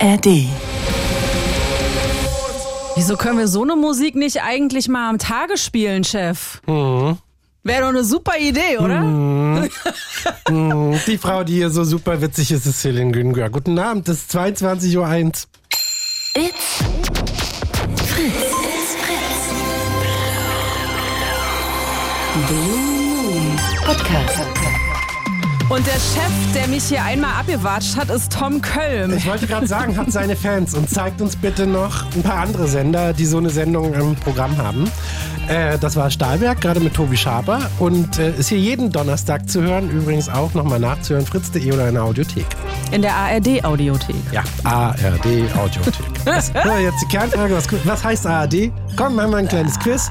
ARD. Wieso können wir so eine Musik nicht eigentlich mal am Tage spielen, Chef? Mhm. Wäre doch eine super Idee, oder? Mhm. Die Frau, die hier so super witzig ist, ist Celine Güngör. Guten Abend, es ist 22.01 Uhr. It's Fritz. It's Fritz. Blue Moon Podcast. Und der Chef, der mich hier einmal abgewatscht hat, ist Tom Kölm. Ich wollte gerade sagen, hat seine Fans und zeigt uns bitte noch ein paar andere Sender, die so eine Sendung im Programm haben. Äh, das war Stahlberg, gerade mit Tobi Schaper und äh, ist hier jeden Donnerstag zu hören. Übrigens auch nochmal nachzuhören, fritz.de oder in der Audiothek. In der ARD-Audiothek. Ja, ARD Audiothek. Was, so, jetzt die Kernfrage, was, was heißt ARD? Komm, machen wir ein kleines Quiz.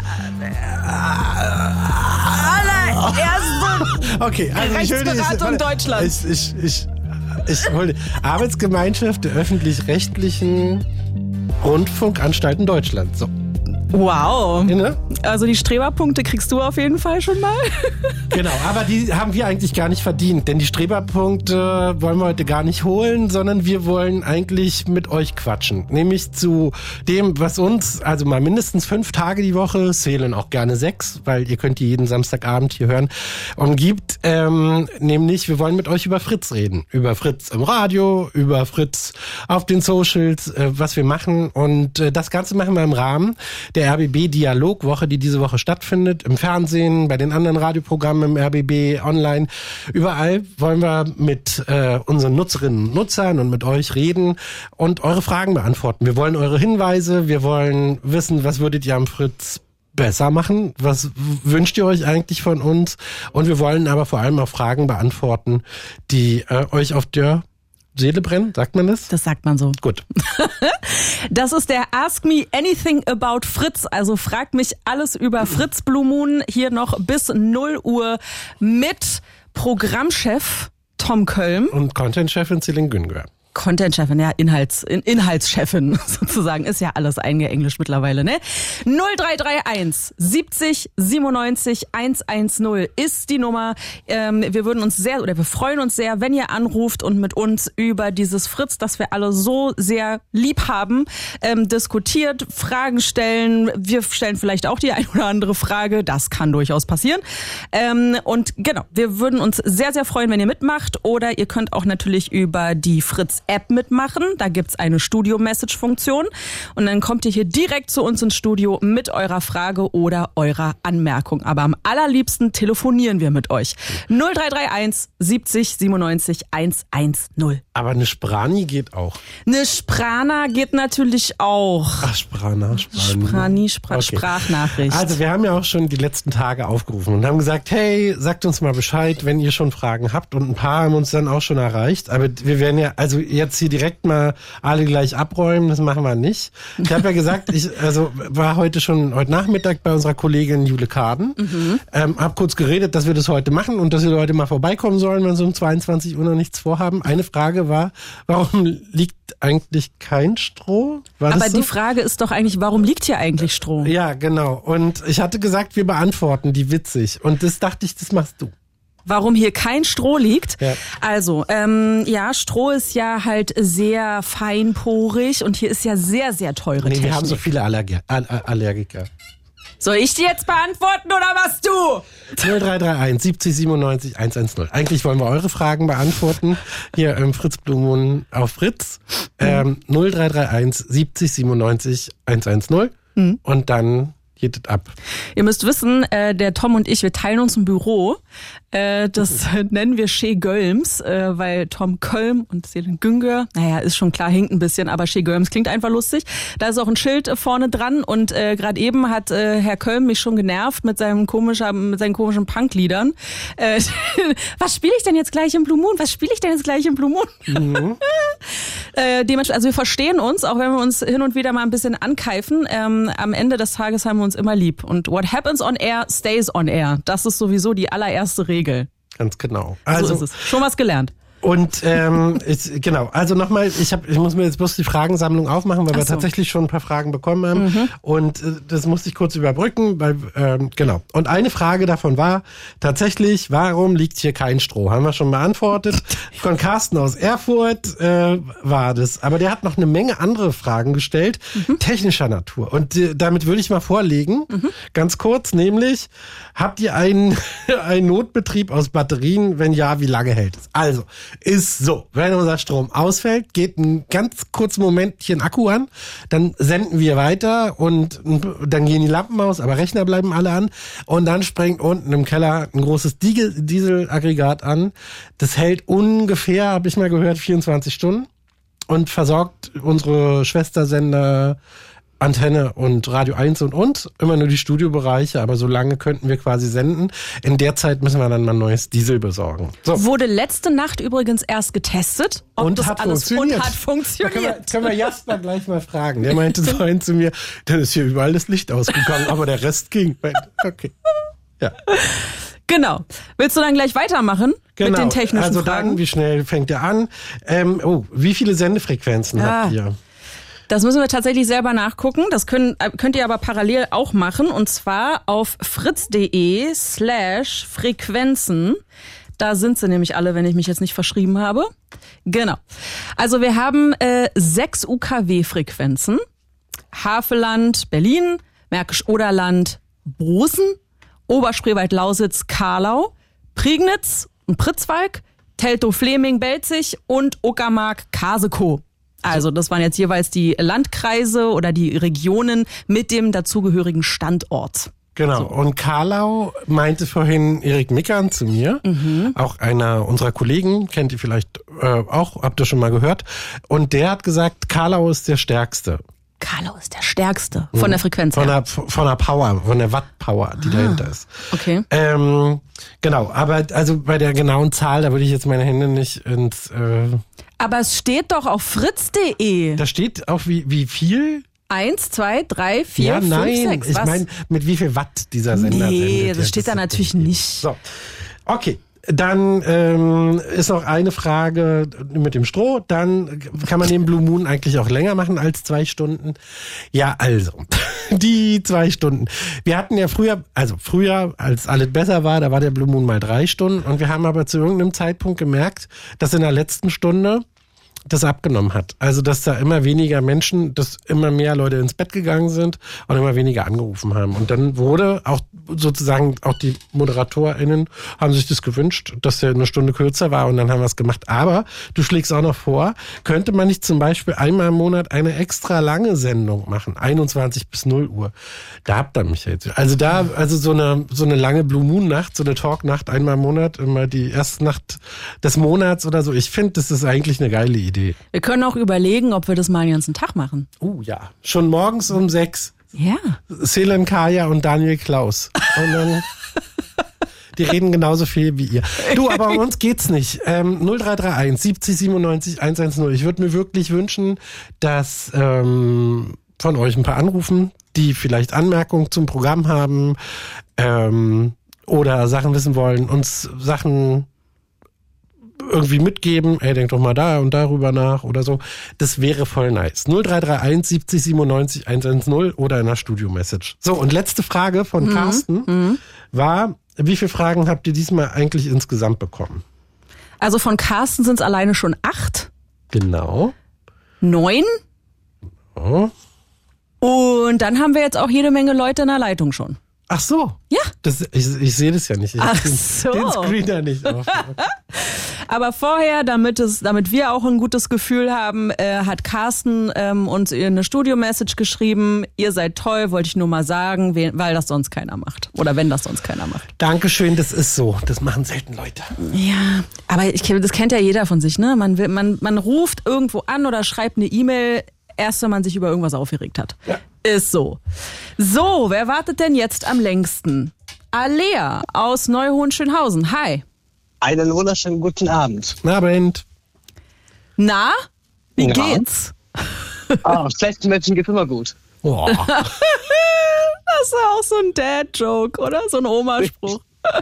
Allererste Okay, also ich will Rechtsberatung warte, Deutschlands. Ich, ich, ich, ich hol Arbeitsgemeinschaft der öffentlich-rechtlichen Rundfunkanstalten Deutschlands. So, Wow. ne? Also die Streberpunkte kriegst du auf jeden Fall schon mal. Genau, aber die haben wir eigentlich gar nicht verdient, denn die Streberpunkte wollen wir heute gar nicht holen, sondern wir wollen eigentlich mit euch quatschen. Nämlich zu dem, was uns, also mal mindestens fünf Tage die Woche, zählen auch gerne sechs, weil ihr könnt die jeden Samstagabend hier hören, umgibt. Ähm, nämlich, wir wollen mit euch über Fritz reden. Über Fritz im Radio, über Fritz auf den Socials, äh, was wir machen. Und äh, das Ganze machen wir im Rahmen der RBB Dialogwoche, die diese Woche stattfindet, im Fernsehen, bei den anderen Radioprogrammen im RBB, online. Überall wollen wir mit äh, unseren Nutzerinnen und Nutzern und mit euch reden und eure Fragen beantworten. Wir wollen eure Hinweise, wir wollen wissen, was würdet ihr am Fritz besser machen? Was wünscht ihr euch eigentlich von uns? Und wir wollen aber vor allem auch Fragen beantworten, die äh, euch auf der Seele brennen, sagt man das? Das sagt man so. Gut. Das ist der Ask Me Anything About Fritz. Also fragt mich alles über Fritz Blue Moon hier noch bis 0 Uhr mit Programmchef Tom Kölm. Und Content-Chefin Celine Güngör. Content-Chefin, ja, Inhalts, In- Inhaltschefin sozusagen, ist ja alles eingeenglischt mittlerweile, ne? 0331 70 97 110 ist die Nummer. Ähm, wir würden uns sehr, oder wir freuen uns sehr, wenn ihr anruft und mit uns über dieses Fritz, das wir alle so sehr lieb haben, ähm, diskutiert, Fragen stellen. Wir stellen vielleicht auch die ein oder andere Frage, das kann durchaus passieren. Ähm, und genau, wir würden uns sehr, sehr freuen, wenn ihr mitmacht oder ihr könnt auch natürlich über die Fritz App mitmachen. Da gibt's eine Studio-Message-Funktion. Und dann kommt ihr hier direkt zu uns ins Studio mit eurer Frage oder eurer Anmerkung. Aber am allerliebsten telefonieren wir mit euch. 0331 70 97 110. Aber eine Sprani geht auch. Eine Sprana geht natürlich auch. Ach, Sprana, Sprani. Sprani, Spra Okay. Sprachnachricht. Also wir haben ja auch schon die letzten Tage aufgerufen und haben gesagt, hey, sagt uns mal Bescheid, wenn ihr schon Fragen habt. Und ein paar haben uns dann auch schon erreicht. Aber wir werden ja, also jetzt hier direkt mal alle gleich abräumen, das machen wir nicht. Ich habe ja gesagt, ich also war heute schon heute Nachmittag bei unserer Kollegin Jule Kaden, ähm, hab kurz geredet, dass wir das heute machen und dass wir heute mal vorbeikommen sollen, wenn sie um 22 Uhr noch nichts vorhaben. Eine Frage war, warum liegt eigentlich kein Stroh? War Aber so? die Frage ist doch eigentlich, warum liegt hier eigentlich Stroh? Ja, genau. Und ich hatte gesagt, wir beantworten die witzig. Und das dachte ich, das machst du. Warum hier kein Stroh liegt? Ja. Also, ähm, ja, Stroh ist ja halt sehr feinporig und hier ist ja sehr, sehr teure Nee, Technik. wir haben so viele Allergi All All- Allergiker. Soll ich die jetzt beantworten oder was du? 0331 70 97 110. Eigentlich wollen wir eure Fragen beantworten. Hier im Fritz Blumen auf Fritz. Ähm, 0331 70 97 110. Und dann geht es ab. Ihr müsst wissen, äh, der Tom und ich, wir teilen uns ein Büro. Äh, das nennen wir Shea Gölms, äh, weil Tom Kölm und Selin Güngör, naja, ist schon klar, hinkt ein bisschen, aber Shea Gölms klingt einfach lustig. Da ist auch ein Schild äh, vorne dran und äh, gerade eben hat äh, Herr Kölm mich schon genervt mit seinem komischen, mit seinen komischen Punkliedern. Äh, was spiele ich denn jetzt gleich im Blue Moon? Was spiele ich denn jetzt gleich im Blue Moon? Äh, dementsprechend, also wir verstehen uns, auch wenn wir uns hin und wieder mal ein bisschen ankeifen. Ähm, am Ende des Tages haben wir uns immer lieb. Und what happens on air stays on air. Das ist sowieso die allererste Regel. Ganz genau. so Also, ist es. Schon was gelernt. Und ähm, ich, genau, also nochmal, ich, hab, ich muss mir jetzt bloß die Fragensammlung aufmachen, weil wir so. tatsächlich schon ein paar Fragen bekommen haben. Und äh, das musste ich kurz überbrücken, weil, ähm, genau. Und eine Frage davon war tatsächlich, warum liegt hier kein Stroh? Haben wir schon beantwortet. Von Carsten aus Erfurt äh, war das. Aber der hat noch eine Menge andere Fragen gestellt, technischer Natur. Und äh, damit würde ich mal vorlegen, ganz kurz, nämlich, habt ihr einen, einen Notbetrieb aus Batterien? Wenn ja, wie lange hält es? Also, ist so, wenn unser Strom ausfällt, geht ein ganz kurzen Momentchen Akku an, dann senden wir weiter und dann gehen die Lampen aus, aber Rechner bleiben alle an und dann springt unten im Keller ein großes Diesel- Dieselaggregat an. Das hält ungefähr, habe ich mal gehört, 24 Stunden und versorgt unsere Schwestersender Antenne und Radio 1 und und, immer nur die Studiobereiche, aber so lange könnten wir quasi senden. In der Zeit müssen wir dann mal neues Diesel besorgen. So. Wurde letzte Nacht übrigens erst getestet, ob Und das hat alles funktioniert. und hat Da können wir, funktioniert. können wir Jasper gleich mal fragen. Der meinte vorhin zu mir, dann ist hier überall das Licht ausgegangen, aber der Rest ging. Okay. Ja, Genau. Willst du dann gleich weitermachen genau. mit den technischen also Fragen? dann, wie schnell fängt er an? Ähm, oh, wie viele Sendefrequenzen Ah. habt ihr? Das müssen wir tatsächlich selber nachgucken. Das können, äh, könnt ihr aber parallel auch machen. Und zwar auf fritz.de slash Frequenzen. Da sind sie nämlich alle, wenn ich mich jetzt nicht verschrieben habe. Genau. Also wir haben äh, sechs UKW-Frequenzen. Havelland, Berlin, Märkisch-Oderland, Bosen, Oberspreewald-Lausitz, Karlau, Prignitz und Pritzwalk, Teltow-Fleming, Belzig und Uckermark-Kaseko. Also das waren jetzt jeweils die Landkreise oder die Regionen mit dem dazugehörigen Standort. Genau. Und Karlau meinte vorhin Erik Mickern zu mir, Mhm. auch einer unserer Kollegen, kennt ihr vielleicht äh, auch, habt ihr schon mal gehört. Und der hat gesagt, Karlau ist der stärkste. Karlau ist der stärkste von der Frequenz Von her. der, von der Power, von der Watt-Power, die dahinter ist. Okay. Ähm, genau, aber also bei der genauen Zahl, da würde ich jetzt meine Hände nicht ins. Äh, Aber es steht doch auf fritz.de. da steht auch wie, wie viel? Eins, zwei, drei, vier, ja, fünf, nein. sechs. Ich Was? meine, mit wie viel Watt dieser Sender Nee, sendet. das Ja, steht da ist natürlich nicht. So. Okay. Dann ähm, ist noch eine Frage mit dem Stroh. Dann kann man den Blue Moon eigentlich auch länger machen als zwei Stunden. Ja, also die zwei Stunden. Wir hatten ja früher, also früher, als alles besser war, da war der Blue Moon mal drei Stunden. Und wir haben aber zu irgendeinem Zeitpunkt gemerkt, dass in der letzten Stunde das abgenommen hat. Also, dass da immer weniger Menschen, dass immer mehr Leute ins Bett gegangen sind und immer weniger angerufen haben. Und dann wurde auch sozusagen, auch die ModeratorInnen haben sich das gewünscht, dass der eine Stunde kürzer war und dann haben wir es gemacht. Aber du schlägst auch noch vor, könnte man nicht zum Beispiel einmal im Monat eine extra lange Sendung machen, 21 bis 0 Uhr. Da habt ihr mich jetzt. Also da, also so eine, so eine lange Blue Moon Nacht, so eine Talk-Nacht einmal im Monat, immer die erste Nacht des Monats oder so. Ich finde, das ist eigentlich eine geile Idee. Wir können auch überlegen, ob wir das mal den ganzen Tag machen. Oh ja. Schon morgens um sechs. Ja. Selem Kaya und Daniel Klaus. Und dann. Die reden genauso viel wie ihr. Du, aber um uns geht's nicht. Ähm, 0331 70 97 110. Ich würde mir wirklich wünschen, dass ähm, von euch ein paar anrufen, die vielleicht Anmerkungen zum Programm haben ähm, oder Sachen wissen wollen, uns Sachen irgendwie mitgeben, ey, denk doch mal da und darüber nach oder so. Das wäre voll nice. 0331 70 97 110 oder in der Studio-Message. So, und letzte Frage von Carsten war, wie viele Fragen habt ihr diesmal eigentlich insgesamt bekommen? Also von Carsten sind es alleine schon acht, Genau. neun. Oh. Und dann haben wir jetzt auch jede Menge Leute in der Leitung schon. Ach so. Ja. Das, ich, ich sehe das ja nicht. Ich Ach den, so. Den Screener nicht auf. Aber vorher, damit es, damit wir auch ein gutes Gefühl haben, äh, hat Carsten ähm, uns eine Studio-Message geschrieben. Ihr seid toll, wollte ich nur mal sagen, we- weil das sonst keiner macht. Oder wenn das sonst keiner macht. Dankeschön, das ist so. Das machen selten Leute. Ja, aber ich, das kennt ja jeder von sich, ne? Man, will, man, man ruft irgendwo an oder schreibt eine E-Mail, erst wenn man sich über irgendwas aufgeregt hat. Ja. Ist so. So, wer wartet denn jetzt am längsten? Alea aus Neuhohenschönhausen. Hi. Einen wunderschönen guten Abend. Na, Abend. Na, wie Ja. geht's? Ah, schlechten Menschen geht's immer gut. Oh. Das ist auch so ein Dad-Joke, oder? So ein Oma-Spruch.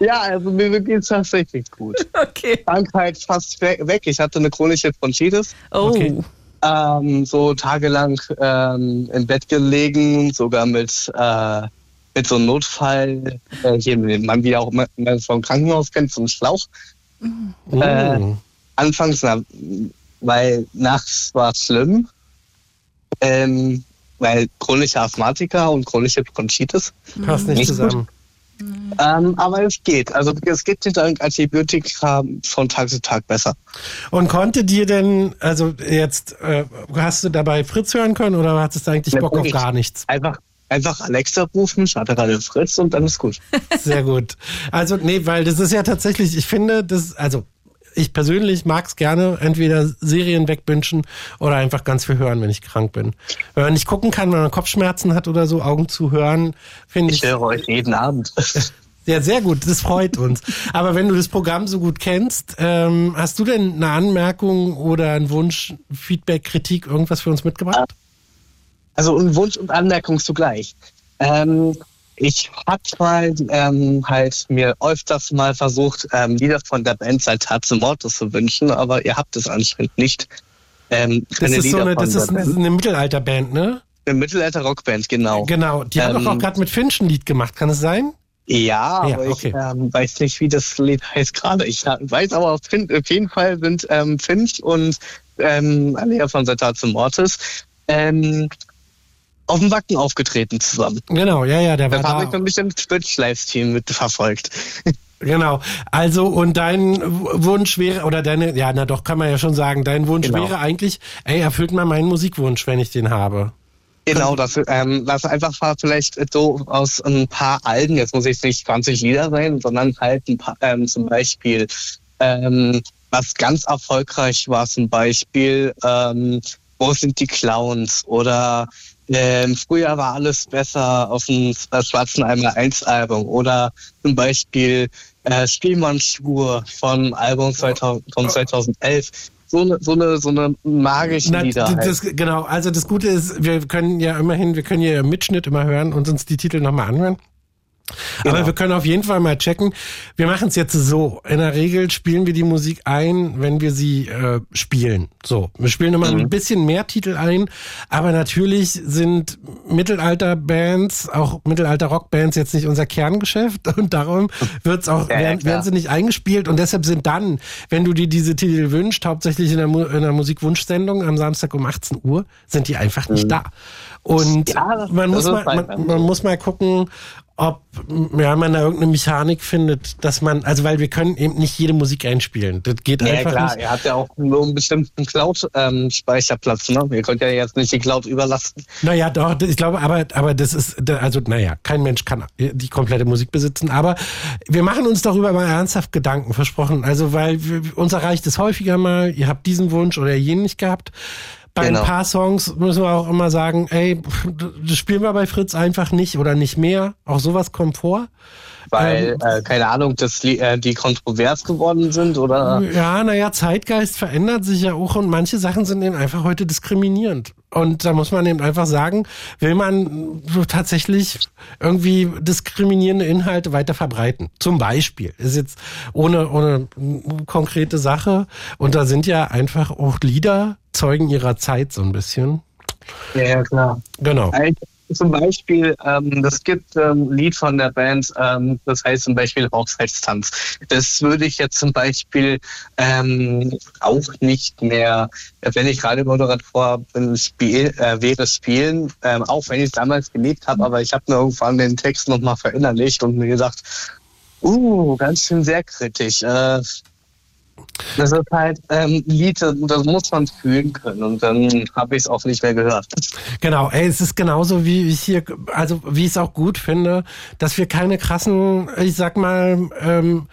Ja, also mir geht es tatsächlich gut. Okay. Krankheit fast we- weg. Ich hatte eine chronische Bronchitis. Oh. Okay. Ähm, so tagelang ähm, im Bett gelegen, sogar mit, äh, mit so einem Notfall, äh, hier, man wie auch immer man vom Krankenhaus kennt, so einem Schlauch. Oh. Äh, Anfangs, na, weil nachts war es schlimm, ähm, weil chronische Asthmatiker und chronische Bronchitis. Passt nicht nicht zusammen. Ähm, aber es geht. Also es geht hinter Antibiotika von Tag zu Tag besser. Und konnte dir denn, also jetzt, äh, hast du dabei Fritz hören können oder hattest du eigentlich Bock auf gar nichts? Einfach, einfach Alexa rufen, starte Radio Fritz und dann ist gut. Sehr gut. Also, nee, weil das ist ja tatsächlich, ich finde, das, also ich persönlich mag es gerne, entweder Serien wegbünschen oder einfach ganz viel hören, wenn ich krank bin. Wenn man nicht gucken kann, wenn man Kopfschmerzen hat oder so, Augen zu hören, finde ich. Ich höre euch jeden Abend. Ja, sehr gut, das freut uns. Aber wenn du das Programm so gut kennst, ähm, hast du denn eine Anmerkung oder einen Wunsch, Feedback, Kritik, irgendwas für uns mitgebracht? Also ein Wunsch und Anmerkung zugleich. Ähm, ich hatte mal ähm, halt mir öfters mal versucht, ähm, Lieder von der Band Saltatio Mortis zu wünschen, aber ihr habt es anscheinend nicht. Ähm, Das ist so eine, das ist eine Mittelalterband, ne? Eine Mittelalter-Rockband, genau. Genau. Die haben Ähm, doch auch gerade mit Finch ein Lied gemacht, kann es sein? Ja, Ja, aber okay. ich ähm, weiß nicht, wie das Lied heißt gerade. Ich weiß aber auf, auf jeden Fall sind ähm, Finch und ähm, Alea von Saltatio Mortis ähm, auf dem Wacken aufgetreten zusammen. Genau, ja, ja, der war Da habe ich da. ein bisschen Twitch-Livestream mitverfolgt. Genau. Also, und dein Wunsch wäre, oder deine, ja, na doch, kann man ja schon sagen, dein Wunsch Genau. wäre eigentlich, ey, erfüllt mal meinen Musikwunsch, wenn ich den habe. Genau, das, ähm, das einfach mal vielleicht so aus ein paar Alben, jetzt muss ich nicht 20 Lieder sein, sondern halt ein paar, ähm, zum Beispiel, ähm, was ganz erfolgreich war, zum Beispiel, ähm, wo sind die Clowns oder ähm, früher war alles besser auf dem äh, Schwarzen Einmal 1 Album oder zum Beispiel äh, Spielmannschuhe vom Album 2000, von 2011. So eine, so eine, so eine magische Na, Lieder. halt. das, genau, also das Gute ist, wir können ja immerhin, wir können ja Mitschnitt immer hören und uns die Titel nochmal anhören. Aber Genau. wir können auf jeden Fall mal checken. Wir machen es jetzt so. In der Regel spielen wir die Musik ein, wenn wir sie äh, spielen. So, wir spielen immer Mhm. ein bisschen mehr Titel ein, aber natürlich sind Mittelalter-Bands, auch Mittelalter-Rock-Bands jetzt nicht unser Kerngeschäft und darum wird's auch, Ja, werden, werden sie nicht eingespielt und deshalb sind dann, wenn du dir diese Titel wünschst, hauptsächlich in der, Mu in der Musikwunschsendung am Samstag um 18 Uhr, sind die einfach nicht da. Und. Ja, man, muss mal, man, man muss mal gucken, ob ja, man da irgendeine Mechanik findet, dass man, also weil wir können eben nicht jede Musik einspielen. Das geht Ja, einfach klar, nicht. ihr habt ja auch nur einen bestimmten Cloud-Speicherplatz, ne? Ihr könnt ja jetzt nicht die Cloud überlasten. Naja, doch, ich glaube, aber, aber das ist, also naja, kein Mensch kann die komplette Musik besitzen, aber wir machen uns darüber mal ernsthaft Gedanken, versprochen. Also, weil wir, uns erreicht es häufiger mal, ihr habt diesen Wunsch oder jenen nicht gehabt. Bei Genau. ein paar Songs müssen wir auch immer sagen, ey, das spielen wir bei Fritz einfach nicht oder nicht mehr. Auch sowas kommt vor. Weil, Ähm, äh, keine Ahnung, dass die, äh, die kontrovers geworden sind oder. Ja, naja, Zeitgeist verändert sich ja auch und manche Sachen sind eben einfach heute diskriminierend. Und da muss man eben einfach sagen, will man so tatsächlich irgendwie diskriminierende Inhalte weiter verbreiten. Zum Beispiel. Ist jetzt ohne, ohne konkrete Sache. Und da sind ja einfach auch Lieder Zeugen ihrer Zeit so ein bisschen. Ja, ja, klar. Genau. Zum Beispiel, ähm, es gibt ähm, ein Lied von der Band, ähm, das heißt zum Beispiel Hochzeitstanz. Das würde ich jetzt zum Beispiel ähm, auch nicht mehr, wenn ich Radiomoderator bin, spiel, äh, wäre spielen, ähm, auch wenn ich es damals geliebt habe, aber ich habe mir irgendwann den Text nochmal verinnerlicht und mir gedacht, uh, ganz schön sehr kritisch. Äh, das ist halt ähm, Lied, das muss man fühlen können und dann habe ich es auch nicht mehr gehört. Genau, ey, es ist genauso wie ich hier, also wie ich es auch gut finde, dass wir keine krassen, ich sag mal, ähm,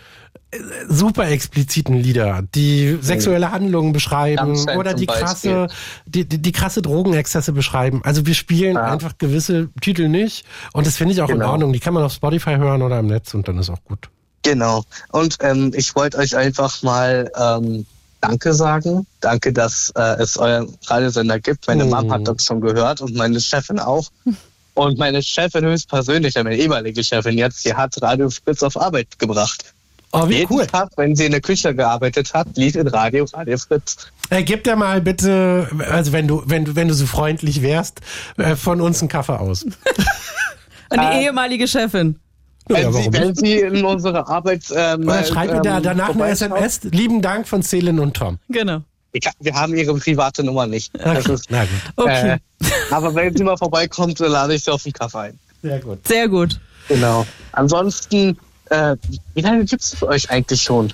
äh, super expliziten Lieder, die sexuelle Handlungen beschreiben Rammstein oder die krasse, die, die, die krasse Drogenexzesse beschreiben. Also wir spielen Ja. einfach gewisse Titel nicht und das finde ich auch in Genau. Ordnung. Die kann man auf Spotify hören oder im Netz und dann ist auch gut. Genau. Und ähm, ich wollte euch einfach mal ähm, Danke sagen. Danke, dass äh, es euren Radiosender gibt. Meine Oh. Mom hat das schon gehört und meine Chefin auch. Und meine Chefin höchstpersönlich, meine ehemalige Chefin jetzt, die hat Radio Fritz auf Arbeit gebracht. Oh, wie Jeden cool. Tag, wenn sie in der Küche gearbeitet hat, lief in Radio Radio Fritz. Äh, gib dir mal bitte, also wenn du, wenn du, wenn du so freundlich wärst, äh, von uns einen Kaffee aus. An die Äh, ehemalige Chefin. Naja, wenn, sie, wenn sie in unsere Arbeit. Ähm, Oder schreib mir da ähm, danach eine. SMS. Lieben Dank von Celine und Tom. Genau. Ich, wir haben ihre private Nummer nicht. Das ist, Na gut. Okay. äh, aber wenn sie mal vorbeikommt, dann lade ich sie auf den Kaffee ein. Sehr gut. Sehr gut. Genau. Ansonsten, äh, wie lange gibt es euch eigentlich schon? Ich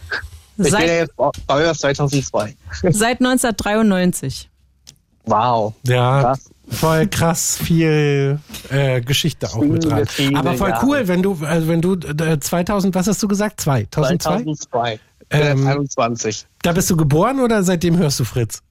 bin ja Seit, jetzt euer 2002. seit 1993. Wow. Ja, Krass. voll krass viel äh, Geschichte auch mit dran. Aber voll cool, wenn du, also wenn du äh, 2000, was hast du gesagt? 2002? 2002. Ich bin Ähm, jetzt 21. Da bist du geboren oder seitdem hörst du Fritz?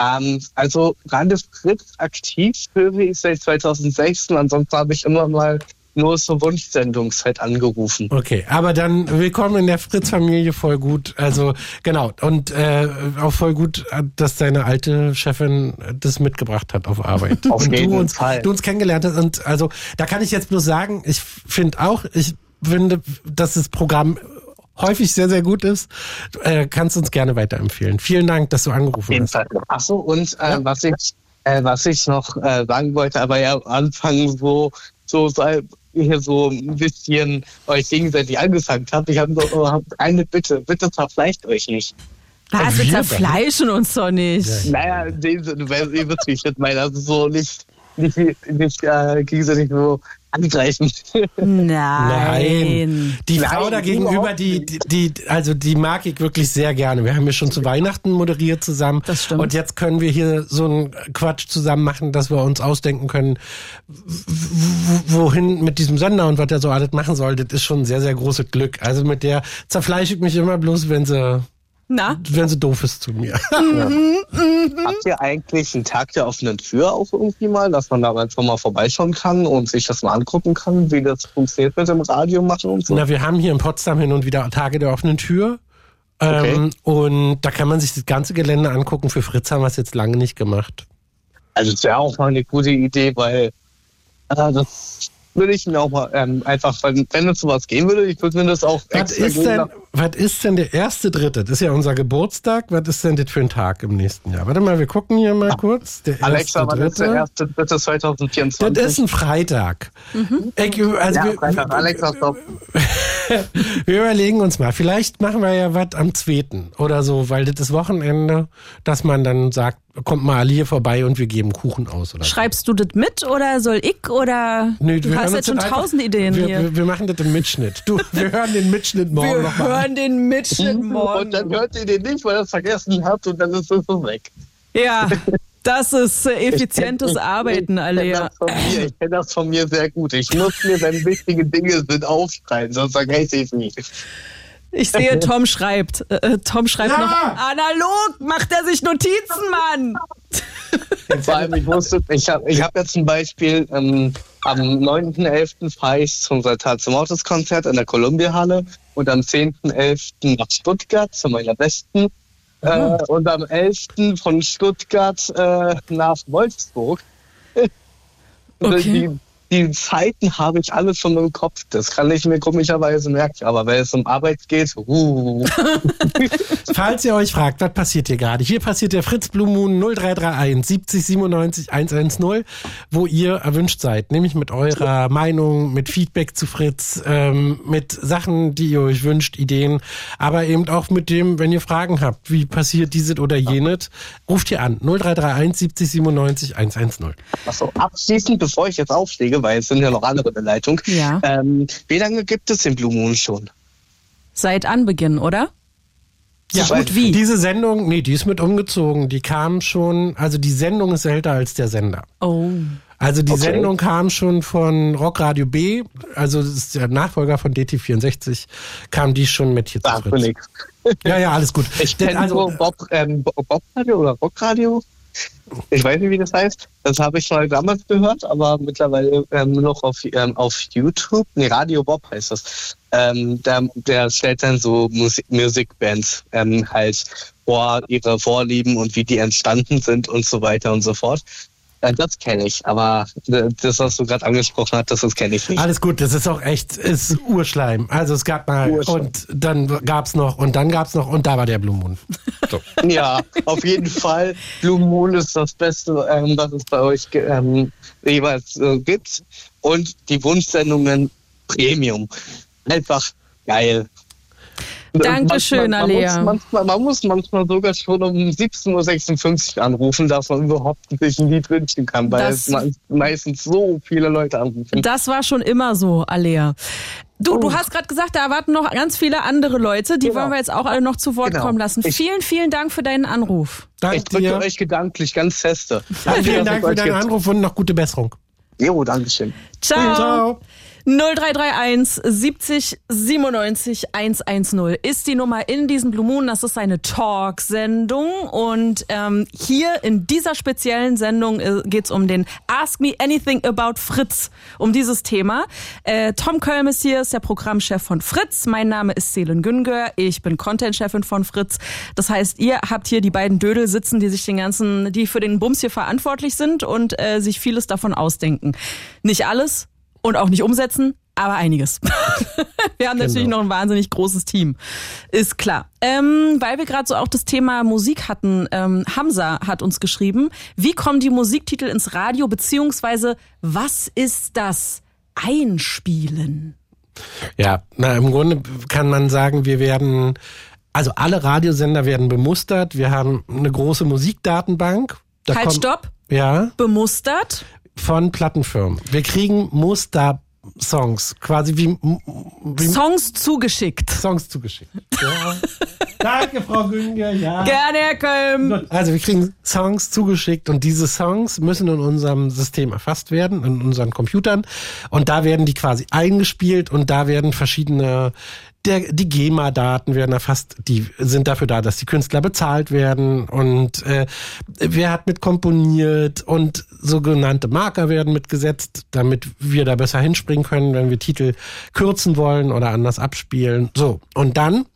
Ähm, also Radio Fritz aktiv höre ich seit 2016. Ansonsten habe ich immer mal nur zur Wunschsendungszeit angerufen. Okay, aber dann willkommen in der Fritz-Familie, voll gut. Also genau, und äh, auch voll gut, dass deine alte Chefin das mitgebracht hat auf Arbeit. Auf und jeden du uns, Fall. du uns kennengelernt hast. Und also da kann ich jetzt bloß sagen, ich finde auch, ich finde, dass das Programm häufig sehr, sehr gut ist. Du, äh, kannst uns gerne weiterempfehlen. Vielen Dank, dass du Auf angerufen jeden hast. Fall. Achso, und äh, was ich äh, was ich noch äh, sagen wollte, aber ja am Anfang so so sei hier so ein bisschen euch gegenseitig angesagt habt. Ich habe so hab eine Bitte, bitte verfleicht euch nicht. Was, wir zerfleischen uns doch nicht. Naja, in dem Sinne, weil ihr wisst, wie ich das meine. Also so nicht, nicht, nicht äh, gegenseitig so angreifen. Nein. Die Nein, Frau da gegenüber, überhaupt die, die, die, also die mag ich wirklich sehr gerne. Wir haben ja schon zu Weihnachten moderiert zusammen. Das stimmt. Und jetzt können wir hier so einen Quatsch zusammen machen, dass wir uns ausdenken können, wohin mit diesem Sender und was der so alles machen soll. Das ist schon ein sehr, sehr großes Glück. Also mit der zerfleische ich mich immer bloß, wenn sie, Na? wenn sie doof ist zu mir. Habt ihr eigentlich einen Tag der offenen Tür auch irgendwie mal, dass man da einfach mal vorbeischauen kann und sich das mal angucken kann, wie das funktioniert mit dem Radio machen und so? Na, wir haben hier in Potsdam hin und wieder Tage der offenen Tür. Ähm, Und da kann man sich das ganze Gelände angucken. Für Fritz haben wir es jetzt lange nicht gemacht. Also das wäre auch mal eine gute Idee, weil äh, das würde ich mir auch mal ähm, einfach, wenn, wenn es sowas gehen würde, ich würde mir das auch Was ist, denn. Was ist denn der erste Dritte? Das ist ja unser Geburtstag. Was ist denn das für ein Tag im nächsten Jahr? Warte mal, wir gucken hier mal kurz. Der Alexa, erste wann ist der erste dritte 2024? Das ist ein Freitag. Ich, also ja, wir, Freitag, Alexa, stopp. wir überlegen uns mal. Vielleicht machen wir ja was am 2. oder so, weil das ist Wochenende, dass man dann sagt, kommt mal hier vorbei und wir geben Kuchen aus. Oder so. Schreibst du das mit oder soll ich oder Nee, du wir hast jetzt schon tausend Ideen wir, hier. Wir, wir machen das im Mitschnitt. Du, wir hören den Mitschnitt morgen nochmal. Hören den Mitschnitt Und dann morgen. hört ihr den nicht, weil ihr es vergessen habt und dann ist es so weg. Ja, das ist äh, effizientes Arbeiten, Ich alle. kenne Ja. das, von mir. Ich kenn das von mir sehr gut. Ich muss mir, wenn wichtige Dinge sind, aufschreiben, sonst vergesse ich es nie. Ich sehe, Tom schreibt. Äh, äh, Tom schreibt Ja. noch analog, macht er sich Notizen, Mann. Vor allem, ich wusste, ich habe ich hab jetzt zum Beispiel ähm, am 9.11. fahre ich zum Saltat zum Autos-Konzert in der Columbia-Halle und am 10.11. nach Stuttgart zu meiner Besten äh, und am 11. von Stuttgart äh, nach Wolfsburg. Okay. Die, die Zeiten habe ich alle schon im Kopf. Das kann ich mir komischerweise merken. Aber wenn es um Arbeit geht, uh, Falls ihr euch fragt, was passiert hier gerade? Hier passiert der Fritz Blue Moon 0331 70 97 110, wo ihr erwünscht seid. Nämlich mit eurer Meinung, mit Feedback zu Fritz, ähm, mit Sachen, die ihr euch wünscht, Ideen, aber eben auch mit dem, wenn ihr Fragen habt, wie passiert dieses oder jenes, ruft ihr an 0331 70 97 110. Achso, abschließend, bevor ich jetzt auflege, weil es sind ja noch andere in der Leitung. Ja. Ähm, wie lange gibt es den Blue Moon schon? Seit Anbeginn, oder? Ja, So gut wie. Diese Sendung, nee, die ist mit umgezogen. Die kam schon, also die Sendung ist älter als der Sender. Oh. Also die Okay. Sendung kam schon von Rockradio B, also das ist der Nachfolger von DT64, kam die schon mit hier zu nichts. Ja, ja, alles gut. Ich kenne also, nur Bob, ähm, Bo- Bobradio oder Rockradio. Ich weiß nicht, wie das heißt. Das habe ich mal damals gehört, aber mittlerweile ähm, nur noch auf, ähm, auf YouTube. Nee, Radio Bob heißt das. Ähm, der, der stellt dann so Musik, Musikbands ähm, halt vor, ihre Vorlieben und wie die entstanden sind und so weiter und so fort. Äh, das kenne ich, aber das, was du gerade angesprochen hast, das, das kenne ich nicht. Alles gut, das ist auch echt, ist Urschleim. Also es gab mal Urschleim. und dann gab's noch und dann gab's noch und da war der Blue Moon. So. Ja, auf jeden Fall. Blue Moon ist das Beste, ähm, was es bei euch ähm, jeweils äh, gibt. Und die Wunschsendungen Premium. Einfach geil. Dankeschön, man, man, Alea. muss manchmal, man muss manchmal sogar schon um 17.56 Uhr anrufen, dass man überhaupt sich ein Lied wünschen kann, weil Das- es me- meistens so viele Leute anrufen. Das war schon immer so, Alea. Du, Oh. du hast gerade gesagt, da erwarten noch ganz viele andere Leute. Die Genau. wollen wir jetzt auch alle noch zu Wort Genau. kommen lassen. Ich- vielen, vielen Dank für deinen Anruf. Ich Danke drücke dir. euch gedanklich ganz feste. Vielen Dank für deinen gibt. Anruf und noch gute Besserung. Jo, Dankeschön. Ciao. Ciao. 0331 70 97 110 ist die Nummer in diesem Blue Moon. Das ist eine Talk-Sendung und ähm, hier in dieser speziellen Sendung äh, geht's um den Ask Me Anything About Fritz, um dieses Thema. Äh, Tom Kölm ist hier, ist der Programmchef von Fritz. Mein Name ist Selin Güngör. Ich bin Content-Chefin von Fritz. Das heißt, ihr habt hier die beiden Dödel sitzen, die sich den ganzen, die für den Bums hier verantwortlich sind und äh, sich vieles davon ausdenken. Nicht alles, und auch nicht umsetzen, aber einiges. wir haben natürlich Genau. noch ein wahnsinnig großes Team. Ist klar. Ähm, weil wir gerade so auch das Thema Musik hatten, ähm, Hamza hat uns geschrieben, wie kommen die Musiktitel ins Radio, beziehungsweise was ist das Einspielen? Ja, na, im Grunde kann man sagen, wir werden, also alle Radiosender werden bemustert. Wir haben eine große Musikdatenbank. Da halt, stopp. Ja, Bemustert. Von Plattenfirmen. Wir kriegen Muster-Songs, quasi wie, wie Songs zugeschickt. Songs zugeschickt. Ja. Danke, Frau Günger, ja. Gerne, Herr Kölm. Also wir kriegen Songs zugeschickt und diese Songs müssen in unserem System erfasst werden, in unseren Computern. Und da werden die quasi eingespielt und da werden verschiedene, der, die GEMA-Daten werden erfasst, die sind dafür da, dass die Künstler bezahlt werden und äh, wer hat mit komponiert und sogenannte Marker werden mitgesetzt, damit wir da besser hinspringen können, wenn wir Titel kürzen wollen oder anders abspielen. So, und dann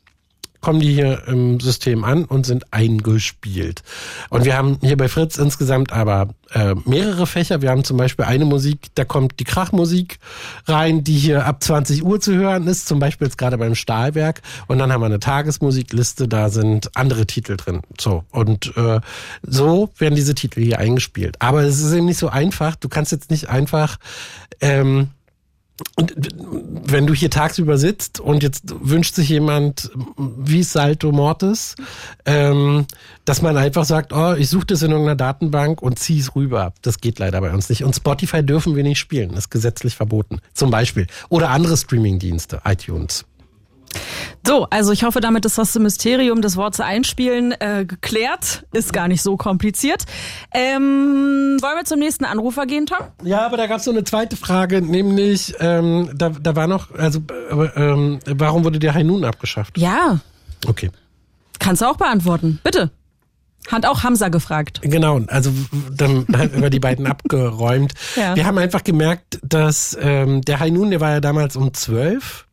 kommen die hier im System an und sind eingespielt. Und wir haben hier bei Fritz insgesamt aber äh, mehrere Fächer. Wir haben zum Beispiel eine Musik, da kommt die Krachmusik rein, die hier ab 20 Uhr zu hören ist, zum Beispiel jetzt gerade beim Stahlwerk. Und dann haben wir eine Tagesmusikliste, da sind andere Titel drin. So, und äh, so werden diese Titel hier eingespielt. Aber es ist eben nicht so einfach. Du kannst jetzt nicht einfach ähm, und wenn du hier tagsüber sitzt und jetzt wünscht sich jemand, wie Salto Mortis, ähm, dass man einfach sagt, oh, ich suche das in irgendeiner Datenbank und ziehe es rüber. Das geht leider bei uns nicht. Und Spotify dürfen wir nicht spielen. Das ist gesetzlich verboten. Zum Beispiel. Oder andere Streamingdienste, iTunes. So, also ich hoffe, damit ist das Mysterium des Wortes einspielen äh, geklärt. Ist gar nicht so kompliziert. Ähm, wollen wir zum nächsten Anrufer gehen, Tom? Ja, aber da gab es noch eine zweite Frage, nämlich, ähm, da, da war noch, also, äh, ähm, warum wurde der Hainun abgeschafft? Ja, Okay. kannst du auch beantworten. Bitte. Hat auch Hamza gefragt. Genau, also dann haben wir die beiden abgeräumt. Ja. Wir haben einfach gemerkt, dass ähm, der Hainun, der war ja damals um zwölf,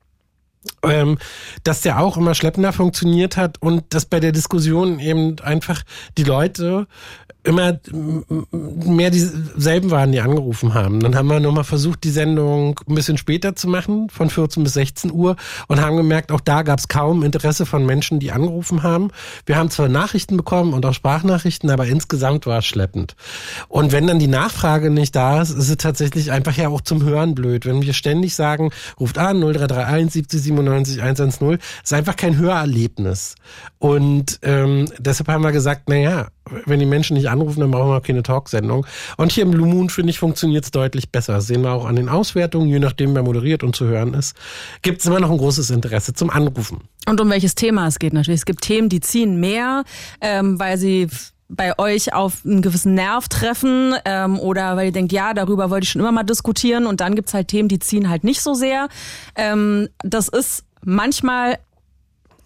ähm, dass der auch immer schleppender funktioniert hat und dass bei der Diskussion eben einfach die Leute immer m- m- mehr dieselben waren, die angerufen haben. Dann haben wir nochmal versucht, die Sendung ein bisschen später zu machen, von 14 bis 16 Uhr und haben gemerkt, auch da gab es kaum Interesse von Menschen, die angerufen haben. Wir haben zwar Nachrichten bekommen und auch Sprachnachrichten, aber insgesamt war es schleppend. Und wenn dann die Nachfrage nicht da ist, ist es tatsächlich einfach ja auch zum Hören blöd. Wenn wir ständig sagen, ruft an 0331 70 97 110, ist einfach kein Hörerlebnis. Und ähm, deshalb haben wir gesagt, naja, wenn die Menschen nicht anrufen, dann brauchen wir auch keine Talksendung. Und hier im Blue finde ich, funktioniert es deutlich besser. Das sehen wir auch an den Auswertungen, je nachdem, wer moderiert und zu hören ist, gibt es immer noch ein großes Interesse zum Anrufen. Und um welches Thema es geht natürlich. Es gibt Themen, die ziehen mehr, ähm, weil sie bei euch auf einen gewissen Nerv treffen ähm, oder weil ihr denkt, ja, darüber wollte ich schon immer mal diskutieren. Und dann gibt's halt Themen, die ziehen halt nicht so sehr. Ähm, das ist manchmal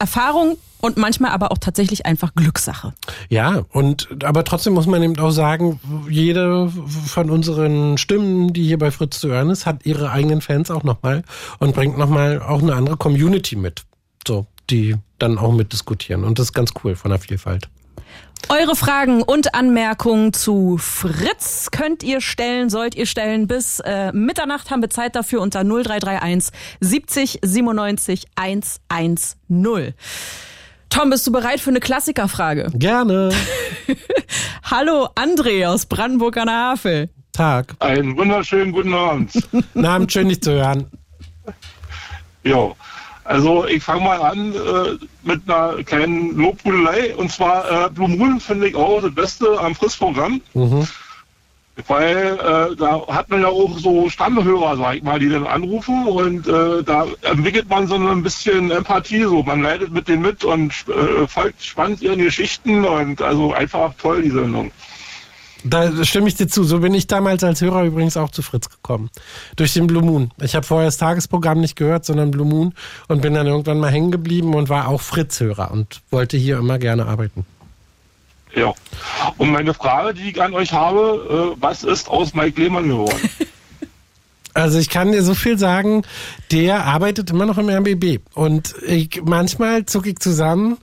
Erfahrung und manchmal aber auch tatsächlich einfach Glückssache. Ja, und aber trotzdem muss man eben auch sagen, jede von unseren Stimmen, die hier bei Fritz zu hören ist, hat ihre eigenen Fans auch nochmal und bringt nochmal auch eine andere Community mit. So, die dann auch mitdiskutieren. Und das ist ganz cool von der Vielfalt. Eure Fragen und Anmerkungen zu Fritz könnt ihr stellen, sollt ihr stellen. Bis äh, Mitternacht haben wir Zeit dafür unter 0331 70 97 110. Tom, bist du bereit für eine Klassikerfrage? Gerne. Hallo André aus Brandenburg an der Havel. Tag. Einen wunderschönen guten Abend. Guten Abend, schön dich zu hören. Jo. Also ich fange mal an äh, mit einer kleinen Lobhudelei. Und zwar äh, Blue Moon finde ich auch das Beste am Friss-Programm. Weil äh, da hat man ja auch so Stammhörer, sag ich mal, die dann anrufen und äh, da entwickelt man so ein bisschen Empathie, so man leidet mit denen mit und äh, folgt spannend ihren Geschichten und also einfach toll die Sendung. Da stimme ich dir zu. So bin ich damals als Hörer übrigens auch zu Fritz gekommen. Durch den Blue Moon. Ich habe vorher das Tagesprogramm nicht gehört, sondern Blue Moon und bin dann irgendwann mal hängen geblieben und war auch Fritz-Hörer und wollte hier immer gerne arbeiten. Ja. Und meine Frage, die ich an euch habe, äh, was ist aus Mike Lehmann geworden? Also ich kann dir so viel sagen, der arbeitet immer noch im RBB. Und ich, manchmal zucke ich zusammen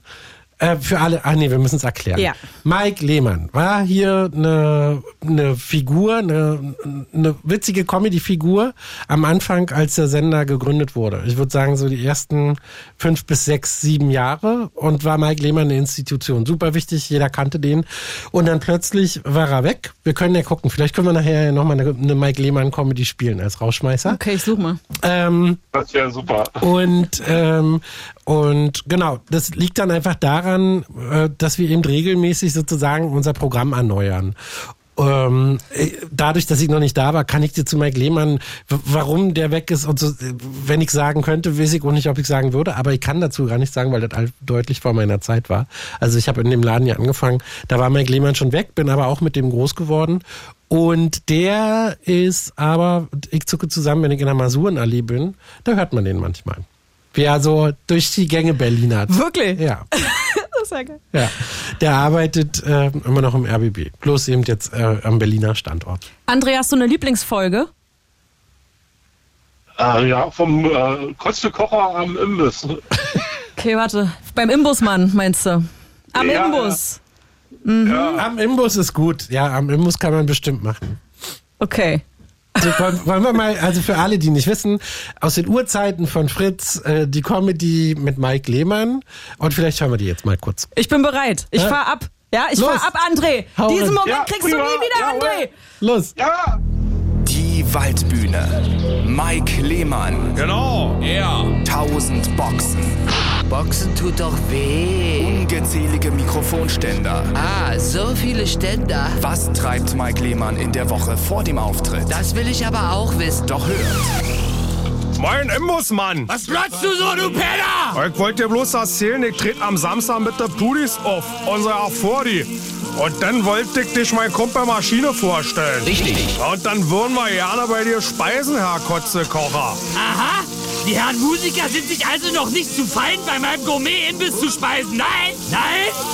äh, für alle. Ah nee, wir müssen es erklären. Ja. Mike Lehmann war hier eine, eine Figur, eine, eine witzige Comedy-Figur am Anfang, als der Sender gegründet wurde. Ich würde sagen, so die ersten fünf bis sechs, sieben Jahre und war Mike Lehmann eine Institution. Super wichtig, jeder kannte den. Und dann plötzlich war er weg. Wir können ja gucken, vielleicht können wir nachher nochmal eine, eine Mike Lehmann-Comedy spielen als Rausschmeißer. Okay, ich such mal. Ähm, Das wäre super. und, ähm, und genau, das liegt dann einfach daran, äh, dass wir eben regelmäßig sozusagen unser Programm erneuern. Ähm, äh, dadurch, dass ich noch nicht da war, kann ich dir zu Mike Lehmann, warum der weg ist und so, äh, wenn ich sagen könnte, weiß ich auch nicht, ob ich sagen würde, aber ich kann dazu gar nicht sagen, weil das deutlich vor meiner Zeit war. Also ich habe in dem Laden ja angefangen, da war Mike Lehmann schon weg, bin aber auch mit dem groß geworden. Und der ist aber, ich zucke zusammen, wenn ich in der Masurenallee bin, da hört man den manchmal. Wie er so durch die Gänge Berliner. Wirklich? Ja, ist ja geil. ja. Der arbeitet äh, immer noch im RBB. Bloß eben jetzt äh, am Berliner Standort. André, hast du eine Lieblingsfolge? Äh, ja, vom äh, Kotze-Kocher am Imbiss. Okay, warte. Beim Imbusmann, meinst du? Am Ja, Imbus. Am Imbus ist gut. Ja, am Imbus kann man bestimmt machen. Okay. Also, wollen, wollen wir mal, also für alle, die nicht wissen, aus den Urzeiten von Fritz, äh, die Comedy mit Mike Lehmann. Und vielleicht hören wir die jetzt mal kurz. Ich bin bereit. Ich Hä? fahr ab. Ja, ich Los. fahr ab, André. Hau Diesen. Moment Ja, kriegst du prima. nie wieder, Jawohl. André. Los! Ja! Die Waldbühne. Mike Lehmann. Genau, er. 1000 Boxen. Boxen tut doch weh. Ungezählige Mikrofonständer. Ah, so viele Ständer. Was treibt Mike Lehmann in der Woche vor dem Auftritt? Das will ich aber auch wissen. Doch hört. Mein Imbusmann. Was glotzt du so, du Penner? Ich wollte dir bloß erzählen, ich trete am Samstag mit der Pudis auf, unsere Afori. Und dann wollte ich dich mein Kumpel Maschine vorstellen. Richtig. Und dann würden wir gerne bei dir speisen, Herr Kotzekocher. Aha! Die Herren Musiker sind sich also noch nicht zu fein, bei meinem Gourmet-Imbiss zu speisen. Nein! Nein!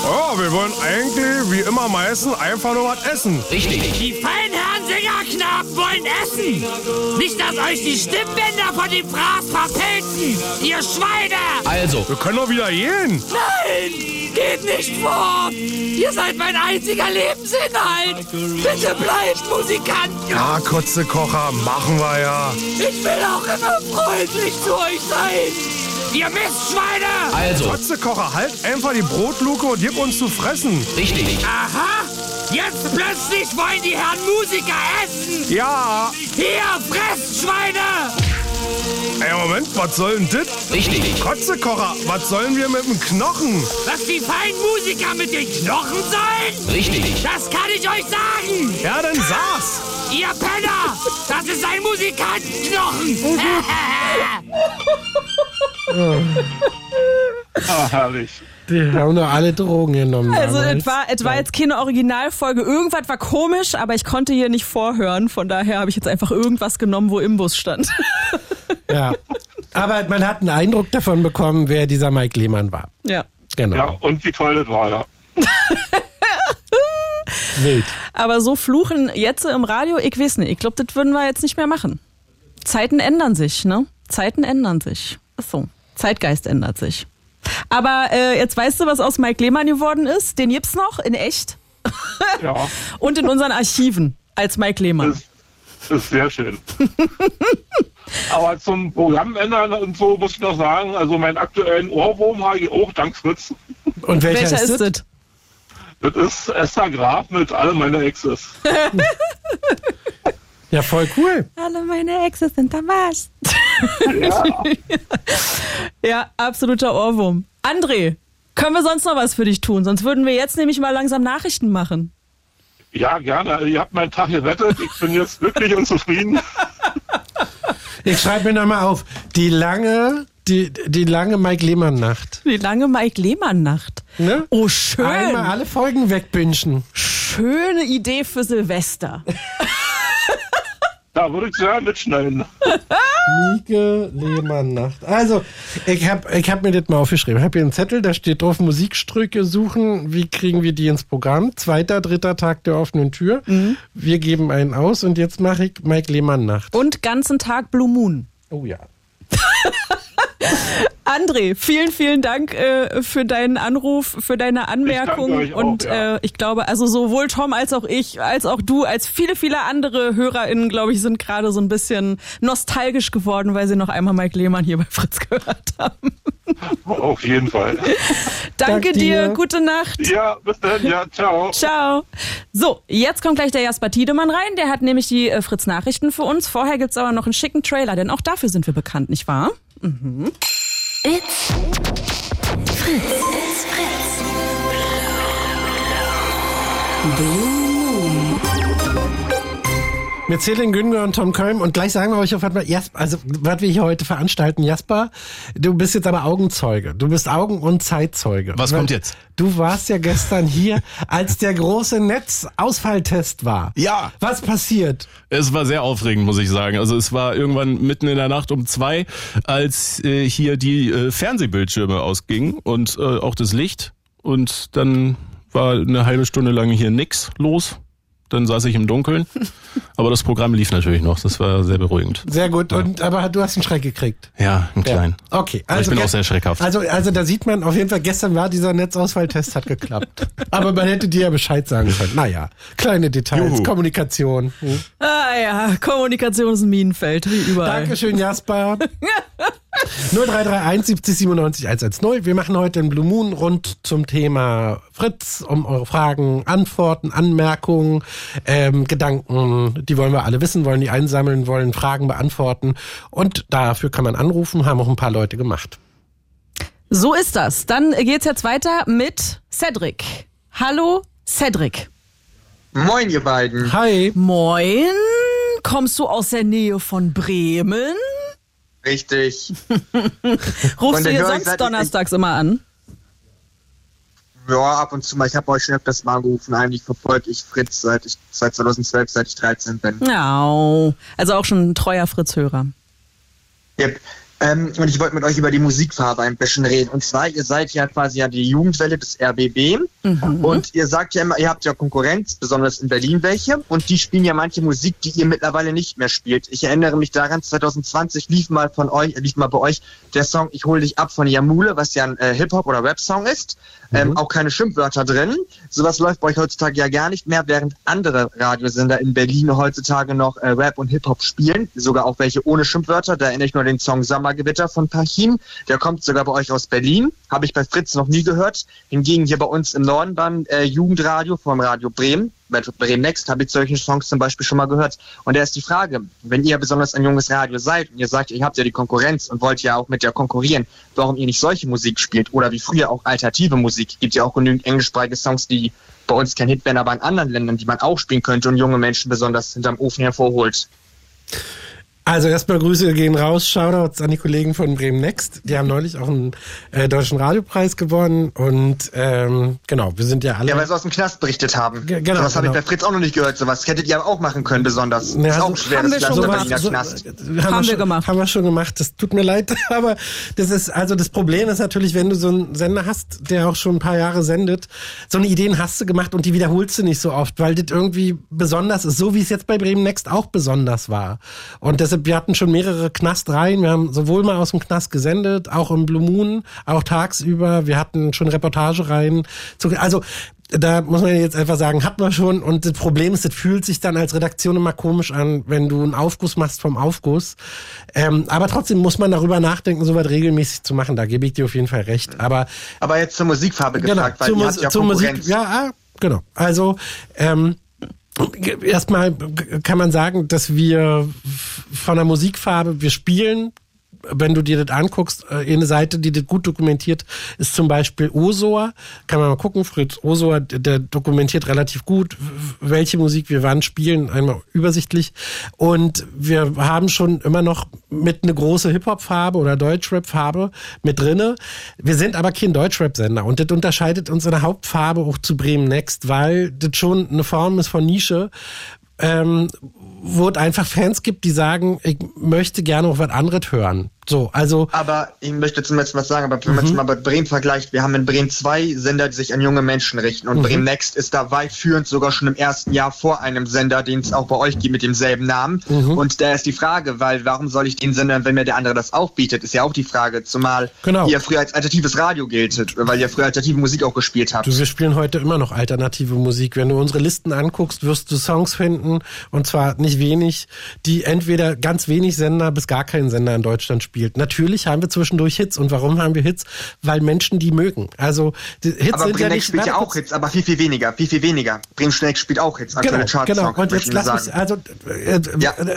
Ja, wir wollen eigentlich, wie immer meistens, einfach nur was essen. Richtig. Die feinen Herren Sängerknaben wollen essen! Nicht, dass euch die Stimmbänder von dem Fraß verpelzen! Ihr Schweine! Also, Wir können doch wieder gehen. Nein! Geht nicht fort! Ihr seid mein einziger Lebensinhalt! Bitte bleibt Musikant! Ja, Kotzekocher, machen wir ja. Ich will auch immer freundlich zu euch sein! Ihr Mistschweine! also, Kotzekocher, halt einfach die Brotluke und gib uns zu fressen. richtig. Aha! Jetzt plötzlich wollen die Herren Musiker essen! Ja. Hier, fresst, Schweine! Ey, Moment, was soll denn das? Richtig. Kotzekocher, was sollen wir mit dem Knochen? Was die feinen Musiker mit den Knochen sollen? Richtig. Das kann ich euch sagen! Ja, dann sag's. Ihr Penner! Das ist ein Musikantenknochen! Ah, herrlich. Die haben doch alle Drogen genommen. Also es war, es war jetzt keine Originalfolge. Irgendwas war komisch, aber ich konnte hier nicht vorhören. Von daher habe ich jetzt einfach irgendwas genommen, wo Imbus stand. Ja. Aber man hat einen Eindruck davon bekommen, wer dieser Mike Lehmann war. ja. Genau. Ja, und wie toll das war, ja. Wild. Aber so fluchen jetzt im Radio, ich weiß nicht. Ich glaube, das würden wir jetzt nicht mehr machen. Zeiten ändern sich, ne? Zeiten ändern sich. Ist so. Zeitgeist ändert sich. Aber äh, jetzt weißt du, was aus Mike Lehmann geworden ist? Den gibt's noch in echt Ja, und in unseren Archiven als Mike Lehmann. das ist sehr schön. Aber zum Programm ändern und so muss ich noch sagen, also meinen aktuellen Ohrwurm habe ich auch dank Fritz. Und welcher, Welcher ist, ist es? es? Das ist Esther Graf mit alle meine Exes. Ja, voll cool. Alle meine Exes sind am Arsch. Ja, Ja, absoluter Ohrwurm. André, können wir sonst noch was für dich tun? Sonst würden wir jetzt nämlich mal langsam Nachrichten machen. Ja, gerne. Ihr habt meinen Tag gerettet. Ich bin jetzt glücklich und zufrieden. Ich schreibe mir nochmal auf. Die lange, die, die lange Mike Lehmann-Nacht. Die lange Mike Lehmann-Nacht. Ne? Oh, schön. Einmal alle Folgen wegbünschen. Schöne Idee für Silvester. Da würde ich sehr mitschneiden. Mieke Lehmann-Nacht. Also, ich hab, ich hab mir das mal aufgeschrieben. Ich hab hier einen Zettel, da steht drauf Musikstücke suchen. Wie kriegen wir die ins Programm? Zweiter, dritter Tag der offenen Tür. Wir geben einen aus und jetzt mache ich Mike Lehmann-Nacht. Und ganzen Tag Blue Moon. Oh ja. André, vielen, vielen Dank äh, für deinen Anruf, für deine Anmerkung. euch auch, und ja. äh, ich glaube, also sowohl Tom als auch ich, als auch du, als viele, viele andere HörerInnen, glaube ich, sind gerade so ein bisschen nostalgisch geworden, weil sie noch einmal Mike Lehmann hier bei Fritz gehört haben. Auf jeden Fall. Danke Dank dir, dir. gute Nacht. Ja, bis dann. Ja, ciao. Ciao. So, jetzt kommt gleich der Jasper Tiedemann rein. Der hat nämlich die äh, Fritz Nachrichten für uns. Vorher gibt's aber noch einen schicken Trailer, denn auch dafür sind wir bekannt, nicht wahr? It's Fritz. It's Fritz. Blue. Mit Celine Günger und Tom Köln und gleich sagen wir euch auf was wir, Jasper, also was wir hier heute veranstalten. Jasper, du bist jetzt aber Augenzeuge. Du bist Augen- und Zeitzeuge. Was Weil kommt jetzt? Du warst ja gestern hier, als der große Netzausfalltest war. Ja. Was passiert? Es war sehr aufregend, muss ich sagen. Also es war irgendwann mitten in der Nacht um zwei, als äh, hier die äh, Fernsehbildschirme ausgingen und äh, auch das Licht. Und dann war eine halbe Stunde lang hier nix los. Dann saß ich im Dunkeln. Aber das Programm lief natürlich noch. Das war sehr beruhigend. Sehr gut. Und aber du hast einen Schreck gekriegt. Ja, einen kleinen. Okay. Aber ich bin auch sehr schreckhaft. Also, also da sieht man auf jeden Fall, gestern war dieser Netzausfalltest, hat geklappt. aber man hätte dir ja Bescheid sagen können. Naja, kleine Details, Juhu. Kommunikation. Hm. Ah ja, Kommunikation ist ein Minenfeld, wie überall. Dankeschön, Jasper. 0331 70 97 110. Wir machen heute einen Blue Moon rund zum Thema Fritz, um eure Fragen, Antworten, Anmerkungen, ähm, Gedanken, die wollen wir alle wissen, wollen die einsammeln, wollen Fragen beantworten. Und dafür kann man anrufen, haben auch ein paar Leute gemacht. So ist das. Dann geht's jetzt weiter mit Cedric. Hallo, Cedric. Moin, ihr beiden. Hi. Moin. Kommst du aus der Nähe von Bremen? Richtig. Rufst du hier ich sonst seit- donnerstags immer an? Ja, ab und zu mal. Ich habe euch schon öfters mal angerufen. Eigentlich verfolge ich Fritz seit ich seit 2012, seit ich 13 bin. Ja. Also auch schon ein treuer Fritz-Hörer. Yep. Ähm, und ich wollte mit euch über die Musikfarbe ein bisschen reden. Und zwar, ihr seid ja quasi ja die Jugendwelle des RBB. Und ihr sagt ja immer, ihr habt ja Konkurrenz, besonders in Berlin welche. Und die spielen ja manche Musik, die ihr mittlerweile nicht mehr spielt. Ich erinnere mich daran, 2020 lief mal von euch, lief mal bei euch der Song Ich hol dich ab von Yamule, was ja ein äh, Hip-Hop- oder Rap-Song ist. Ähm, auch keine Schimpfwörter drin. Sowas läuft bei euch heutzutage ja gar nicht mehr, während andere Radiosender in Berlin heutzutage noch äh, Rap und Hip-Hop spielen. Sogar auch welche ohne Schimpfwörter. Da erinnere ich nur an den Song Sommergewitter von Pachim. Der kommt sogar bei euch aus Berlin. Habe ich bei Fritz noch nie gehört. Hingegen hier bei uns im Norden beim äh, Jugendradio vom Radio Bremen, bei Bremen Next, habe ich solche Songs zum Beispiel schon mal gehört. Und da ist die Frage, wenn ihr besonders ein junges Radio seid und ihr sagt, ihr habt ja die Konkurrenz und wollt ja auch mit der konkurrieren, warum ihr nicht solche Musik spielt oder wie früher auch alternative Musik. Gibt ja auch genügend englischsprachige Songs, die bei uns kein Hit werden, aber in anderen Ländern, die man auch spielen könnte und junge Menschen besonders hinterm Ofen hervorholt. Also erstmal Grüße gehen raus, Shoutouts an die Kollegen von Bremen Next. Die haben neulich auch einen äh, deutschen Radiopreis gewonnen und ähm, genau, wir sind ja alle. Ja, weil sie aus dem Knast berichtet haben. Ge- genau, sowas habe ich genau. bei Fritz auch noch nicht gehört. Sowas hättet ihr aber auch machen können, besonders. Ja, ist auch so- schwer, haben das wir Land schon gemacht. Berliner so- Knast. haben, Haben wir schon, gemacht. Haben wir schon gemacht. Das tut mir leid, aber das ist also das Problem ist natürlich, wenn du so einen Sender hast, der auch schon ein paar Jahre sendet, so eine Ideen hast du gemacht und die wiederholst du nicht so oft, weil das irgendwie besonders ist, so wie es jetzt bei Bremen Next auch besonders war. Und deshalb also wir hatten schon mehrere Knastreihen. Wir haben sowohl mal aus dem Knast gesendet, auch im Blue Moon, auch tagsüber. Wir hatten schon Reportagereihen. Zu, also da muss man jetzt einfach sagen, hat man schon. Und das Problem ist, das fühlt sich dann als Redaktion immer komisch an, wenn du einen Aufguss machst vom Aufguss. Ähm, aber trotzdem muss man darüber nachdenken, so was regelmäßig zu machen. Da gebe ich dir auf jeden Fall recht. Aber, aber jetzt zur Musikfarbe genau, gefragt, weil zur, ja zur. Musik. Ja, ah, genau. Also ähm, erstmal kann man sagen, dass wir von der Musikfarbe, wir spielen wenn du dir das anguckst, äh, eine Seite, die das gut dokumentiert, ist zum Beispiel Osor. Kann man mal gucken, Fritz Osor, der dokumentiert relativ gut, welche Musik wir wann spielen, einmal übersichtlich. Und wir haben schon immer noch mit eine große Hip-Hop-Farbe oder Deutschrap-Farbe mit drinne. Wir sind aber kein Deutschrap-Sender und das unterscheidet uns in der Hauptfarbe auch zu Bremen Next, weil das schon eine Form ist von Nische, ähm, wo es einfach Fans gibt, die sagen, ich möchte gerne auch was anderes hören. So, also. Aber ich möchte zum Beispiel was sagen, aber wenn man es mal mit Bremen vergleicht, wir haben in Bremen zwei Sender, die sich an junge Menschen richten. Und Mhm. Bremen Next ist da weit führend, sogar schon im ersten Jahr vor einem Sender, den es auch bei euch gibt mit demselben Namen. Mhm. Und da ist die Frage, weil warum soll ich den Sender, wenn mir der andere das auch bietet, ist ja auch die Frage. Zumal Genau. ihr früher als alternatives Radio giltet, weil ihr früher alternative Musik auch gespielt habt. Du, wir spielen heute immer noch alternative Musik. Wenn du unsere Listen anguckst, wirst du Songs finden, und zwar nicht wenig, die entweder ganz wenig Sender bis gar keinen Sender in Deutschland spielt. Natürlich haben wir zwischendurch Hits. Und warum haben wir Hits? Weil Menschen die mögen. Also die Hits aber sind Bremen ja nicht. spielt ja auch Hits, aber viel, viel weniger, viel, viel weniger. Bremen Next spielt auch Hits, aktuelle Genau, Charts. genau. Und jetzt lass mich, also, äh,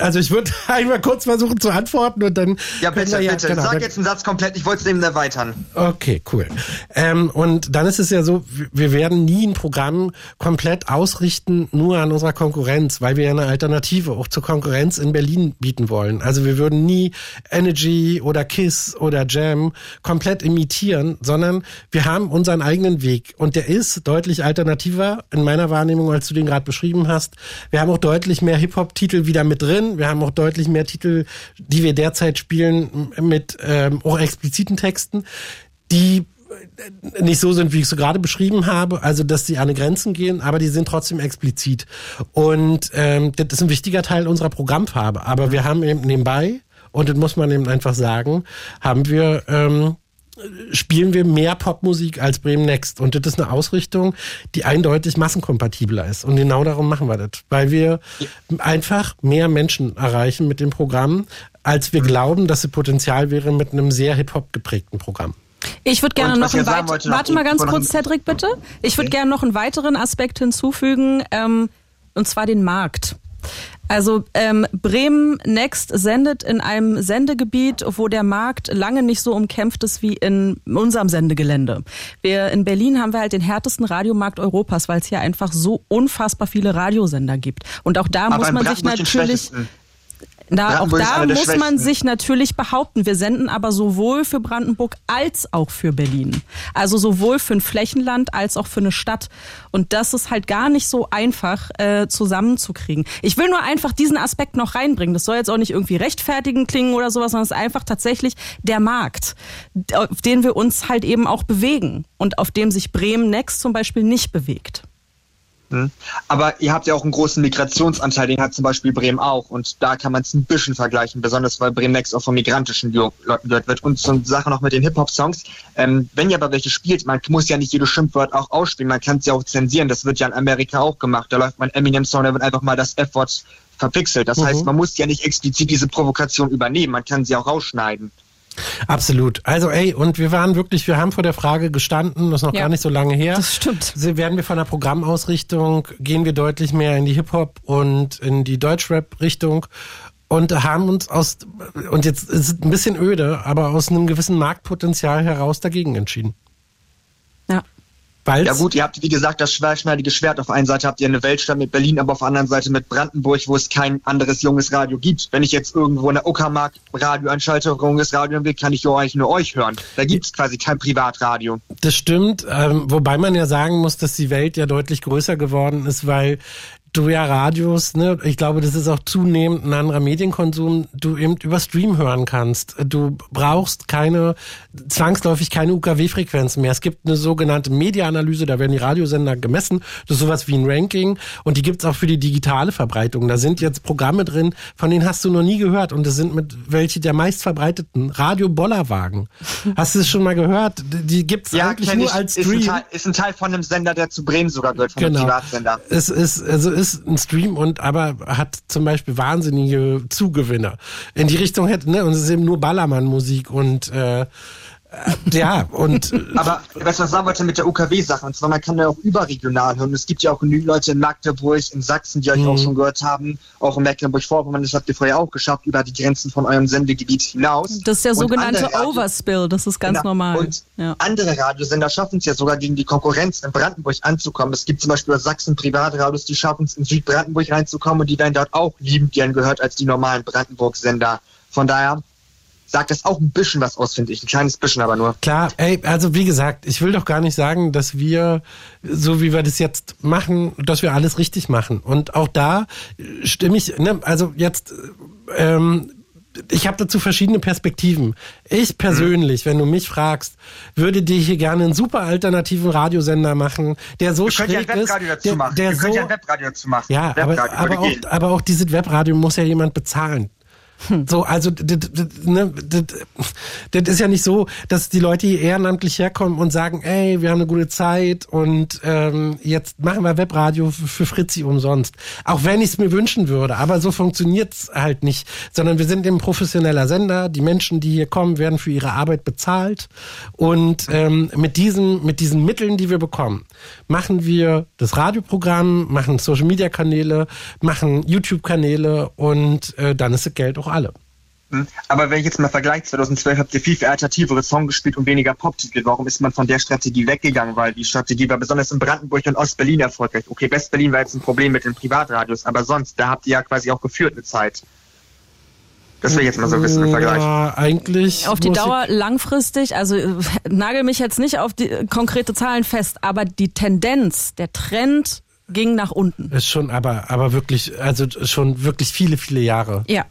also ich würde einmal kurz versuchen zu antworten und dann. Ja, bitte, wir bitte. genau, Sag jetzt einen Satz komplett, ich wollte es eben erweitern. Okay, cool. Ähm, und dann ist es ja so, wir- wir werden nie ein Programm komplett ausrichten, nur an unserer Konkurrenz, weil wir ja eine Alternative auch zur Konkurrenz in Berlin bieten wollen. Also wir würden nie Energy oder Kiss oder Jam komplett imitieren, sondern wir haben unseren eigenen Weg. Und der ist deutlich alternativer in meiner Wahrnehmung, als du den gerade beschrieben hast. Wir haben auch deutlich mehr Hip-Hop-Titel wieder mit drin. Wir haben auch deutlich mehr Titel, die wir derzeit spielen, mit ähm, auch expliziten Texten, die äh, nicht so sind, wie ich es gerade beschrieben habe, also dass sie an Grenzen gehen, aber die sind trotzdem explizit. Und ähm, das ist ein wichtiger Teil unserer Programmfarbe. Aber wir haben eben nebenbei, und das muss man eben einfach sagen, haben wir ähm, spielen wir mehr Popmusik als Bremen Next. Und das ist eine Ausrichtung, die eindeutig massenkompatibler ist. Und genau darum machen wir das. Weil wir einfach mehr Menschen erreichen mit dem Programm, als wir glauben, dass es Potenzial wäre mit einem sehr Hip-Hop geprägten Programm. Ich würde gerne noch einen sagen weit wollte, noch warte mal ganz kurz, Cedric, bitte. Ich würde gerne noch einen weiteren Aspekt hinzufügen, ähm, und zwar den Markt. Also ähm, Bremen Next sendet in einem Sendegebiet, wo der Markt lange nicht so umkämpft ist wie in unserem Sendegelände. Wir in Berlin haben wir halt den härtesten Radiomarkt Europas, weil es hier einfach so unfassbar viele Radiosender gibt. Und auch da Aber muss man sich natürlich na, auch da muss man schwächsten. sich natürlich behaupten. Wir senden aber sowohl für Brandenburg als auch für Berlin. Also sowohl für ein Flächenland als auch für eine Stadt. Und das ist halt gar nicht so einfach äh, zusammenzukriegen. Ich will nur einfach diesen Aspekt noch reinbringen. Das soll jetzt auch nicht irgendwie rechtfertigen klingen oder sowas, sondern es ist einfach tatsächlich der Markt, auf den wir uns halt eben auch bewegen und auf dem sich Bremen Next zum Beispiel nicht bewegt. Hm. Aber ihr habt ja auch einen großen Migrationsanteil, den hat zum Beispiel Bremen auch. Und da kann man es ein bisschen vergleichen, besonders weil Bremen Next auch von migrantischen Leuten gehört wird. Und so eine Sache noch mit den Hip-Hop-Songs. Ähm, wenn ihr aber welche spielt, man muss ja nicht jedes Schimpfwort auch ausspielen, man kann es ja auch zensieren. Das wird ja in Amerika auch gemacht. Da läuft man Eminem-Song, da wird einfach mal das F-Wort verpixelt. Das Mhm. heißt, man muss ja nicht explizit diese Provokation übernehmen, man kann sie auch rausschneiden. Absolut. Also ey, und wir waren wirklich, wir haben vor der Frage gestanden, das ist noch Ja. gar nicht so lange her. Das stimmt. Werden wir von der Programmausrichtung, gehen wir deutlich mehr in die Hip-Hop und in die Deutschrap-Richtung und haben uns aus, und jetzt ist es ein bisschen öde, aber aus einem gewissen Marktpotenzial heraus dagegen entschieden. Ja. Weil's, Ja gut, ihr habt wie gesagt das schwerschneidige Schwert. Auf einer Seite habt ihr eine Weltstadt mit Berlin, aber auf der anderen Seite mit Brandenburg, wo es kein anderes junges Radio gibt. Wenn ich jetzt irgendwo in der Uckermark Radio einschalte, junges Radio will, kann ich ja eigentlich nur euch hören. Da gibt es quasi kein Privatradio. Das stimmt, ähm, wobei man ja sagen muss, dass die Welt ja deutlich größer geworden ist, weil du ja Radios, ne, ich glaube, das ist auch zunehmend ein anderer Medienkonsum, du eben über Stream hören kannst. Du brauchst keine, zwangsläufig keine UKW-Frequenzen mehr. Es gibt eine sogenannte Media-Analyse, da werden die Radiosender gemessen. Das ist sowas wie ein Ranking und die gibt's auch für die digitale Verbreitung. Da sind jetzt Programme drin, von denen hast du noch nie gehört und das sind mit welche der meistverbreiteten Radio-Bollerwagen. Hast du es schon mal gehört? Die gibt's Ja, eigentlich nur ich. als ist ein, Stream. Teil, ist ein Teil von einem Sender, der zu Bremen sogar gehört, von einem Genau. Privatsender. Es ist, also ist ein Stream und aber hat zum Beispiel wahnsinnige Zugewinner. In die Richtung hätte, ne, und es ist eben nur Ballermann-Musik und äh, ja, und Aber weißt du, was ich sagen wollte mit der UKW-Sache? Und zwar, man kann ja auch überregional hören. Es gibt ja auch genügend Leute in Magdeburg, in Sachsen, die euch Mhm. auch schon gehört haben. Auch in Mecklenburg-Vorpommern, das habt ihr vorher auch geschafft, über die Grenzen von eurem Sendegebiet hinaus. Das ist der Und sogenannte Overspill, das ist ganz Genau. normal. Und ja. andere Radiosender schaffen es ja sogar gegen die Konkurrenz in Brandenburg anzukommen. Es gibt zum Beispiel aus Sachsen Privatradios, die schaffen es in Südbrandenburg reinzukommen und die werden dort auch liebend gern gehört als die normalen Brandenburg-Sender. Von daher sagt das auch ein bisschen was aus, finde ich. Ein kleines bisschen aber nur. Klar, ey, also wie gesagt, ich will doch gar nicht sagen, dass wir, so wie wir das jetzt machen, dass wir alles richtig machen. Und auch da äh, stimme ich, ne, also jetzt, ähm, ich habe dazu verschiedene Perspektiven. Ich persönlich, wenn du mich fragst, würde dir hier gerne einen super alternativen Radiosender machen, der so Wir ja schräg ist, Webradio dazu der, der so ja ein Webradio dazu machen. ja, aber, Webradio aber, würde auch, aber auch dieses Webradio muss ja jemand bezahlen. So, also ne, das, das ist ja nicht so, dass die Leute hier ehrenamtlich herkommen und sagen, ey, wir haben eine gute Zeit und ähm, jetzt machen wir Webradio für, Fritzi umsonst. Auch wenn ich es mir wünschen würde, aber so funktioniert's halt nicht, sondern wir sind eben professioneller Sender. Die Menschen, die hier kommen, werden für ihre Arbeit bezahlt und ähm, mit diesen mit diesen Mitteln, die wir bekommen, machen wir das Radioprogramm, machen Social Media Kanäle, machen YouTube Kanäle und äh, dann ist das Geld auch alle. Hm. Aber wenn ich jetzt mal vergleiche, 2012 habt ihr viel, viel alternativere Songs gespielt und weniger Pop-Titel. Warum ist man von der Strategie weggegangen? Weil die Strategie war besonders in Brandenburg und Ostberlin erfolgreich. Okay, Westberlin war jetzt ein Problem mit den Privatradios, aber sonst, da habt ihr ja quasi auch geführt eine Zeit. Das will ich jetzt mal so ein bisschen im Vergleich. Ja, eigentlich. Auf die Dauer langfristig, also äh, nagel mich jetzt nicht auf die äh, konkrete Zahlen fest, aber die Tendenz, der Trend ging nach unten. Ist schon, aber, aber wirklich, also schon wirklich viele, viele Jahre. Ja.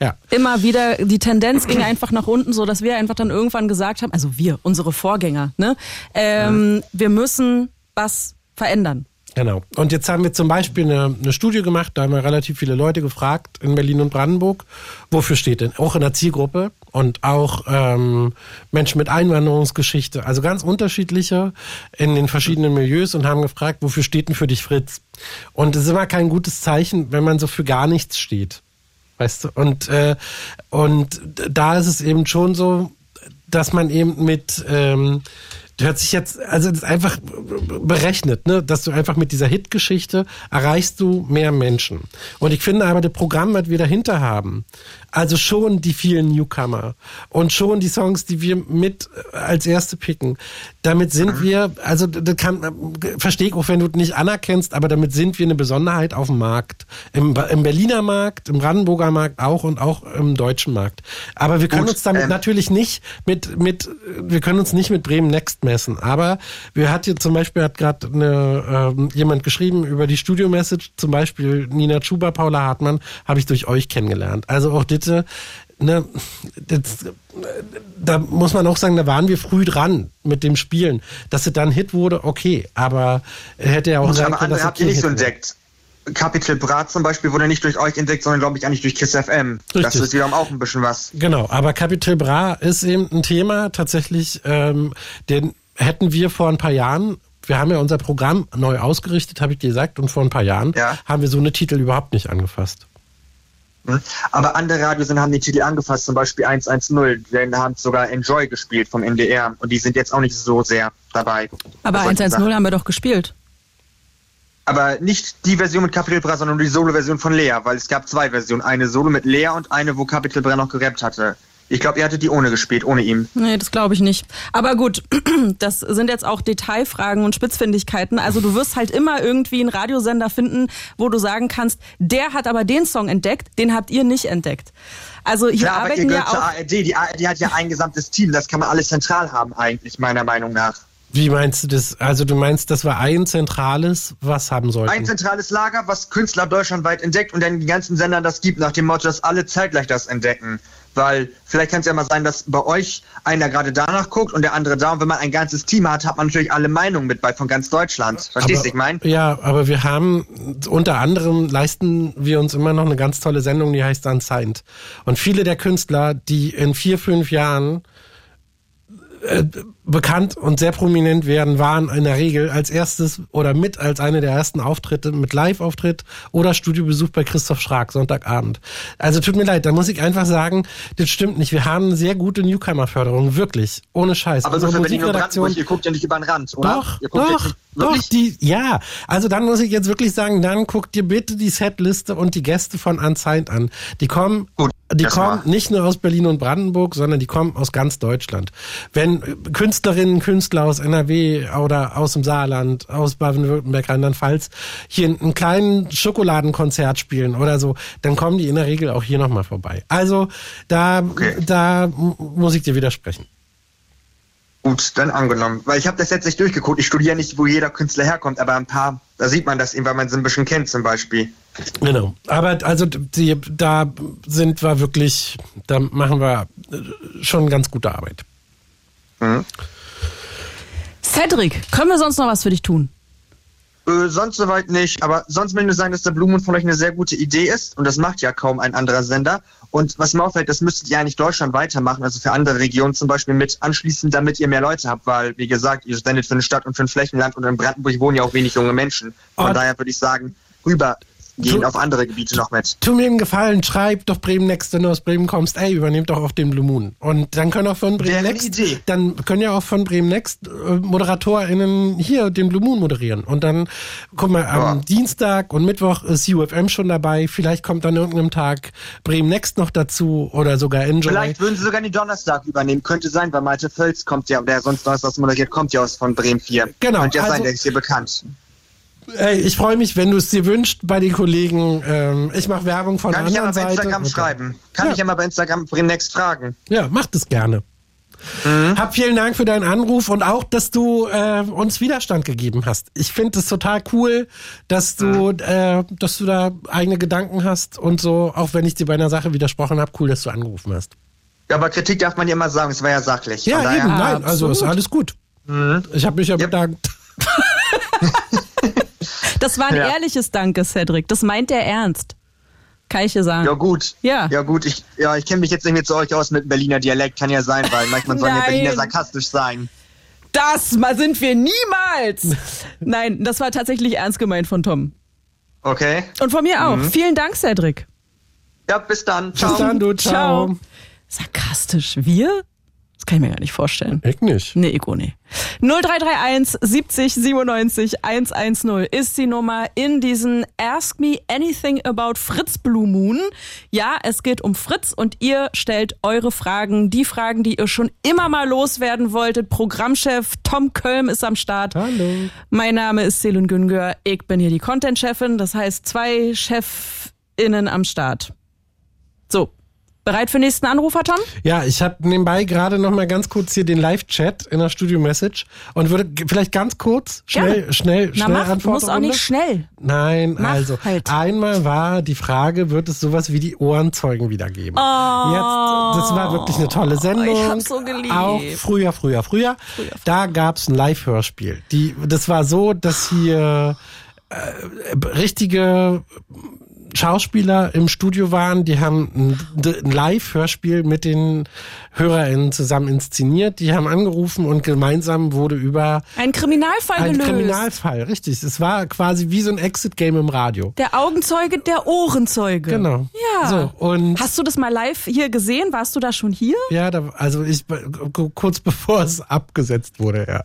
Ja. Immer wieder, die Tendenz ging einfach nach unten, so dass wir einfach dann irgendwann gesagt haben, also wir, unsere Vorgänger, ne, ähm, wir müssen was verändern. Genau. Und jetzt haben wir zum Beispiel eine, eine Studie gemacht, da haben wir relativ viele Leute gefragt in Berlin und Brandenburg, wofür steht denn? Auch in der Zielgruppe und auch ähm, Menschen mit Einwanderungsgeschichte, also ganz unterschiedliche in den verschiedenen Milieus und haben gefragt, wofür steht denn für dich Fritz? Und es ist immer kein gutes Zeichen, wenn man so für gar nichts steht. Weißt du? Und, äh, und da ist es eben schon so, dass man eben mit ähm, hört sich jetzt, also das ist einfach berechnet, ne, dass du einfach mit dieser Hitgeschichte erreichst du mehr Menschen. Und ich finde aber, das Programm, was wir dahinter haben, also schon die vielen Newcomer und schon die Songs, die wir mit äh, als erste picken, damit sind wir, also das kann, verstehe ich auch, wenn du es nicht anerkennst, aber damit sind wir eine Besonderheit auf dem Markt. Im, Im Berliner Markt, im Brandenburger Markt auch und auch im deutschen Markt. Aber wir können Gut, uns damit ähm, natürlich nicht mit, mit, wir können uns nicht mit Bremen Next messen. Aber wir hat hier zum Beispiel, hat gerade ähm, jemand geschrieben über die Studio-Message, zum Beispiel Nina Schuber, Paula Hartmann, habe ich durch euch kennengelernt. Also auch Ditte, ne, das, da muss man auch sagen, da waren wir früh dran mit dem Spielen. Dass es dann Hit wurde, okay, aber hätte ja auch sein können, dass habt nicht so entdeckt. Capital Brat zum Beispiel wurde nicht durch euch entdeckt, sondern glaube ich eigentlich durch Kiss FM. Das Richtig. ist wiederum auch ein bisschen was. Genau, aber Capital Bra ist eben ein Thema tatsächlich, ähm, den hätten wir vor ein paar Jahren, wir haben ja unser Programm neu ausgerichtet, habe ich dir gesagt, und vor ein paar Jahren Ja. haben wir so eine Titel überhaupt nicht angefasst. Hm? Aber andere Radiosender haben die Titel angefasst, zum Beispiel 110, denn haben sogar Enjoy gespielt vom NDR und die sind jetzt auch nicht so sehr dabei. Aber Bei solchen 110 Sachen. haben wir doch gespielt. Aber nicht die Version mit Capital Bra, sondern nur die Solo-Version von Lea, weil es gab zwei Versionen. Eine Solo mit Lea und eine, wo Capital Bra noch gerappt hatte. Ich glaube, ihr hattet die ohne gespielt, ohne ihm. Nee, das glaube ich nicht. Aber gut, das sind jetzt auch Detailfragen und Spitzfindigkeiten. Also du wirst halt immer irgendwie einen Radiosender finden, wo du sagen kannst, der hat aber den Song entdeckt, den habt ihr nicht entdeckt. Also hier Klar, aber ihr arbeiten gehört ja zur auch... ARD. Die ARD hat ja ein gesamtes Team. Das kann man alles zentral haben, eigentlich, meiner Meinung nach. Wie meinst du das? Also du meinst, dass wir ein zentrales was haben sollten? Ein zentrales Lager, was Künstler deutschlandweit entdeckt und dann die ganzen Sendern das gibt, nach dem Motto, dass alle zeitgleich das entdecken. Weil vielleicht kann es ja mal sein, dass bei euch einer gerade danach guckt und der andere da. Und wenn man ein ganzes Team hat, hat man natürlich alle Meinungen mit bei von ganz Deutschland. Verstehst du, ich mein? Ja, aber wir haben unter anderem leisten wir uns immer noch eine ganz tolle Sendung, die heißt Unsigned. Und viele der Künstler, die in vier, fünf Jahren äh, bekannt und sehr prominent werden, waren in der Regel als erstes oder mit als eine der ersten Auftritte mit Live-Auftritt oder Studiobesuch bei Christoph Schrag Sonntagabend. Also tut mir leid, da muss ich einfach sagen, das stimmt nicht. Wir haben eine sehr gute Newcomer-Förderung, wirklich, ohne Scheiß. Aber so Musikredaktion- ihr guckt ja nicht über den Rand, oder? doch, ihr guckt doch, jetzt doch, wirklich? die, ja. Also dann muss ich jetzt wirklich sagen, dann guck dir bitte die Setliste und die Gäste von Unsigned an. Die kommen, die kommen nicht nur aus Berlin und Brandenburg, sondern die kommen aus ganz Deutschland. Wenn äh, Künstlerinnen, Künstler aus NRW oder aus dem Saarland, aus Baden-Württemberg, Rheinland-Pfalz hier einen kleinen Schokoladenkonzert spielen oder so, dann kommen die in der Regel auch hier nochmal vorbei. Also da, da m- muss ich dir widersprechen. Gut, dann angenommen. Weil ich habe das jetzt nicht durchgeguckt. Ich studiere nicht, wo jeder Künstler herkommt, aber ein paar, da sieht man das eben, weil man sie ein bisschen kennt zum Beispiel. Genau. Aber also die, da sind wir wirklich, da machen wir äh, schon ganz gute Arbeit. Cedric, können wir sonst noch was für dich tun? Äh, sonst soweit nicht, aber sonst will ich nur sagen, dass der Blumen von euch eine sehr gute Idee ist und das macht ja kaum ein anderer Sender. Und was mir auffällt, das müsstet ihr eigentlich Deutschland weitermachen, also für andere Regionen zum Beispiel mit anschließen, damit ihr mehr Leute habt, weil, wie gesagt, ihr sendet für eine Stadt und für ein Flächenland und in Brandenburg wohnen ja auch wenig junge Menschen. Von Und- daher würde ich sagen, rüber gehen Du- auf andere Gebiete noch mit. Tu mir einen Gefallen, schreib doch Bremen Next, wenn du aus Bremen kommst, ey, übernehmt doch auch den Blue Moon. Und dann können auch von Bremen Wäre Next, Idee. dann können ja auch von Bremen Next äh, ModeratorInnen hier den Blue Moon moderieren. Und dann, guck mal, am Dienstag und Mittwoch ist UFM schon dabei. Vielleicht kommt an irgendeinem Tag Bremen Next noch dazu oder sogar Enjoy. Vielleicht würden sie sogar den Donnerstag übernehmen. Könnte sein, weil Malte Völz kommt ja, der sonst Donnerstags moderiert, kommt ja aus von Bremen 4. Genau, Könnte ja also- sein, der ist hier bekannt. Ey, ich freue mich, wenn du es dir wünscht bei den Kollegen. Ähm, ich mache Werbung von Kann der ich ja mal anderen bei Seite. Instagram schreiben. Kann Ja. ich ja mal bei Instagram Next fragen. Ja, mach das gerne. Mhm. Hab vielen Dank für deinen Anruf und auch, dass du äh, uns Widerstand gegeben hast. Ich finde es total cool, dass du, Mhm. äh, dass du da eigene Gedanken hast und so, auch wenn ich dir bei einer Sache widersprochen habe, cool, dass du angerufen hast. Ja, aber Kritik darf man ja immer sagen, es war ja sachlich. Ja, eben, nein, also ist alles gut. Mhm. Ich habe mich ja bedankt. Das war ein Ja. ehrliches Danke, Cedric. Das meint er ernst. Kann ich dir sagen. Ja gut. Ja. Ja gut, ich, ja, ich kenne mich jetzt nicht mehr zu euch aus mit dem Berliner Dialekt, kann ja sein, weil manchmal sollen ja. Berliner sarkastisch sein. Das mal sind wir niemals. Nein, das war tatsächlich ernst gemeint von Tom. Okay. Und von mir auch. Mhm. Vielen Dank, Cedric. Ja, bis dann. Ciao. Bis dann, du, ciao. Sarkastisch. Wir? Das kann ich mir gar nicht vorstellen. Ich nicht. Nee, Ego, nee. 0331 70 97 110 ist die Nummer in diesen Ask Me Anything About Fritz Blue Moon. Ja, es geht um Fritz und ihr stellt eure Fragen, die Fragen, die ihr schon immer mal loswerden wolltet. Programmchef Tom Kölm ist am Start. Hallo. Mein Name ist Selin Güngör. Ich bin hier die Content-Chefin. Das heißt, zwei ChefInnen am Start. So. Bereit für den nächsten Anrufer, Tom? Ja, ich habe nebenbei gerade noch mal ganz kurz hier den Live-Chat in der Studio-Message und würde vielleicht ganz kurz, schnell, Gerne. schnell, Na schnell mach, du antworten. musst auch nicht schnell. Nein, Mach also halt. einmal war die Frage, wird es sowas wie die Ohrenzeugen wieder geben? Oh. Jetzt, das war wirklich eine tolle Sendung. Ich hab's so geliebt. Auch früher, früher, früher. Da gab's ein Live-Hörspiel. Die, das war so, dass hier äh, richtige Schauspieler im Studio waren, die haben ein, ein Live-Hörspiel mit den HörerInnen zusammen inszeniert. Die haben angerufen und gemeinsam wurde über Ein Kriminalfall einen gelöst. Kriminalfall, richtig. Es war quasi wie so ein Exit-Game im Radio. Der Augenzeuge, der Ohrenzeuge. Genau. Ja. So, und Hast du das mal live hier gesehen? Warst du da schon hier? ja, da, also ich kurz bevor es abgesetzt wurde, ja.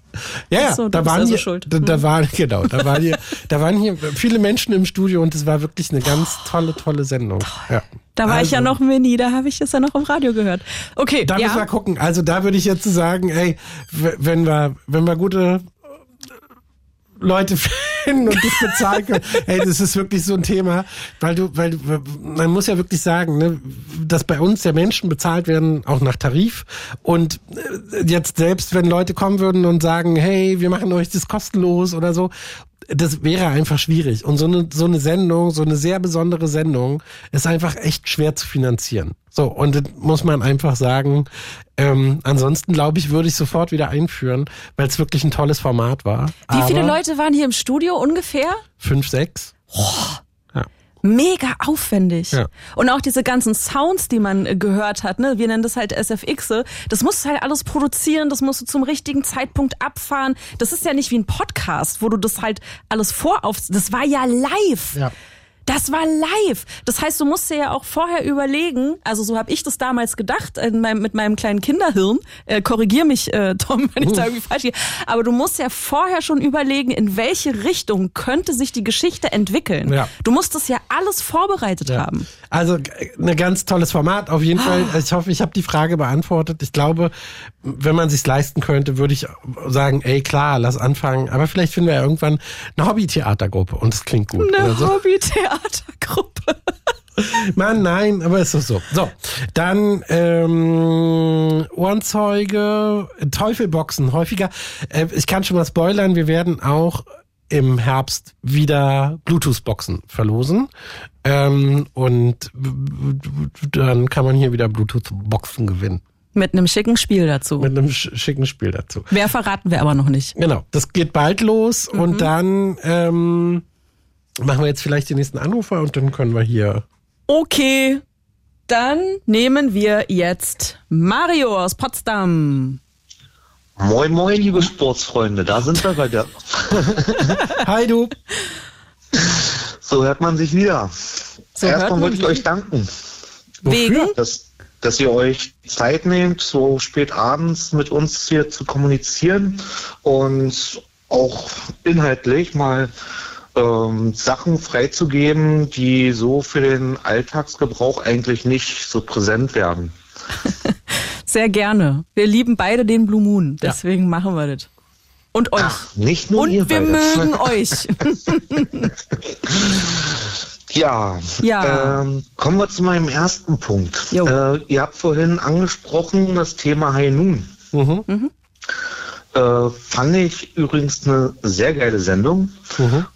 Ja, so, da waren also hier, schuld. da, da Hm. waren genau, da waren hier, da waren hier viele Menschen im Studio und es war wirklich eine ganz tolle, tolle Sendung. Ja. Da war ich ja Also, noch Mini, da habe ich es ja noch im Radio gehört. Okay, Da ja. müssen wir gucken. Also da würde ich jetzt sagen, ey, wenn wir, wenn wir gute Leute gewinnen und das bezahlen können. Ey, das ist wirklich so ein Thema, weil du, weil du, man muss ja wirklich sagen, ne, dass bei uns ja Menschen bezahlt werden, auch nach Tarif. Und äh, jetzt selbst, wenn Leute kommen würden und sagen, hey, wir machen euch das kostenlos oder so, das wäre einfach schwierig. Und so eine, so eine Sendung, so eine sehr besondere Sendung, ist einfach echt schwer zu finanzieren. So, und das muss man einfach sagen. Ähm, ansonsten, glaube ich, würde ich sofort wieder einführen, weil es wirklich ein tolles Format war. Wie Aber viele Leute waren hier im Studio ungefähr? Fünf, sechs. Mega aufwendig. Ja. Und auch diese ganzen Sounds, die man äh, gehört hat, ne, wir nennen das halt SFX, das musst du halt alles produzieren, das musst du zum richtigen Zeitpunkt abfahren. Das ist ja nicht wie ein Podcast, wo du das halt alles vorauf, das war ja live. Ja. Das war live. Das heißt, du musst dir ja auch vorher überlegen, also so habe ich das damals gedacht, in meinem, mit meinem kleinen Kinderhirn. Äh, Korrigier mich, äh, Tom, wenn ich da irgendwie falsch gehe. Aber du musst ja vorher schon überlegen, in welche Richtung könnte sich die Geschichte entwickeln. Ja. Du musst das ja alles vorbereitet haben. Also ein ganz tolles Format, auf jeden Fall. Ich hoffe, ich habe die Frage beantwortet. Ich glaube, wenn man sich leisten könnte, würde ich sagen, ey klar, lass anfangen. Aber vielleicht finden wir ja irgendwann eine Hobby-Theatergruppe und es klingt gut. Eine so. Hobby-Theatergruppe. Mann, nein, aber es ist so. So, dann ähm, Ohrenzeuge, Teufelboxen häufiger. Äh, ich kann schon mal spoilern, wir werden auch im Herbst wieder Bluetooth-Boxen verlosen. Ähm, und dann kann man hier wieder Bluetooth-Boxen gewinnen. Mit einem schicken Spiel dazu. Mit einem sch schicken Spiel dazu. Wer verraten wir aber noch nicht. Genau, das geht bald los und dann ähm, machen wir jetzt vielleicht den nächsten Anrufer und dann können wir hier. Okay, dann nehmen wir jetzt Mario aus Potsdam. Moin, moin, liebe Sportsfreunde, da sind wir wieder. Hi, du. So hört man sich wieder. So Erstmal wollte ich euch danken, Wegen? dass, dass ihr euch Zeit nehmt, so spät abends mit uns hier zu kommunizieren und auch inhaltlich mal ähm, Sachen freizugeben, die so für den Alltagsgebrauch eigentlich nicht so präsent werden. Sehr gerne. Wir lieben beide den Blue Moon, deswegen machen wir das. Und euch. Nicht nur Und ihr wir beide. mögen euch. Ja, Ja. Ähm, kommen wir zu meinem ersten Punkt. Äh, ihr habt vorhin angesprochen das Thema High Noon. Mhm. Äh, fand ich übrigens eine sehr geile Sendung.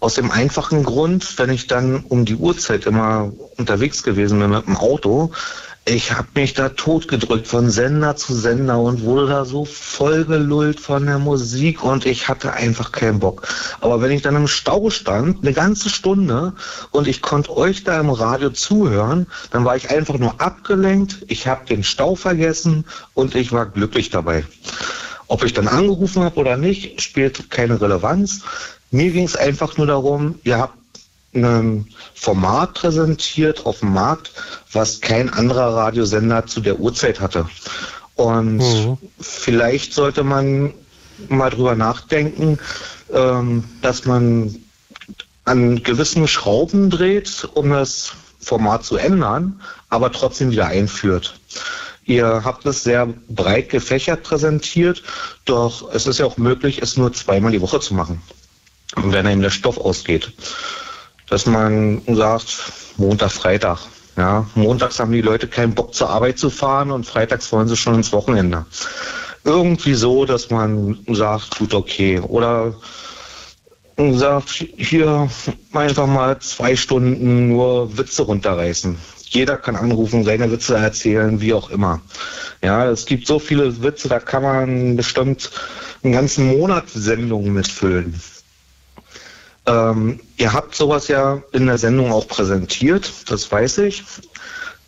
Aus dem einfachen Grund, wenn ich dann um die Uhrzeit immer unterwegs gewesen bin mit dem Auto, ich habe mich da totgedrückt von Sender zu Sender und wurde da so vollgelullt von der Musik und ich hatte einfach keinen Bock. Aber wenn ich dann im Stau stand, eine ganze Stunde und ich konnte euch da im Radio zuhören, dann war ich einfach nur abgelenkt, ich habe den Stau vergessen und ich war glücklich dabei. Ob ich dann angerufen habe oder nicht, spielt keine Relevanz. Mir ging es einfach nur darum, ihr habt ein Format präsentiert auf dem Markt, was kein anderer Radiosender zu der Uhrzeit hatte. Und vielleicht sollte man mal drüber nachdenken, ähm, dass man an gewissen Schrauben dreht, um das Format zu ändern, aber trotzdem wieder einführt. Ihr habt es sehr breit gefächert präsentiert, doch es ist ja auch möglich, es nur zweimal die Woche zu machen, wenn einem der Stoff ausgeht. Dass man sagt, Montag, Freitag. Ja, montags haben die Leute keinen Bock zur Arbeit zu fahren und freitags wollen sie schon ins Wochenende. Irgendwie so, dass man sagt, gut, okay. Oder sagt, hier einfach mal zwei Stunden nur Witze runterreißen. Jeder kann anrufen, seine Witze erzählen, wie auch immer. Ja, es gibt so viele Witze, da kann man bestimmt einen ganzen Monat Sendungen mitfüllen. Ähm, ihr habt sowas ja in der Sendung auch präsentiert, das weiß ich.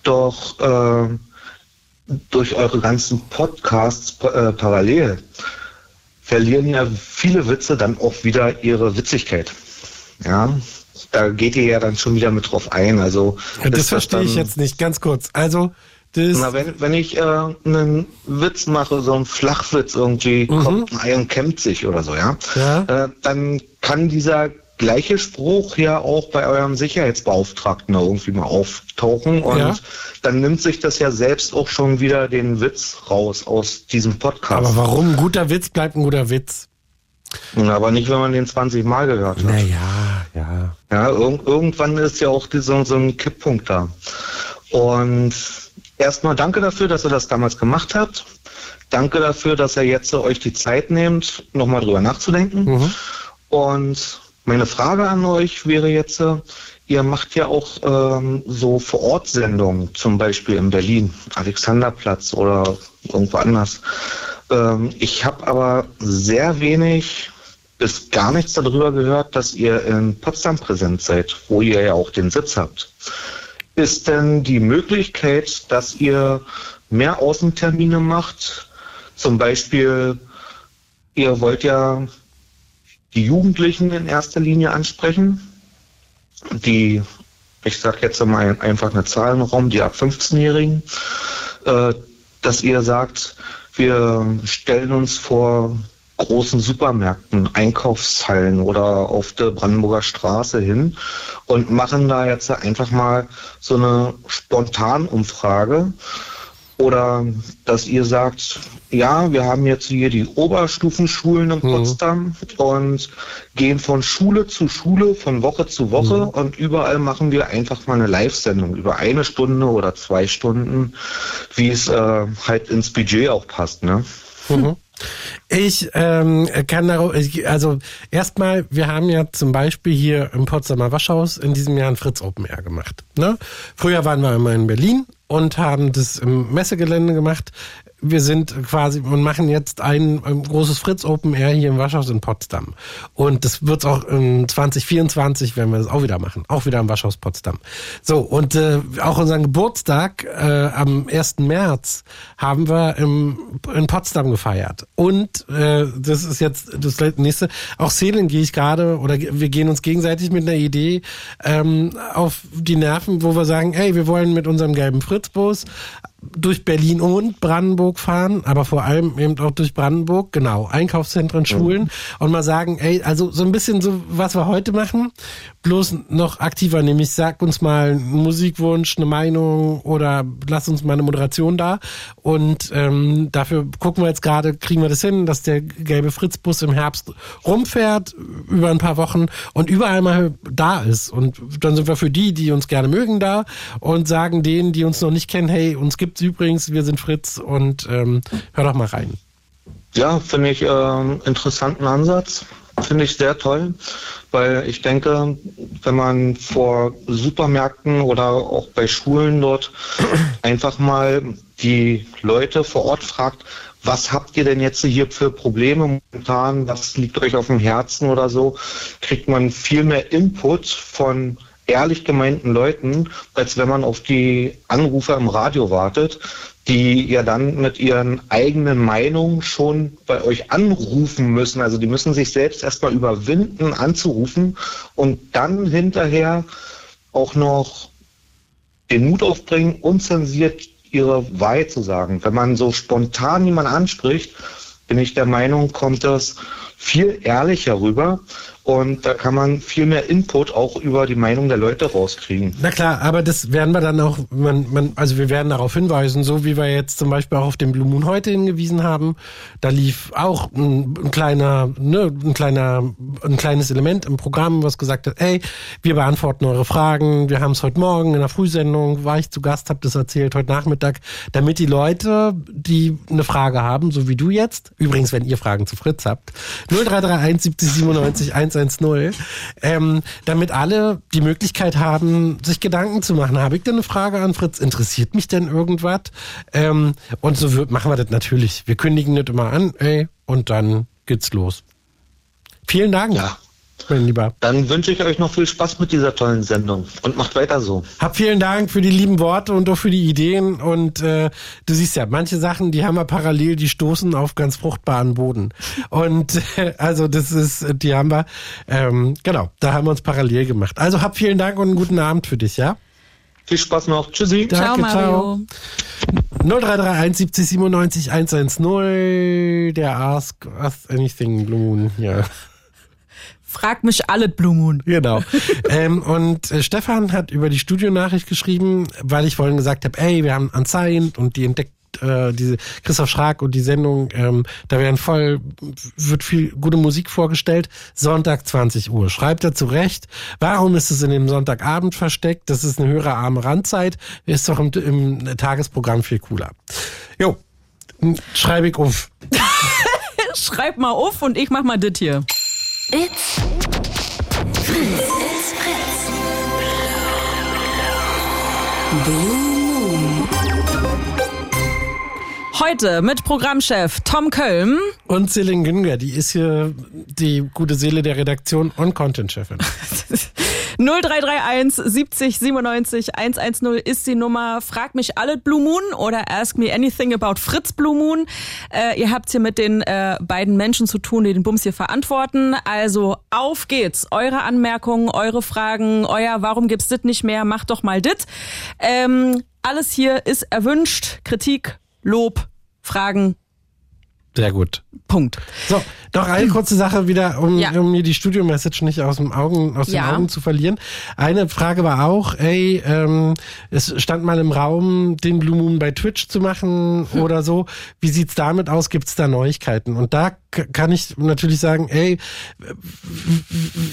Doch äh, durch eure ganzen Podcasts äh, parallel verlieren ja viele Witze dann auch wieder ihre Witzigkeit. Ja, da geht ihr ja dann schon wieder mit drauf ein. Also Ja, das verstehe ich dann- jetzt nicht, ganz kurz. Also, das. Na, wenn, wenn ich äh, einen Witz mache, so einen Flachwitz irgendwie, kommt ein Ei und kämmt sich oder so, ja, Äh, dann kann dieser gleiche Spruch ja auch bei eurem Sicherheitsbeauftragten irgendwie mal auftauchen und Ja. dann nimmt sich das ja selbst auch schon wieder den Witz raus aus diesem Podcast. Aber warum? Ein guter Witz bleibt ein guter Witz. Aber nicht, wenn man den 20 Mal gehört hat. Naja, ja. Ja, irg irgendwann ist ja auch die, so, so ein Kipppunkt da. Und erstmal danke dafür, dass ihr das damals gemacht habt. Danke dafür, dass ihr jetzt euch die Zeit nehmt, nochmal drüber nachzudenken. Mhm. Und meine Frage an euch wäre jetzt, äh, ihr macht ja auch ähm, so Vor-Ort-Sendungen, zum Beispiel in Berlin, Alexanderplatz oder irgendwo anders. Ähm, ich habe aber sehr wenig bis gar nichts darüber gehört, dass ihr in Potsdam präsent seid, wo ihr ja auch den Sitz habt. Ist denn die Möglichkeit, dass ihr mehr Außentermine macht? Zum Beispiel, ihr wollt ja die Jugendlichen in erster Linie ansprechen, die, ich sage jetzt mal einfach eine Zahl im Raum, die ab 15-Jährigen, äh, dass ihr sagt, wir stellen uns vor großen Supermärkten, Einkaufshallen oder auf der Brandenburger Straße hin und machen da jetzt einfach mal so eine Spontanumfrage. Oder dass ihr sagt, ja, wir haben jetzt hier die Oberstufenschulen in Potsdam und gehen von Schule zu Schule, von Woche zu Woche und überall machen wir einfach mal eine Live-Sendung über eine Stunde oder zwei Stunden, wie es äh, halt ins Budget auch passt, ne? Mhm. Ich ähm, kann darauf, also erstmal, wir haben ja zum Beispiel hier im Potsdamer Waschhaus in diesem Jahr ein Fritz Open Air gemacht. Ne? Früher waren wir immer in Berlin und haben das im Messegelände gemacht. Wir sind quasi und machen jetzt ein, ein großes Fritz Open Air hier im Waschhaus in Potsdam. Und das wird auch in 2024, werden wir das auch wieder machen. Auch wieder im Waschhaus Potsdam. So, und äh, auch unseren Geburtstag äh, am 1. März haben wir im, in Potsdam gefeiert. Und äh, das ist jetzt das nächste. Auch Seelen gehe ich gerade, oder wir gehen uns gegenseitig mit einer Idee ähm, auf die Nerven, wo wir sagen, ey, wir wollen mit unserem gelben Fritzbus durch Berlin und Brandenburg fahren, aber vor allem eben auch durch Brandenburg, genau, Einkaufszentren, Schulen und mal sagen, ey, also so ein bisschen so, was wir heute machen, bloß noch aktiver, nämlich sag uns mal einen Musikwunsch, eine Meinung oder lass uns mal eine Moderation da und ähm, dafür gucken wir jetzt gerade, kriegen wir das hin, dass der gelbe Fritzbus im Herbst rumfährt über ein paar Wochen und überall mal da ist und dann sind wir für die, die uns gerne mögen, da und sagen denen, die uns noch nicht kennen, hey, uns gibt's übrigens, wir sind Fritz und ähm, hör doch mal rein. Ja, finde ich ähm, interessanten Ansatz. Finde ich sehr toll, weil ich denke, wenn man vor Supermärkten oder auch bei Schulen dort einfach mal die Leute vor Ort fragt, was habt ihr denn jetzt hier für Probleme momentan, was liegt euch auf dem Herzen oder so, kriegt man viel mehr Input von ehrlich gemeinten Leuten, als wenn man auf die Anrufe im Radio wartet, die ja dann mit ihren eigenen Meinungen schon bei euch anrufen müssen. Also die müssen sich selbst erstmal überwinden, anzurufen und dann hinterher auch noch den Mut aufbringen, unzensiert ihre Wahrheit zu sagen. Wenn man so spontan jemanden anspricht, bin ich der Meinung, kommt das viel ehrlicher rüber und da kann man viel mehr Input auch über die Meinung der Leute rauskriegen. Na klar, aber das werden wir dann auch, man, man, also wir werden darauf hinweisen, so wie wir jetzt zum Beispiel auch auf den Blue Moon heute hingewiesen haben. Da lief auch ein, ein kleiner, ne, ein kleiner, ein kleines Element im Programm, was gesagt hat, ey, wir beantworten eure Fragen. Wir haben es heute Morgen in der Frühsendung, war ich zu Gast, hab das erzählt heute Nachmittag, damit die Leute, die eine Frage haben, so wie du jetzt, übrigens, wenn ihr Fragen zu Fritz habt, 0331 70 97 110, ähm, damit alle die Möglichkeit haben, sich Gedanken zu machen. Habe ich denn eine Frage an Fritz? Interessiert mich denn irgendwas? Ähm, und so wird, machen wir das natürlich. Wir kündigen das immer an, ey, und dann geht's los. Vielen Dank. Ja. Mein Lieber. Dann wünsche ich euch noch viel Spaß mit dieser tollen Sendung und macht weiter so. Hab vielen Dank für die lieben Worte und auch für die Ideen. Und äh, du siehst ja, manche Sachen, die haben wir parallel, die stoßen auf ganz fruchtbaren Boden. Und äh, also das ist, die haben wir, ähm, genau, da haben wir uns parallel gemacht. Also hab vielen Dank und einen guten Abend für dich, ja? Viel Spaß noch. Tschüssi. Danke, ciao. 0331 70 97 110, der Ask Us Anything Blue Moon, ja. Frag mich alle Blue Moon. Genau. ähm, und äh, Stefan hat über die Studionachricht geschrieben, weil ich vorhin gesagt habe, ey, wir haben Unsigned und die entdeckt äh, diese Christoph Schrag und die Sendung, ähm, da werden voll, wird viel gute Musik vorgestellt. Sonntag 20 Uhr. Schreibt er zurecht. Warum ist es in dem Sonntagabend versteckt? Das ist eine höhere arme Randzeit. Ist doch im, im Tagesprogramm viel cooler. Jo, schreibe ich auf. Schreib mal auf und ich mach mal das hier. It's Fritz. It's Fritz. Blue Heute mit Programmchef Tom Köln. Und Celine Günger, die ist hier die gute Seele der Redaktion und Content-Chefin. 0331 70 97 110 ist die Nummer. Frag mich alle Blue Moon oder ask me anything about Fritz Blue Moon. Äh, ihr habt hier mit den äh, beiden Menschen zu tun, die den Bums hier verantworten. Also auf geht's. Eure Anmerkungen, eure Fragen, euer Warum gibt's dit nicht mehr? Macht doch mal dit. Ähm, alles hier ist erwünscht. Kritik, Lob, Fragen. Sehr gut. Punkt. So, noch eine kurze Sache wieder, um, Ja. um mir die Studio-Message nicht aus, dem Augen, aus Ja. den Augen zu verlieren. Eine Frage war auch, ey, ähm, es stand mal im Raum, den Blue Moon bei Twitch zu machen Hm. oder so. Wie sieht's damit aus? Gibt's da Neuigkeiten? Und da kann ich natürlich sagen, ey,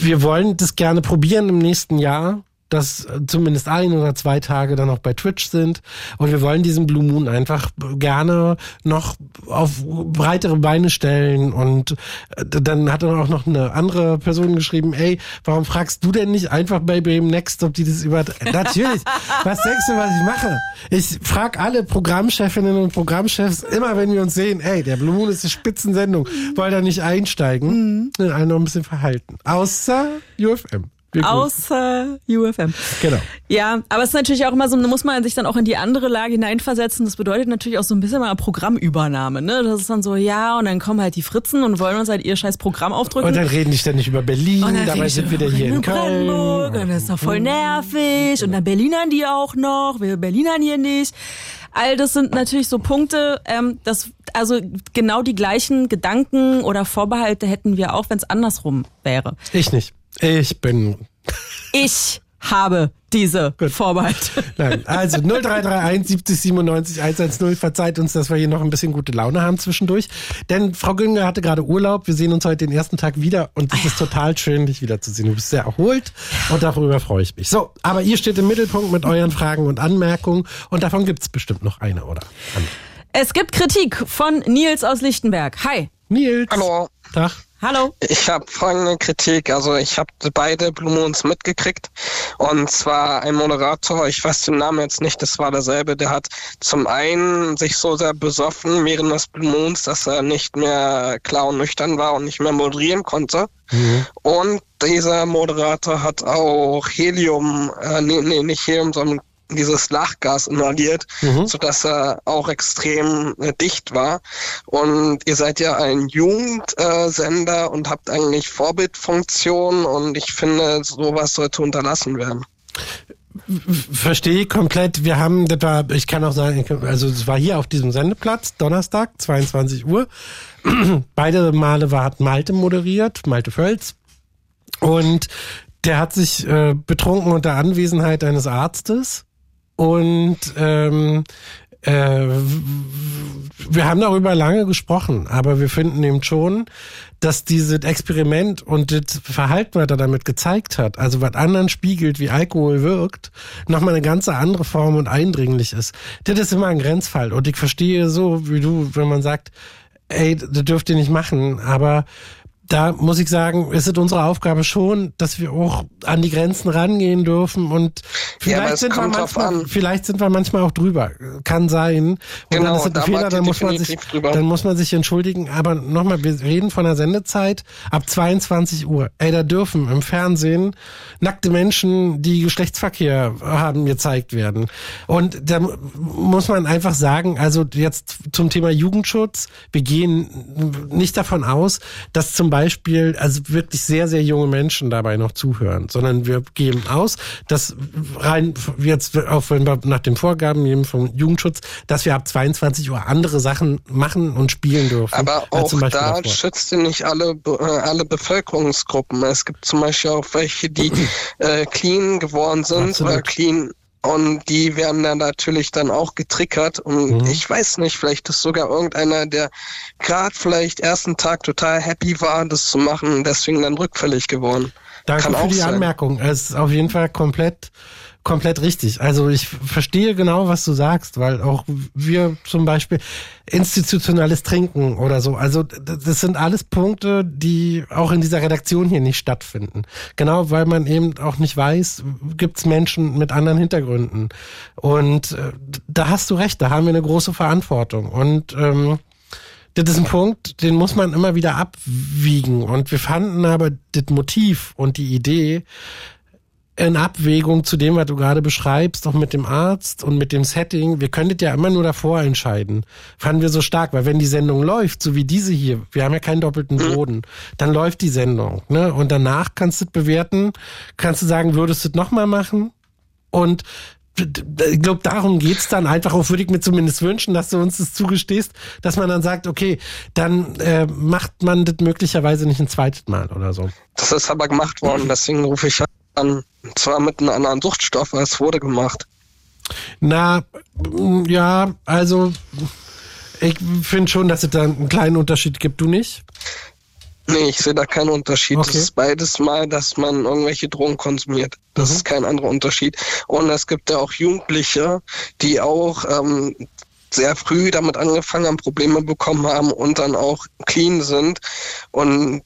wir wollen das gerne probieren im nächsten Jahr dass äh, zumindest ein oder zwei Tage dann auch bei Twitch sind. Und wir wollen diesen Blue Moon einfach gerne noch auf breitere Beine stellen. Und äh, dann hat dann auch noch eine andere Person geschrieben, ey, warum fragst du denn nicht einfach bei BM Next, ob die das über... Natürlich, was denkst du, was ich mache? Ich frage alle Programmchefinnen und Programmchefs immer, wenn wir uns sehen, ey, der Blue Moon ist eine Spitzensendung, wollt ihr nicht einsteigen? Mhm. Einen noch ein bisschen verhalten. Außer UFM. Grüßen. Außer UFM. Genau. Ja, aber es ist natürlich auch immer so, da muss man sich dann auch in die andere Lage hineinversetzen. Das bedeutet natürlich auch so ein bisschen mal Programmübernahme, ne? Das ist dann so, ja, und dann kommen halt die Fritzen und wollen uns halt ihr scheiß Programm aufdrücken. Und dann reden die ständig über Berlin, dabei sind wir hier in Brandenburg, Köln. Und das ist doch voll nervig. Und dann Berlinern die auch noch. Wir Berlinern hier nicht. All das sind natürlich so Punkte, ähm, das, also genau die gleichen Gedanken oder Vorbehalte hätten wir auch, wenn es andersrum wäre. Ich nicht. Ich bin. Ich habe diese Vorbehalte. Nein, also 0331 70 97 110. Verzeiht uns, dass wir hier noch ein bisschen gute Laune haben zwischendurch. Denn Frau Günger hatte gerade Urlaub. Wir sehen uns heute den ersten Tag wieder und es ist total schön, dich wiederzusehen. Du bist sehr erholt und darüber freue ich mich. So, aber ihr steht im Mittelpunkt mit euren Fragen und Anmerkungen und davon gibt's bestimmt noch eine oder andere. Es gibt Kritik von Nils aus Lichtenberg. Hi. Nils. Hallo. Tag. Hallo. Ich habe folgende Kritik. Also ich habe beide Blue Moons mitgekriegt. Und zwar ein Moderator, ich weiß den Namen jetzt nicht, das war derselbe, der hat zum einen sich so sehr besoffen während des Blue Moons, dass er nicht mehr klar und nüchtern war und nicht mehr moderieren konnte. Und dieser Moderator hat auch Helium, äh, nee, nee, nicht Helium, sondern dieses Lachgas inhaliert, Mhm. sodass er auch extrem äh, dicht war. Und ihr seid ja ein Jugendsender äh, und habt eigentlich Vorbildfunktion und ich finde, sowas sollte unterlassen werden. Verstehe ich komplett. Wir haben, das war, ich kann auch sagen, also es war hier auf diesem Sendeplatz, Donnerstag, 22 Uhr. Beide Male war, hat Malte moderiert, Malte Völz. Und der hat sich äh, betrunken unter Anwesenheit eines Arztes. Und ähm, äh, wir haben darüber lange gesprochen, aber wir finden eben schon, dass dieses Experiment und das Verhalten, was er damit gezeigt hat, also was anderen spiegelt, wie Alkohol wirkt, nochmal eine ganz andere Form und eindringlich ist. Das ist immer ein Grenzfall. Und ich verstehe so, wie du, wenn man sagt, ey, das dürft ihr nicht machen, aber da muss ich sagen, ist es unsere Aufgabe schon, dass wir auch an die Grenzen rangehen dürfen und Ja, vielleicht es sind wir manchmal, an. vielleicht sind wir manchmal auch drüber. Kann sein. Und dann Genau, ist es ein Fehler, dann muss man sich, drüber. dann muss man sich entschuldigen. Aber nochmal, wir reden von der Sendezeit ab 22 Uhr. Ey, da dürfen im Fernsehen nackte Menschen, die Geschlechtsverkehr haben, gezeigt werden. Und da mu- muss man einfach sagen, also jetzt zum Thema Jugendschutz, wir gehen nicht davon aus, dass zum Beispiel, also wirklich sehr, sehr junge Menschen dabei noch zuhören, sondern wir gehen aus, dass rein jetzt, auch wenn wir nach den Vorgaben eben vom Jugendschutz, dass wir ab 22 Uhr andere Sachen machen und spielen dürfen. Aber auch zum Beispiel da schützt ihr nicht alle, äh, alle Bevölkerungsgruppen. Es gibt zum Beispiel auch welche, die äh, clean geworden sind Absolut. oder clean und die werden dann natürlich dann auch getriggert und Mhm. ich weiß nicht, vielleicht ist sogar irgendeiner, der gerade vielleicht ersten Tag total happy war, das zu machen und deswegen dann rückfällig geworden. Danke Kann für auch die sein. Anmerkung. Es ist auf jeden Fall komplett, komplett richtig. Also ich verstehe genau, was du sagst, weil auch wir zum Beispiel institutionelles Trinken oder so, also das sind alles Punkte, die auch in dieser Redaktion hier nicht stattfinden. Genau, weil man eben auch nicht weiß, gibt's Menschen mit anderen Hintergründen. Und äh, da hast du recht, da haben wir eine große Verantwortung. Und ähm, das ist ein Punkt, den muss man immer wieder abwiegen. Und wir fanden aber das Motiv und die Idee in Abwägung zu dem, was du gerade beschreibst, auch mit dem Arzt und mit dem Setting. Wir das ja immer nur davor entscheiden. Fanden wir so stark, weil wenn die Sendung läuft, so wie diese hier, wir haben ja keinen doppelten Boden, dann läuft die Sendung. Ne? Und danach kannst du bewerten, kannst du sagen, würdest du das nochmal machen? Und ich glaube, darum geht's dann einfach auch, würde ich mir zumindest wünschen, dass du uns das zugestehst, dass man dann sagt, okay, dann äh, macht man das möglicherweise nicht ein zweites Mal oder so. Das ist aber gemacht worden, deswegen rufe ich an. Und zwar mit einem anderen Duftstoff, als wurde gemacht. Na, ja, also ich finde schon, dass es da einen kleinen Unterschied gibt, du nicht? Nee, ich sehe da keinen Unterschied. Okay. Es ist beides mal, dass man irgendwelche Drogen konsumiert. Das Mhm. ist kein anderer Unterschied. Und es gibt ja auch Jugendliche, die auch ähm, sehr früh damit angefangen haben, Probleme bekommen haben und dann auch clean sind. Und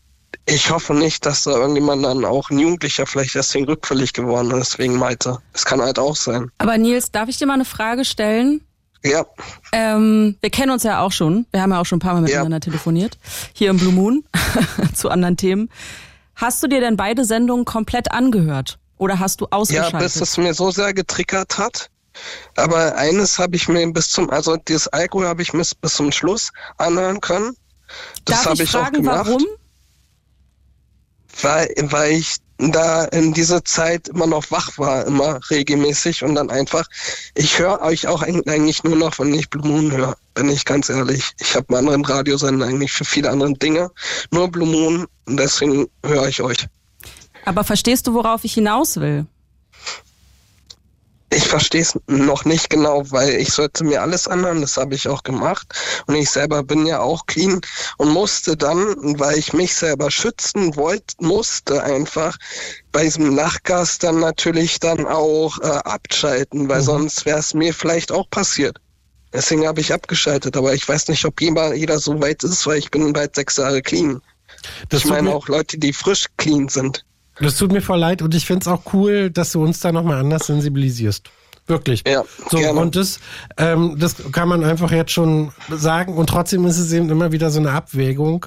ich hoffe nicht, dass da irgendjemand dann auch ein Jugendlicher vielleicht deswegen rückfällig geworden ist, wegen Malte. Das kann halt auch sein. Aber Nils, darf ich dir mal eine Frage stellen? Ja. Ähm, wir kennen uns ja auch schon. Wir haben ja auch schon ein paar Mal miteinander telefoniert. Hier im Blue Moon zu anderen Themen. Hast du dir denn beide Sendungen komplett angehört? Oder hast du Ja, ausgeschaltet? bis es mir so sehr getriggert hat. Aber eines habe ich mir bis zum, also dieses Alkohol habe ich mir bis zum Schluss anhören können. Das habe ich ich auch fragen, gemacht. warum? Weil, weil ich da in dieser Zeit immer noch wach war, immer regelmäßig und dann einfach, ich höre euch auch eigentlich nur noch, wenn ich Blue Moon höre, bin ich ganz ehrlich. Ich habe einen anderen Radiosender eigentlich für viele andere Dinge, nur Blue Moon und deswegen höre ich euch. Aber verstehst du, worauf ich hinaus will? Ich verstehe es noch nicht genau, weil ich sollte mir alles anhören, das habe ich auch gemacht. Und ich selber bin ja auch clean und musste dann, weil ich mich selber schützen wollte, musste einfach bei diesem Nachtgas dann natürlich dann auch äh, abschalten, weil sonst wäre es mir vielleicht auch passiert. Deswegen habe ich abgeschaltet, aber ich weiß nicht, ob jeder, jeder so weit ist, weil ich bin bald sechs Jahre clean. Das ich meine auch Leute, die frisch clean sind. Das tut mir voll leid und ich finde es auch cool, dass du uns da nochmal anders sensibilisierst. Wirklich. Ja, so, gerne. und das, ähm, das kann man einfach jetzt schon sagen und trotzdem ist es eben immer wieder so eine Abwägung.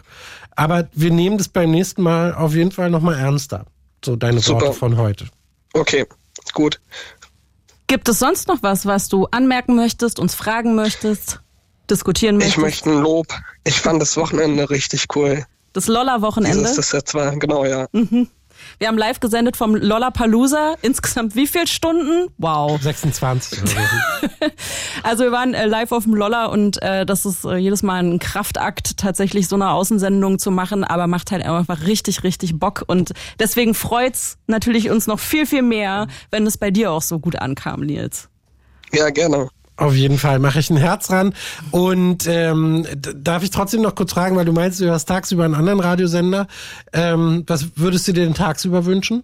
Aber wir nehmen das beim nächsten Mal auf jeden Fall nochmal ernster. So deine Super. Worte von heute. Okay, gut. Gibt es sonst noch was, was du anmerken möchtest, uns fragen möchtest, diskutieren möchtest? Ich möchte ein Lob. Ich fand das Wochenende richtig cool. Das Lolla-Wochenende? Dieses, das jetzt war, genau, ja. Mhm. Wir haben live gesendet vom Lollapalooza. Insgesamt wie viele Stunden? Wow. 26 oder so. Also wir waren äh, live auf dem Lolla und äh, das ist äh, jedes Mal ein Kraftakt, tatsächlich so eine Außensendung zu machen, aber macht halt einfach richtig, richtig Bock. Und deswegen freut's natürlich uns noch viel, viel mehr, wenn es bei dir auch so gut ankam, Nils. Ja, gerne. Auf jeden Fall mache ich ein Herz ran. Und ähm, darf ich trotzdem noch kurz fragen, weil du meinst, du hörst tagsüber einen anderen Radiosender. Ähm, was würdest du dir denn tagsüber wünschen?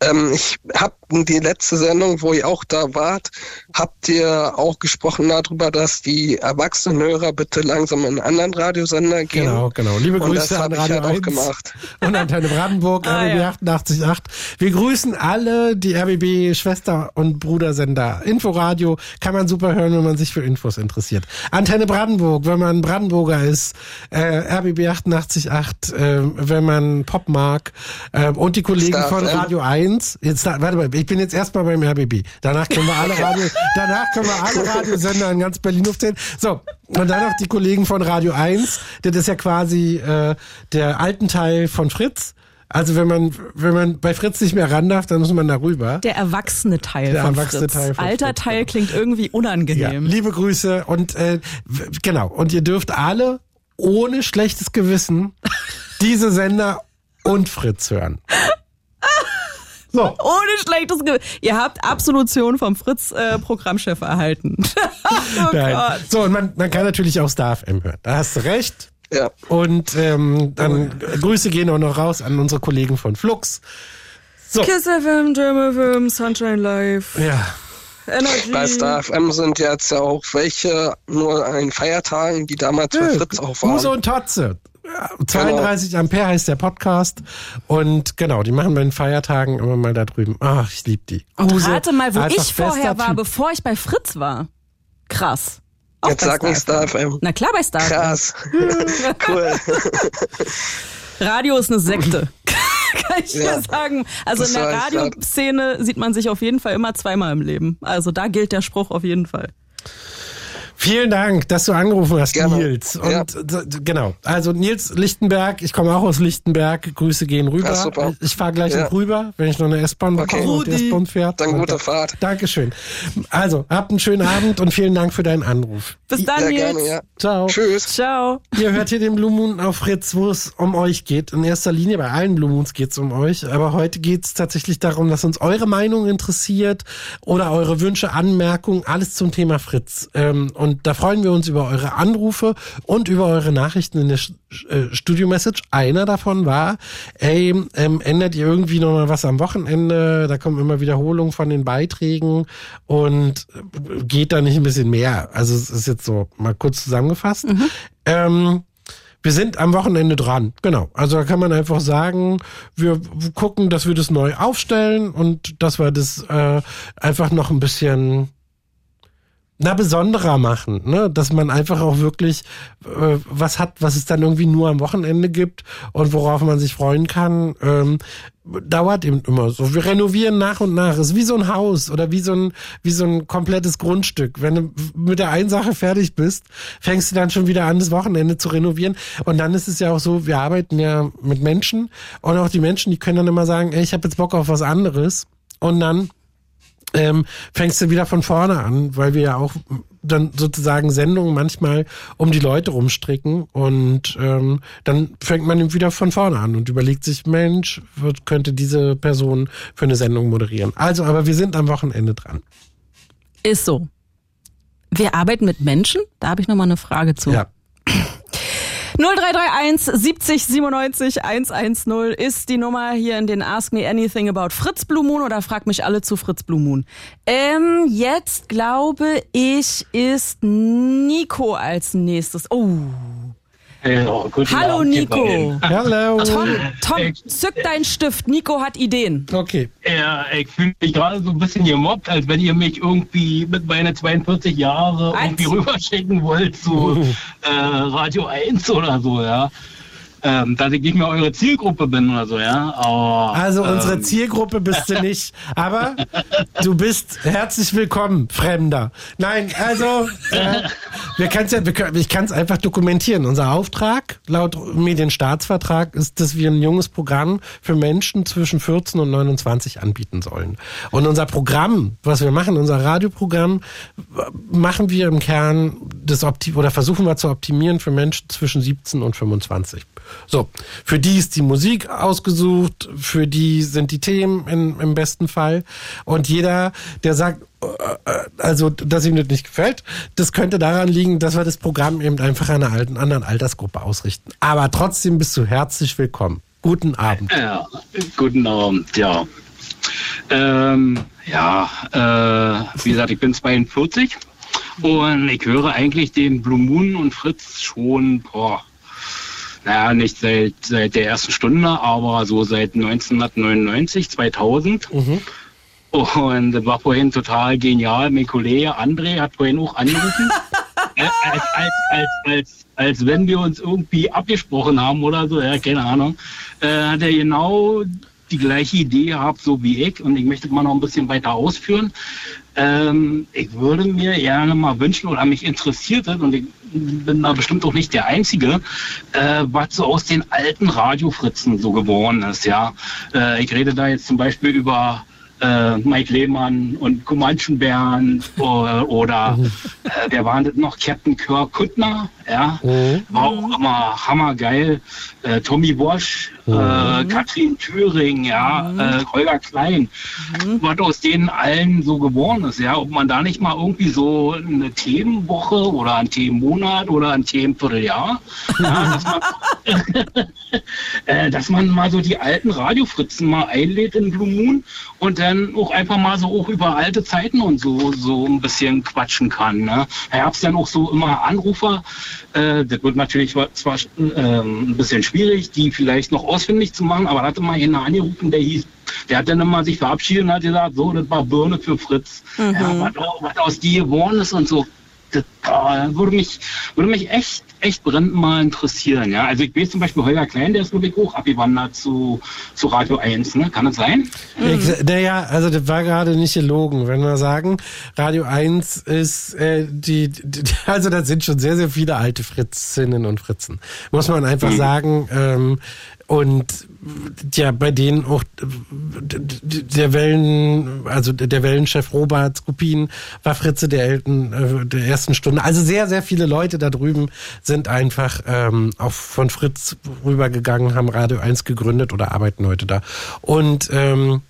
Ähm, ich hab die letzte Sendung, wo ihr auch da wart, habt ihr auch gesprochen darüber, dass die erwachsenen Hörer bitte langsam in einen anderen Radiosender gehen. Genau, genau. Liebe Und Grüße das an habe ich Radio halt auch 1 gemacht. und Antenne Brandenburg, Ah, RBB ja. 88.8. Wir grüßen alle die RBB Schwester- und Brudersender. Inforadio kann man super hören, wenn man sich für Infos interessiert. Antenne Brandenburg, wenn man Brandenburger ist. Äh, RBB 88.8, äh, wenn man Pop mag. Äh, und die Kollegen Star von. Radio 1. Jetzt, warte mal, ich bin jetzt erstmal beim RBB. Danach können wir alle Radio, danach können wir alle Radiosender in ganz Berlin aufzählen. So. Und dann noch die Kollegen von Radio 1. Das ist ja quasi äh, der alten Teil von Fritz. Also wenn man wenn man bei Fritz nicht mehr ran darf, dann muss man da rüber. Der erwachsene Teil Der von erwachsene Fritz. Teil von Alter Fritz, Teil klingt irgendwie Ja, unangenehm. liebe Grüße und äh, genau. Und ihr dürft alle ohne schlechtes Gewissen diese Sender und Fritz hören. So. Ohne schlechtes Gewissen. Ihr habt Absolution vom Fritz-Programmchef erhalten. oh Nein. Gott. So, und man, man kann natürlich auch Star FM hören. Da hast du recht. Ja. Und ähm, dann Grüße gehen auch noch raus an unsere Kollegen von Flux. So. Kiss FM, Jam FM, Sunshine Live. Ja. Energy. Bei Star FM sind jetzt ja auch welche nur an Feiertagen, die damals für Fritz auch waren. Huse und Totze. Ja, 32 Ampere heißt der Podcast. Und genau, die machen bei den Feiertagen immer mal da drüben. Ach, ich liebe die. Und rate mal, wo einfach ich vorher war, Typ. bevor ich bei Fritz war. Krass. Auch Jetzt sag nicht Star FM. Na klar bei Star FM. Krass. cool. Radio ist eine Sekte. Kann ich Ja. dir sagen. Also in der. Radioszene sieht man sich auf jeden Fall immer zweimal im Leben. Also da gilt der Spruch auf jeden Fall. Vielen Dank, dass du angerufen hast, Gerne. Nils. Und Ja. genau, also Nils Lichtenberg, ich komme auch aus Lichtenberg, Grüße gehen rüber. Ja, super. Ich fahre gleich Ja. noch rüber, wenn ich noch eine S-Bahn Okay. bekomme und die. S-Bahn fährt. Dann Und gute Fahrt. Dankeschön. Also, habt einen schönen Abend und vielen Dank für deinen Anruf. Bis dann, Ja, Nils. gerne, ja. Ciao. Tschüss. Ciao. Ihr hört hier den Blue Moon auf Fritz, wo es um euch geht. In erster Linie, bei allen Blue Moons geht es um euch. Aber heute geht es tatsächlich darum, dass uns eure Meinung interessiert oder eure Wünsche, Anmerkungen, alles zum Thema Fritz. Ähm, und da freuen wir uns über eure Anrufe und über eure Nachrichten in der äh, Studio-Message. Einer davon war, ey, ähm, ändert ihr irgendwie noch mal was am Wochenende? Da kommen immer Wiederholungen von den Beiträgen und äh, geht da nicht ein bisschen mehr? Also es ist jetzt so mal kurz zusammengefasst. Ähm, wir sind am Wochenende dran. Genau. Also da kann man einfach sagen, wir gucken, dass wir das neu aufstellen und dass wir das äh, einfach noch ein bisschen na besonderer machen, ne? dass man einfach auch wirklich äh, was hat, was es dann irgendwie nur am Wochenende gibt und worauf man sich freuen kann, ähm, dauert eben immer so. Wir renovieren nach und nach. Es ist wie so ein Haus oder wie so ein wie so ein komplettes Grundstück. Wenn du mit der einen Sache fertig bist, fängst du dann schon wieder an, das Wochenende zu renovieren. Und dann ist es ja auch so, wir arbeiten ja mit Menschen und auch die Menschen, die können dann immer sagen, ey, ich habe jetzt Bock auf was anderes und dann ähm, fängst du wieder von vorne an, weil wir ja auch dann sozusagen Sendungen manchmal um die Leute rumstricken und ähm, dann fängt man wieder von vorne an und überlegt sich, Mensch, was könnte diese Person für eine Sendung moderieren. Also, aber wir sind am Wochenende dran. Ist so. Wir arbeiten mit Menschen? Da habe ich noch mal eine Frage zu. Ja. 0331 70 97 110 ist die Nummer hier in den Ask Me Anything About Fritz Blue Moon oder frag mich alle zu Fritz Blue Moon. Ähm, jetzt glaube ich, ist Nico als nächstes. Oh. Hallo, guten Hallo Abend, ihr Nico. Hallo. Tom, Tom, zück deinen Stift. Nico hat Ideen. Okay. Ja, ich fühle mich gerade so ein bisschen gemobbt, als wenn ihr mich irgendwie mit meinen 42 Jahre irgendwie rüberschicken wollt zu äh, Radio 1 oder so, ja. Ähm, dass ich nicht mehr eure Zielgruppe bin oder so, ja. Aber, Also unsere ähm, Zielgruppe bist du nicht, aber du bist herzlich willkommen, Fremder. Nein, also äh, wir kann's ja, wir können, ich kann es einfach dokumentieren. Unser Auftrag laut Medienstaatsvertrag ist, dass wir ein junges Programm für Menschen zwischen 14 und 29 anbieten sollen. Und unser Programm, was wir machen, unser Radioprogramm, machen wir im Kern das Opti oder versuchen wir zu optimieren für Menschen zwischen 17 und 25. So, für die ist die Musik ausgesucht, für die sind die Themen in, im besten Fall. Und jeder, der sagt, äh, äh, also, dass ihm das nicht gefällt, das könnte daran liegen, dass wir das Programm eben einfach einer alten, anderen Altersgruppe ausrichten. Aber trotzdem bist du herzlich willkommen. Guten Abend. Ja, guten Abend, ja. Ähm, ja, äh, wie gesagt, ich bin 42 und ich höre eigentlich den Blue Moon und Fritz schon, boah, naja, nicht seit, seit der ersten Stunde, aber so seit 1999, 2000. Und das war vorhin total genial. Mein Kollege André hat vorhin auch angerufen. äh, als, als, als, als, als wenn wir uns irgendwie abgesprochen haben oder so, ja, keine Ahnung. Äh, hat er genau die gleiche Idee gehabt, so wie ich. Und ich möchte mal noch ein bisschen weiter ausführen. Ähm, ich würde mir gerne mal wünschen oder mich interessiert es, und ich bin da bestimmt auch nicht der Einzige, äh, was so aus den alten Radiofritzen so geworden ist, ja. Äh, ich rede da jetzt zum Beispiel über äh, Mike Lehmann und Comanchen-Bernd oder, oder äh, wer war denn noch? Captain Kirk Kuttner, ja, war auch immer hammergeil. Äh, Tommy Bosch, äh, Katrin Thüring, ja, äh, Holger Klein, was aus denen allen so geworden ist, ja, ob man da nicht mal irgendwie so eine Themenwoche oder ein Themenmonat oder ein Themenvierteljahr, ja, dass man, äh, dass man mal so die alten Radiofritzen mal einlädt in Blue Moon und dann auch einfach mal so auch über alte Zeiten und so so ein bisschen quatschen kann. Ne? Da gab es dann auch so immer Anrufer, äh, das wird natürlich zwar ähm, ein bisschen schwierig, die vielleicht noch ausfindig zu machen, aber da hatte mal einer angerufen, der hieß, der hat dann immer sich verabschiedet und hat gesagt, so, das war Birne für Fritz. Mhm. Ja, was, was aus die geworden ist und so. Das würde mich, würde mich echt, echt brennend mal interessieren. Ja? Also ich weiß zum Beispiel Holger Klein, der ist glaube ich auch abgewandert zu, zu Radio 1. Ne? Kann das sein? Ich, naja, also das war gerade nicht gelogen, wenn wir sagen, Radio 1 ist äh, die, die, also da sind schon sehr, sehr viele alte Fritzinnen und Fritzen. Muss man einfach Mhm. sagen. Ähm, und ja, bei denen auch der Wellen, also der Wellenchef Robert Skupin war Fritze der, Elten, äh, der ersten Stunde. Also sehr, sehr viele Leute da drüben sind einfach ähm, auch von Fritz rübergegangen, haben Radio 1 gegründet oder arbeiten heute da. Und ähm,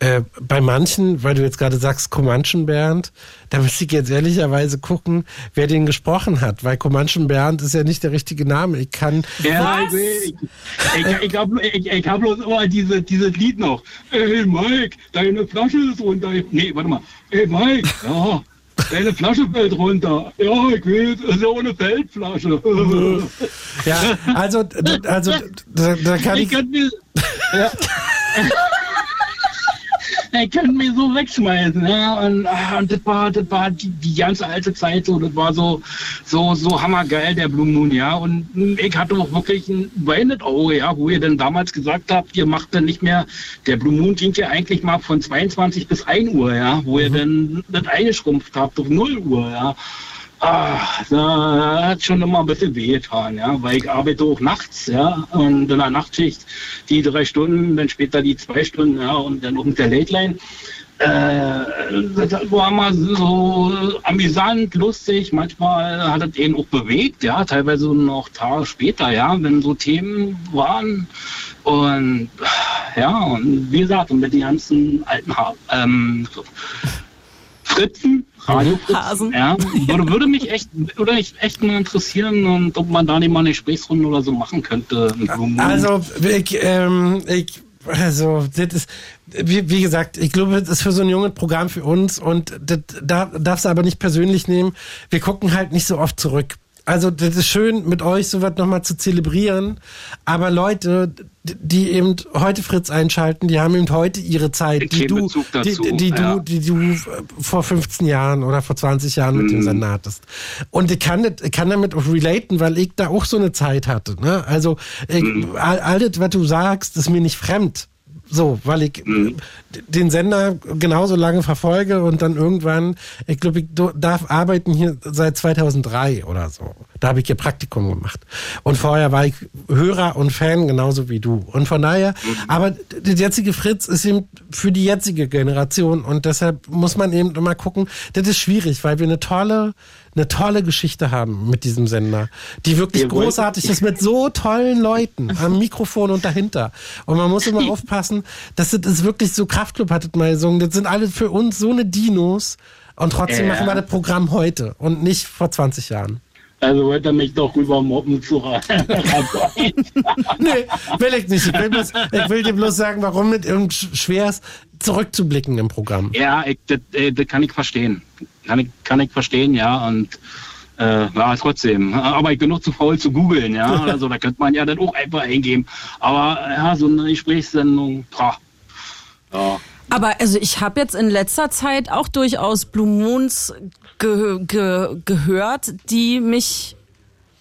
äh, bei manchen, weil du jetzt gerade sagst, Comanchen Bernd, da müsste ich jetzt ehrlicherweise gucken, wer den gesprochen hat, weil Comanchen Bernd ist ja nicht der richtige Name. Ich kann. Ja, ich, ich, ich, ich habe ich, ich hab bloß immer diese, dieses Lied noch. Ey, Mike, deine Flasche ist runter. Nee, warte mal. Ey, Mike, ja, deine Flasche fällt runter. Ja, ich ist ja ohne Feldflasche. Ja, also, also da, da kann ich. ich könnte mir, ja. ich könnte mir so wegschmeißen, ja. Und, ah, und das war, das war die, die ganze alte Zeit so, das war so, so, so hammergeil, der Blue Moon, ja. Und ich hatte auch wirklich ein weinendes Auge, ja, wo ihr denn damals gesagt habt, ihr macht dann nicht mehr, der Blue Moon ging ja eigentlich mal von 22 bis 1 Uhr, ja, wo ihr dann das eingeschrumpft habt auf 0 Uhr, ja. Ah, da hat schon immer ein bisschen wehgetan, ja, weil ich arbeite auch nachts, ja, und in der Nachtschicht die drei Stunden, dann später die zwei Stunden, ja, und dann auch mit der Late Line. Äh, das war mal so amüsant, lustig, manchmal hat es ihn auch bewegt, ja, teilweise noch Tage später, ja, wenn so Themen waren. Und ja, und wie gesagt, und mit den ganzen alten ha ähm, Fritzen, Radiofritzen, ja, würde, würde mich echt, würde mich echt mal interessieren, und ob man da nicht mal eine Gesprächsrunde oder so machen könnte. Also, ich, ähm, ich, also, das ist, wie, wie gesagt, ich glaube, das ist für so ein junges Programm für uns und das darf, darfst du aber nicht persönlich nehmen. Wir gucken halt nicht so oft zurück. Also, das ist schön, mit euch sowas nochmal zu zelebrieren. Aber Leute, die eben heute Fritz einschalten, die haben eben heute ihre Zeit, die du, die, die, ja. du, die du vor 15 Jahren oder vor 20 Jahren mit dem Mhm. Sender hattest. Und ich kann, das, ich kann damit auch relaten, weil ich da auch so eine Zeit hatte. Ne? Also, ich, Mhm. all, alles, was du sagst, ist mir nicht fremd. So, weil ich Mhm. den Sender genauso lange verfolge und dann irgendwann, ich glaube, ich darf arbeiten hier seit 2003 oder so. Da habe ich hier Praktikum gemacht. Und vorher war ich Hörer und Fan genauso wie du. Und von daher, aber der jetzige Fritz ist eben für die jetzige Generation und deshalb muss man eben immer gucken, das ist schwierig, weil wir eine tolle, eine tolle Geschichte haben mit diesem Sender, die wirklich Ihr wollt- großartig ist mit so tollen Leuten am Mikrofon und dahinter. Und man muss immer aufpassen, dass das ist wirklich so Kraftclub hat das mal gesungen. Das sind alle für uns so eine Dinos und trotzdem Ja. machen wir das Programm heute und nicht vor 20 Jahren. Also wollte er mich doch rüber mobben zu nee, will ich nicht. Ich will, bloß, ich will dir bloß sagen, warum es irgendwie sch- schwer ist, zurückzublicken im Programm. Ja, ich, das, äh, das kann ich verstehen. Kann ich, kann ich verstehen, ja. Und äh, ja, trotzdem. Aber ich bin noch zu faul zu googeln, ja. Also da könnte man ja dann auch einfach eingeben. Aber ja, so eine Gesprächssendung, boah. ja. Aber also ich habe jetzt in letzter Zeit auch durchaus Blue Moons ge ge gehört, die mich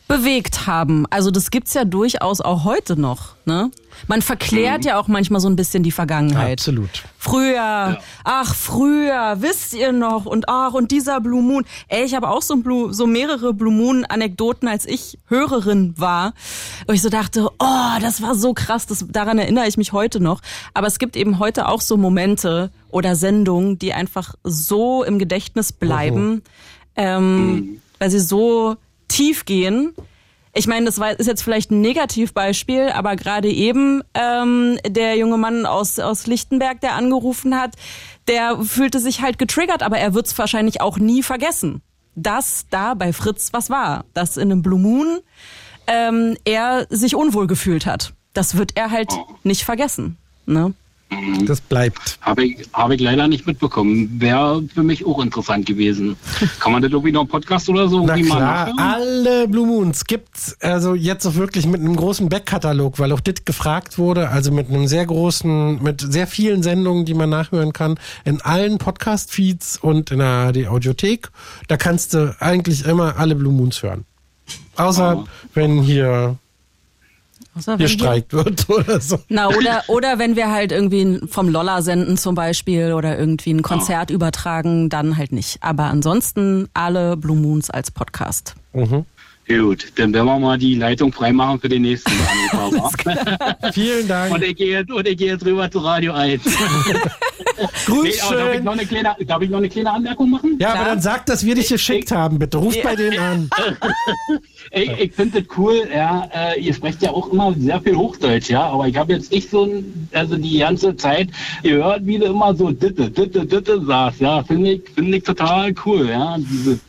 bewegt haben. Also das gibt's ja durchaus auch heute noch. Ne? Man verklärt ja auch manchmal so ein bisschen die Vergangenheit. Absolut. Früher, ach früher, wisst ihr noch und ach und dieser Blue Moon. Ey, ich habe auch so, ein Blue, so mehrere Blue Moon Anekdoten, als ich Hörerin war, wo ich so dachte, oh, das war so krass, das, daran erinnere ich mich heute noch. Aber es gibt eben heute auch so Momente oder Sendungen, die einfach so im Gedächtnis bleiben, ähm, weil sie so tief gehen. Ich meine, das war, ist jetzt vielleicht ein Negativbeispiel, aber gerade eben ähm, der junge Mann aus, aus Lichtenberg, der angerufen hat, der fühlte sich halt getriggert, aber er wird es wahrscheinlich auch nie vergessen, dass da bei Fritz was war, dass in einem Blue Moon ähm, er sich unwohl gefühlt hat. Das wird er halt nicht vergessen. Ne? Das bleibt. Habe ich, habe ich leider nicht mitbekommen. Wäre für mich auch interessant gewesen. Kann man das irgendwie noch im Podcast oder so Na klar, alle Blue Moons gibt's also jetzt auch wirklich mit einem großen Backkatalog, weil auch dit gefragt wurde, also mit einem sehr großen, mit sehr vielen Sendungen, die man nachhören kann, in allen Podcast-Feeds und in der ARD Audiothek. Da kannst du eigentlich immer alle Blue Moons hören. Außer wenn hier Außer wenn wir- gestreikt wird oder so. Na, oder, oder wenn wir halt irgendwie vom Lolla senden zum Beispiel oder irgendwie ein Konzert übertragen, dann halt nicht. Aber ansonsten alle Blue Moons als Podcast. Mhm. Gut, dann werden wir mal die Leitung freimachen für den nächsten Anrufer. Vielen Dank. Und ich gehe jetzt, und ich gehe jetzt rüber zu Radio 1. Grüß aber darf, ich schön. noch eine kleine, darf ich noch eine kleine Anmerkung machen? Ja, aber dann sag, dass wir dich geschickt haben, bitte. Ruf bei denen an. Ich, ich finde das cool, ja, äh, ihr sprecht ja auch immer sehr viel Hochdeutsch, ja, aber ich habe jetzt nicht so ein, also die ganze Zeit gehört, wie du immer so ditte, ditte, ditte sagst, ja, finde ich, finde ich total cool, ja, diese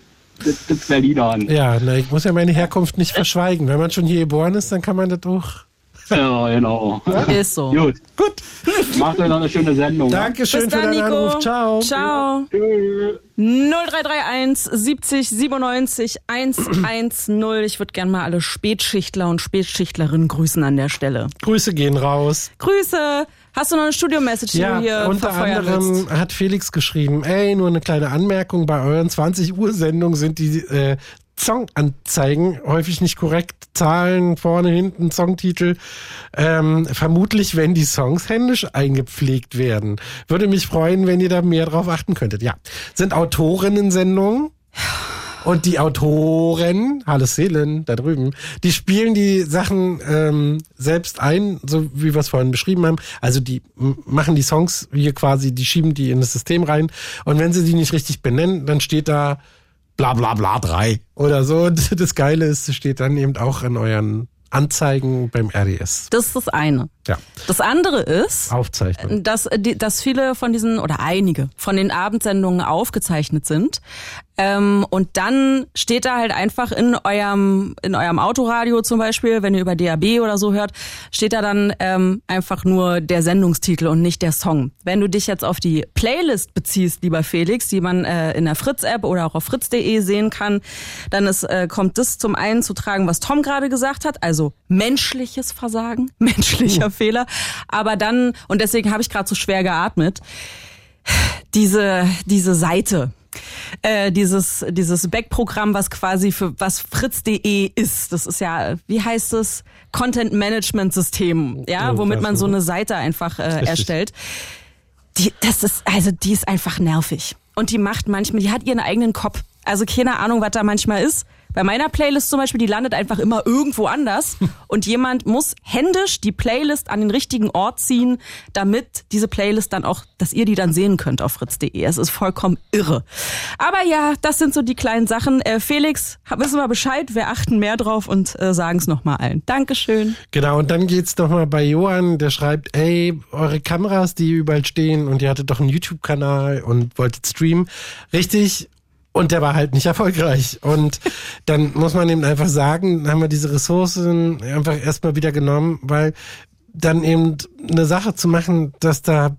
das, das Berliner an. Ja, na, ich muss ja meine Herkunft nicht verschweigen. Wenn man schon hier geboren ist, dann kann man das auch. Ja, genau. Ist so. Gut. Gut. Macht euch noch eine schöne Sendung. Dankeschön Bis für dann, deinen Nico. Anruf. Ciao. Ciao. 0331 70 97 110. Ich würde gerne mal alle Spätschichtler und Spätschichtlerinnen grüßen an der Stelle. Grüße gehen raus. Grüße. Hast du noch eine Studio-Message, die Ja, du hier unter anderem willst? hat Felix geschrieben, ey, nur eine kleine Anmerkung, bei euren 20 Uhr Sendungen sind die äh, Songanzeigen häufig nicht korrekt. Zahlen vorne, hinten, Songtitel. Ähm, vermutlich, wenn die Songs händisch eingepflegt werden. Würde mich freuen, wenn ihr da mehr drauf achten könntet. Ja, sind Autorinnen-Sendungen. Und die Autoren, Hallo Seelen, da drüben, die spielen die Sachen ähm, selbst ein, so wie wir es vorhin beschrieben haben. Also die machen die Songs hier quasi, die schieben die in das System rein. Und wenn sie die nicht richtig benennen, dann steht da bla bla bla 3 oder so. Und das Geile ist, es steht dann eben auch in euren Anzeigen beim RDS. Das ist das eine. Ja, Das andere ist, dass, dass viele von diesen oder einige von den Abendsendungen aufgezeichnet sind. Ähm, und dann steht da halt einfach in eurem in eurem Autoradio zum Beispiel, wenn ihr über DAB oder so hört, steht da dann ähm, einfach nur der Sendungstitel und nicht der Song. Wenn du dich jetzt auf die Playlist beziehst, lieber Felix, die man äh, in der Fritz-App oder auch auf fritz.de sehen kann, dann ist, äh, kommt das zum einen zu tragen, was Tom gerade gesagt hat, also menschliches Versagen, menschlicher Fehler. Aber dann, und deswegen habe ich gerade so schwer geatmet, diese, diese Seite, äh, dieses, dieses Backprogramm, was quasi für was fritz.de ist. Das ist ja, wie heißt es? Content Management System, ja, Irgendwas, womit man so eine Seite einfach äh, erstellt. Die, das ist, also die ist einfach nervig. Und die macht manchmal, die hat ihren eigenen Kopf. Also keine Ahnung, was da manchmal ist. Bei meiner Playlist zum Beispiel, die landet einfach immer irgendwo anders. Und jemand muss händisch die Playlist an den richtigen Ort ziehen, damit diese Playlist dann auch, dass ihr die dann sehen könnt auf fritz.de. Es ist vollkommen irre. Aber ja, das sind so die kleinen Sachen. Äh, Felix, wissen wir Bescheid, wir achten mehr drauf und äh, sagen es nochmal allen. Dankeschön. Genau, und dann geht's noch mal bei Johann, der schreibt, ey, eure Kameras, die überall stehen und ihr hattet doch einen YouTube-Kanal und wolltet streamen. Richtig. Und der war halt nicht erfolgreich. Und dann muss man eben einfach sagen, haben wir diese Ressourcen einfach erstmal wieder genommen, weil dann eben eine Sache zu machen, dass da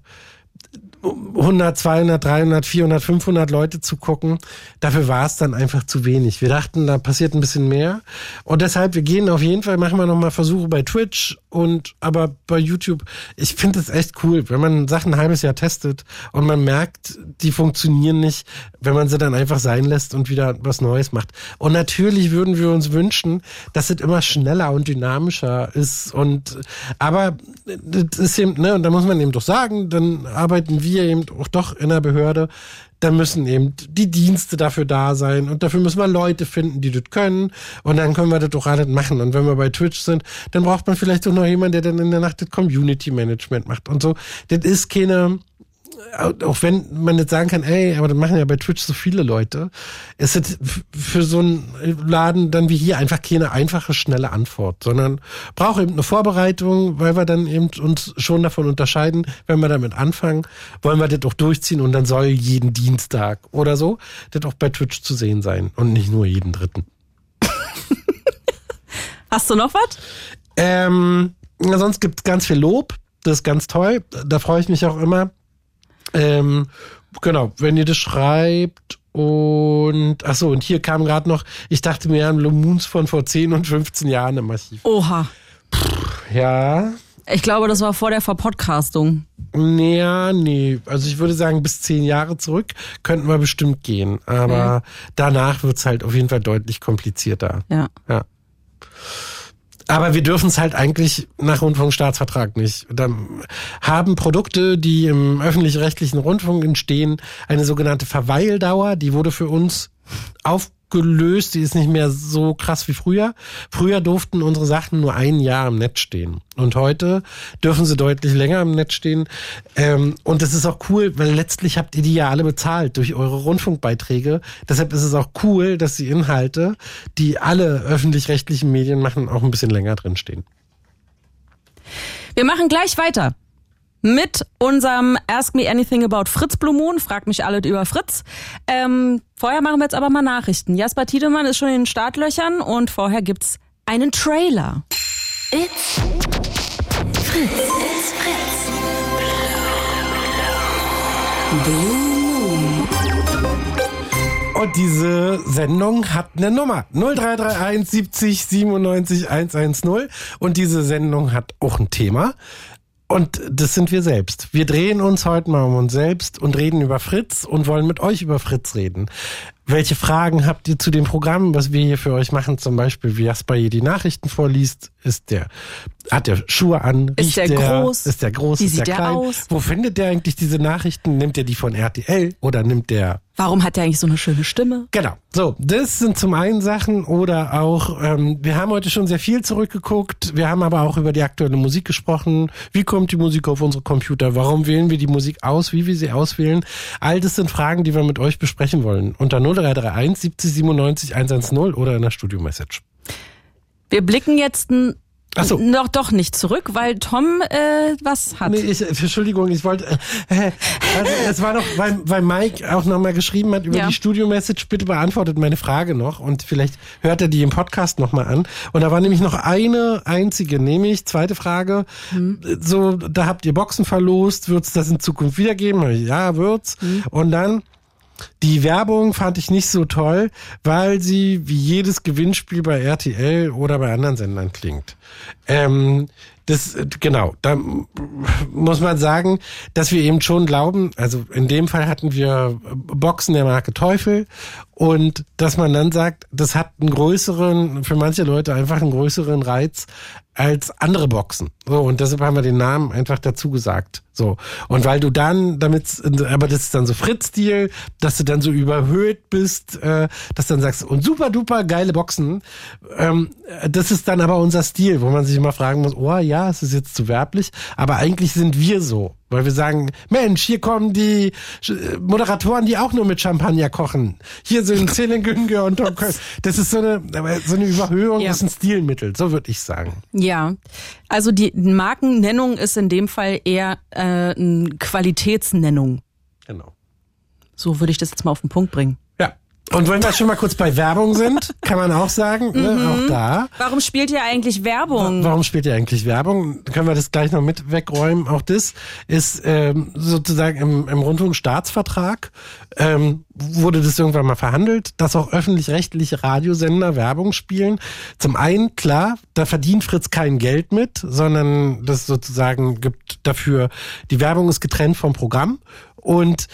100, 200, 300, 400, 500 Leute zu gucken. Dafür war es dann einfach zu wenig. Wir dachten, da passiert ein bisschen mehr. Und deshalb, wir gehen auf jeden Fall, machen wir nochmal Versuche bei Twitch und aber bei YouTube. Ich finde es echt cool, wenn man Sachen ein halbes Jahr testet und man merkt, die funktionieren nicht, wenn man sie dann einfach sein lässt und wieder was Neues macht. Und natürlich würden wir uns wünschen, dass es immer schneller und dynamischer ist. Und aber das ist eben, ne, und da muss man eben doch sagen, dann arbeiten wir eben auch doch in der Behörde. Da müssen eben die Dienste dafür da sein und dafür müssen wir Leute finden, die das können und dann können wir das doch alles machen. Und wenn wir bei Twitch sind, dann braucht man vielleicht auch noch jemanden, der dann in der Nacht das Community Management macht und so. Das ist keine, auch wenn man jetzt sagen kann, ey, aber das machen ja bei Twitch so viele Leute, ist es für so einen Laden dann wie hier einfach keine einfache, schnelle Antwort, sondern braucht eben eine Vorbereitung, weil wir dann eben uns schon davon unterscheiden, wenn wir damit anfangen, wollen wir das auch durchziehen und dann soll jeden Dienstag oder so das auch bei Twitch zu sehen sein und nicht nur jeden dritten. Hast du noch was? Ähm, sonst gibt's ganz viel Lob. Das ist ganz toll. Da freue ich mich auch immer. Ähm, genau, wenn ihr das schreibt und ach so, und hier kam gerade noch, ich dachte mir an Lomoons von vor 10 und 15 Jahren im Archiv. Oha. Ja. Ich glaube, das war vor der Verpodcastung. Ja, nee. Also ich würde sagen, bis zehn Jahre zurück könnten wir bestimmt gehen. Aber Mhm. danach wird's halt auf jeden Fall deutlich komplizierter. Ja. Ja. Aber wir dürfen es halt eigentlich nach Rundfunkstaatsvertrag nicht. Da haben Produkte, die im öffentlich-rechtlichen Rundfunk entstehen, eine sogenannte Verweildauer. Die wurde für uns aufgelöst. Die ist nicht mehr so krass wie früher. Früher durften unsere Sachen nur ein Jahr im Netz stehen. Und heute dürfen sie deutlich länger im Netz stehen. Ähm, und das ist auch cool, weil letztlich habt ihr die ja alle bezahlt durch eure Rundfunkbeiträge. Deshalb ist es auch cool, dass die Inhalte, die alle öffentlich-rechtlichen Medien machen, auch ein bisschen länger drin stehen. Wir machen gleich weiter mit unserem Ask Me Anything About Fritz Blue Moon. Frag mich alles über Fritz. Ähm, vorher machen wir jetzt aber mal Nachrichten. Jasper Tiedemann ist schon in den Startlöchern und vorher gibt's einen Trailer. It's Fritz. It's Fritz. Blue Moon. Und diese Sendung hat eine Nummer. 0331 70 97 110. Und diese Sendung hat auch ein Thema. Und das sind wir selbst. Wir drehen uns heute mal um uns selbst und reden über Fritz und wollen mit euch über Fritz reden. Welche Fragen habt ihr zu dem Programm, was wir hier für euch machen? Zum Beispiel, wie Jasper hier die Nachrichten vorliest. Ist der, hat der Schuhe an? Ist Riecht der groß? Ist der groß? Wie ist sieht der der klein? aus? Wo findet der eigentlich diese Nachrichten? Nimmt er die von RTL oder nimmt der Warum hat der eigentlich so eine schöne Stimme? Genau. So, das sind zum einen Sachen oder auch, ähm, wir haben heute schon sehr viel zurückgeguckt, wir haben aber auch über die aktuelle Musik gesprochen. Wie kommt die Musik auf unsere Computer? Warum wählen wir die Musik aus? Wie wir sie auswählen? All das sind Fragen, die wir mit euch besprechen wollen. Unter 0331 70 97 110 oder in der Studio-Message. Wir blicken jetzt so. noch doch nicht zurück, weil Tom äh, was hat. Nee, ich, Entschuldigung, ich wollte, äh, also es war doch, weil, weil Mike auch nochmal geschrieben hat über Ja. die Studio-Message, bitte beantwortet meine Frage noch und vielleicht hört er die im Podcast nochmal an. Und da war nämlich noch eine einzige, nämlich zweite Frage, so, da habt ihr Boxen verlost, wird's das in Zukunft wiedergeben? Ja, wird's. Und dann, die Werbung fand ich nicht so toll, weil sie wie jedes Gewinnspiel bei RTL oder bei anderen Sendern klingt. Ähm, das, äh, genau, da muss man sagen, dass wir eben schon glauben, also in dem Fall hatten wir Boxen der Marke Teufel und dass man dann sagt, das hat einen größeren, für manche Leute einfach einen größeren Reiz als andere Boxen. So, und deshalb haben wir den Namen einfach dazu gesagt. So. Und weil du dann damit, aber das ist dann so Fritz-Stil, dass du dann so überhöht bist, äh, dass dann sagst, und super duper geile Boxen. Ähm, das ist dann aber unser Stil, wo man sich immer fragen muss, oh ja, es ist jetzt zu werblich, aber eigentlich sind wir so. Weil wir sagen, Mensch, hier kommen die Sch- Moderatoren, die auch nur mit Champagner kochen. Hier sind Celine Günger und Tom Cruise. Das ist so eine, so eine Überhöhung, Ja. das ist ein Stilmittel, so würde ich sagen. Ja, also die Markennennung ist in dem Fall eher äh, eine Qualitätsnennung. Genau. So würde ich das jetzt mal auf den Punkt bringen. Und wenn wir schon mal kurz bei Werbung sind, kann man auch sagen, ne, Mhm. auch da. Warum spielt ihr eigentlich Werbung? Warum spielt ihr eigentlich Werbung? Können wir das gleich noch mit wegräumen? Auch das ist ähm, sozusagen im, im Rundfunkstaatsvertrag ähm, wurde das irgendwann mal verhandelt, dass auch öffentlich-rechtliche Radiosender Werbung spielen. Zum einen, klar, da verdient Fritz kein Geld mit, sondern das sozusagen gibt dafür, die Werbung ist getrennt vom Programm. Und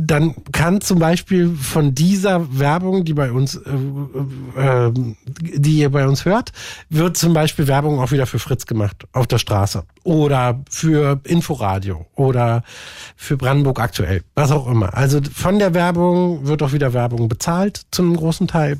dann kann zum Beispiel von dieser Werbung, die bei uns, äh, äh, die ihr bei uns hört, wird zum Beispiel Werbung auch wieder für Fritz gemacht auf der Straße oder für Inforadio oder für Brandenburg aktuell, was auch immer. Also von der Werbung wird auch wieder Werbung bezahlt zu einem großen Teil.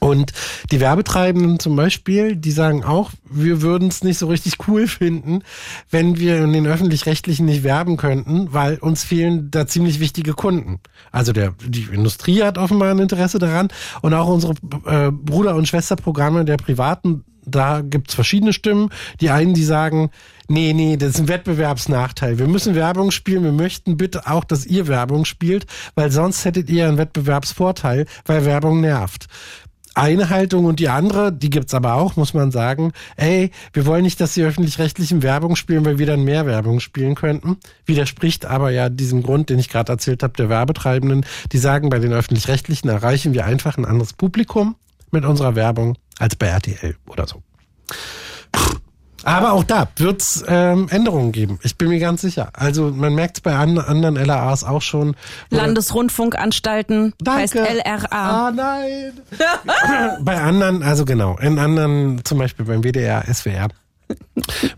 Und die Werbetreibenden zum Beispiel, die sagen auch, wir würden es nicht so richtig cool finden, wenn wir in den öffentlich-rechtlichen nicht werben könnten, weil uns fehlen da ziemlich wichtige Kunden. Also der die Industrie hat offenbar ein Interesse daran und auch unsere äh, Bruder- und Schwesterprogramme der privaten, da gibt's verschiedene Stimmen. Die einen, die sagen, nee, nee, das ist ein Wettbewerbsnachteil. Wir müssen Werbung spielen, wir möchten bitte auch, dass ihr Werbung spielt, weil sonst hättet ihr einen Wettbewerbsvorteil, weil Werbung nervt eine Haltung und die andere, die gibt's aber auch, muss man sagen, ey, wir wollen nicht, dass die öffentlich-rechtlichen Werbung spielen, weil wir dann mehr Werbung spielen könnten. Widerspricht aber ja diesem Grund, den ich gerade erzählt habe, der Werbetreibenden. Die sagen, bei den öffentlich-rechtlichen erreichen wir einfach ein anderes Publikum mit unserer Werbung als bei RTL oder so. Aber auch da wird's ähm, Änderungen geben. Ich bin mir ganz sicher. Also man merkt's bei an, anderen LAAs auch schon. Landesrundfunkanstalten heißt LRA. Ah, nein. bei anderen, also genau, in anderen, zum Beispiel beim WDR, SWR,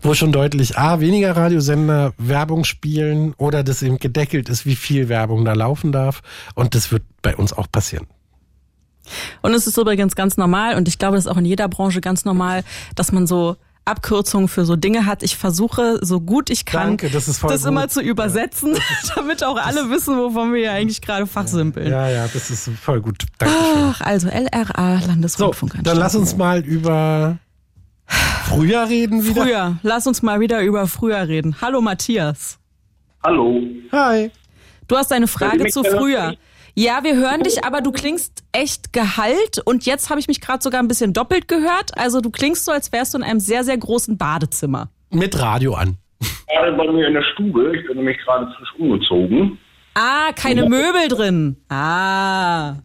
wo schon deutlich A, weniger Radiosender Werbung spielen oder das eben gedeckelt ist, wie viel Werbung da laufen darf. Und das wird bei uns auch passieren. Und es ist übrigens ganz normal und ich glaube, das ist auch in jeder Branche ganz normal, dass man so Abkürzungen für so Dinge hat. Ich versuche, so gut ich kann, Danke, das ist voll gut. immer zu übersetzen, damit auch alle wissen, wovon wir ja eigentlich gerade fachsimpeln. Ja, ja, das ist voll gut. Dankeschön. Ach, also LRA, So, Landesrundfunkanstalt. dann lass uns mal über Frühjahr reden wieder. Früher. Lass uns mal wieder über früher reden. Hallo Matthias. Hallo. Hi. Du hast eine Frage zu hören? früher. Ja, wir hören dich, aber du klingst echt gehalt und jetzt habe ich mich gerade sogar ein bisschen doppelt gehört. Also du klingst so, als wärst du in einem sehr, sehr großen Badezimmer. Mit Radio an. Gerade bei mir in der Stube. Ich bin nämlich gerade frisch umgezogen. Ah, keine Möbel drin. Ah.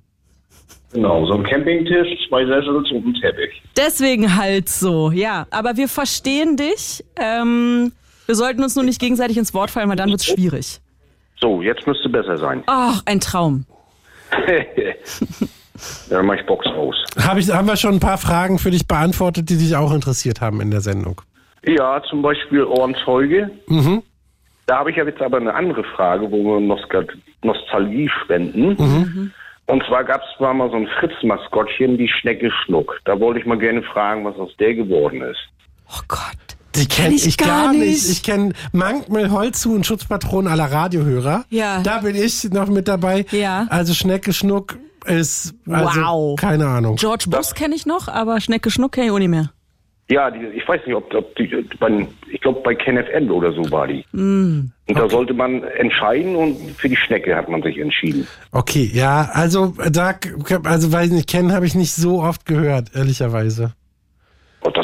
Genau, so ein Campingtisch, zwei Sessel und ein Teppich. Deswegen halt so, ja. Aber wir verstehen dich. Ähm, wir sollten uns nur nicht gegenseitig ins Wort fallen, weil dann wird's schwierig. So, jetzt müsste besser sein. Ach, ein Traum. Dann mach ich Box aus. Hab ich, haben wir schon ein paar Fragen für dich beantwortet, die dich auch interessiert haben in der Sendung? Ja, zum Beispiel Ohrenzeuge. Mhm. Da habe ich ja jetzt aber eine andere Frage, wo wir Nostal Nostalgie spenden. Mhm. Und zwar gab es mal so ein Fritz-Maskottchen, die Schnecke Schnuck. Da wollte ich mal gerne fragen, was aus der geworden ist. Die kenne ich, gar nicht. Ich kenne Mankmel, Holzhuhn, Schutzpatron aller Radiohörer. Ja. Da bin ich noch mit dabei. Ja. Also Schnecke Schnuck ist, also, Wow. keine Ahnung. George Bush kenne ich noch, aber Schnecke Schnuck kenne ich auch nicht mehr. Ja, die, ich weiß nicht, ob, ob die, bei, ich glaube bei KenFM oder so war die. Mm. Und da sollte man entscheiden und für die Schnecke hat man sich entschieden. Okay, ja, also da, also weiß nicht, kennen habe ich nicht so oft gehört, ehrlicherweise.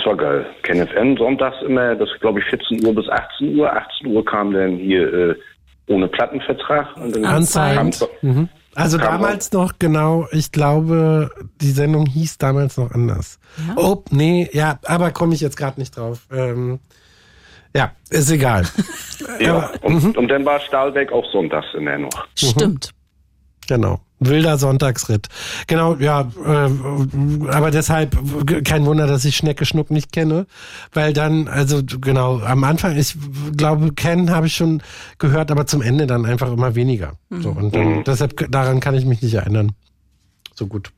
Das war geil. KenFM sonntags immer, das glaube ich 14 Uhr bis 18 Uhr. 18 Uhr kam dann hier äh, ohne Plattenvertrag. Und dann Anzeigend. kam- Mhm. Also Kam damals noch, genau, ich glaube, die Sendung hieß damals noch anders. Oh, nee, ja, aber komme ich jetzt gerade nicht drauf. Ähm, ja, ist egal. Ja, mhm. und, und dann war Stahlbeck auch sonntags immer noch. Stimmt. Genau. Wilder Sonntagsritt. Genau, ja, äh, aber deshalb kein Wunder, dass ich Schnecke Schnuck nicht kenne, weil dann, also genau, am Anfang, ich glaube, kennen habe ich schon gehört, aber zum Ende dann einfach immer weniger. So, und dann, Mhm. deshalb, daran kann ich mich nicht erinnern. So gut.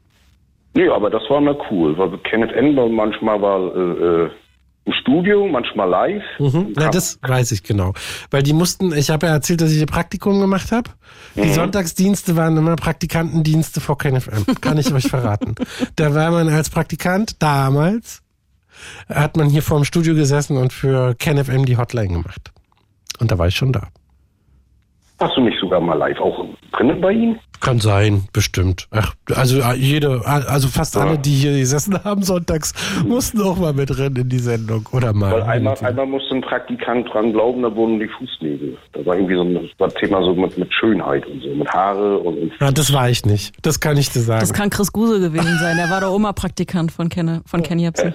Nee, aber das war mal cool, weil KenFM war manchmal war äh, äh, im Studio, manchmal live. Mhm. Ja, das weiß ich genau. Weil die mussten, ich habe ja erzählt, dass ich ihr Praktikum gemacht habe. Die Mhm. Sonntagsdienste waren immer Praktikantendienste vor KenFM. Kann ich euch verraten. Da war man als Praktikant damals, hat man hier vor dem Studio gesessen und für KenFM die Hotline gemacht. Und da war ich schon da. Hast du nicht sogar mal live auch drinnen bei ihm? Kann sein, bestimmt. Ach, also äh, jede, also fast alle, die hier gesessen haben sonntags, mussten auch mal mit rein in die Sendung. Oder mal. Weil einmal, einmal musste ein Praktikant dran glauben, da wurden die Fußnägel. Da war irgendwie so ein das Thema so mit, mit Schönheit und so, mit Haare und, und Ja, das war ich nicht. Das kann ich dir sagen. Das kann Chris Guse gewesen sein. Der war doch immer Praktikant von, Ken, von Ken Jebsen.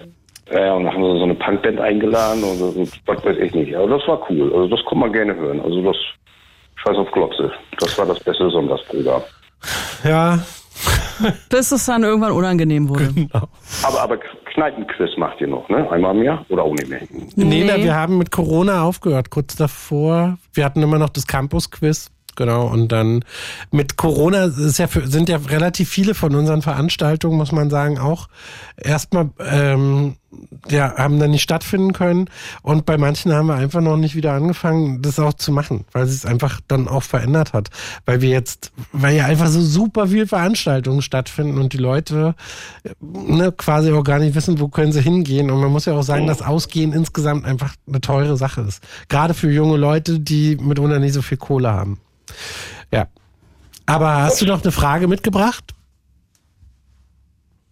Ja, ja, und dann haben sie so eine Punkband eingeladen und, so- und was weiß ich nicht. Aber das war cool. Also das kann man gerne hören. Also das Scheiß auf Glotze. Das war das beste Sonntagsprogramm. Ja. Bis es dann irgendwann unangenehm wurde. Aber, aber Kneipenquiz macht ihr noch, ne? Einmal im Jahr oder auch nicht mehr? Nee, na, wir haben mit Corona aufgehört, kurz davor. Wir hatten immer noch das Campus-Quiz. Genau, und dann mit Corona ist ja für, sind ja relativ viele von unseren Veranstaltungen, muss man sagen, auch erstmal ähm, ja, haben dann nicht stattfinden können. Und bei manchen haben wir einfach noch nicht wieder angefangen, das auch zu machen, weil es einfach dann auch verändert hat. Weil wir jetzt, weil ja einfach so super viel Veranstaltungen stattfinden und die Leute ne, quasi auch gar nicht wissen, wo können sie hingehen. Und man muss ja auch sagen, dass Ausgehen insgesamt einfach eine teure Sache ist. Gerade für junge Leute, die mitunter nicht so viel Kohle haben. Ja. Aber hast du noch eine Frage mitgebracht?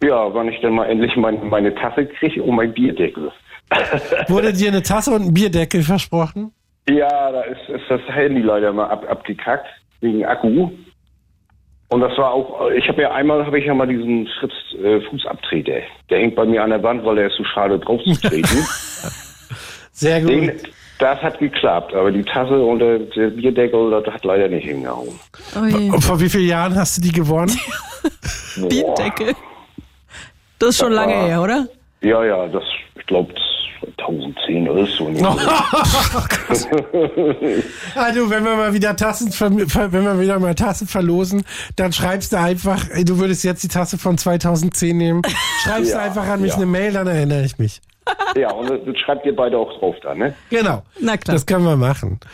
Ja, wann ich denn mal endlich meine, meine Tasse kriege und mein Bierdeckel. Wurde dir eine Tasse und ein Bierdeckel versprochen? Ja, da ist, ist das Handy leider mal ab, abgekackt wegen Akku. Und das war auch, ich habe ja einmal, habe ich ja mal diesen Fritz äh, Fußabtreter. Der hängt bei mir an der Wand, weil er ist so schade drauf zu treten. Sehr gut. Den, das hat geklappt, aber die Tasse und der, der Bierdeckel, das hat leider nicht hingehauen. Und vor wie vielen Jahren hast du die gewonnen? Bierdeckel. Das ist schon Das lange war- her, oder? Ja, ja, das, ich glaube, 2010 oder so. Also, wenn wir mal wieder Tassen, wenn wir wieder mal Tassen verlosen, dann schreibst du einfach, ey, du würdest jetzt die Tasse von 2010 nehmen, schreibst Ja, du einfach an mich ja. eine Mail, dann erinnere ich mich. ja, und das, das schreibt ihr beide auch drauf da, ne? Genau. Na klar. Das können wir machen.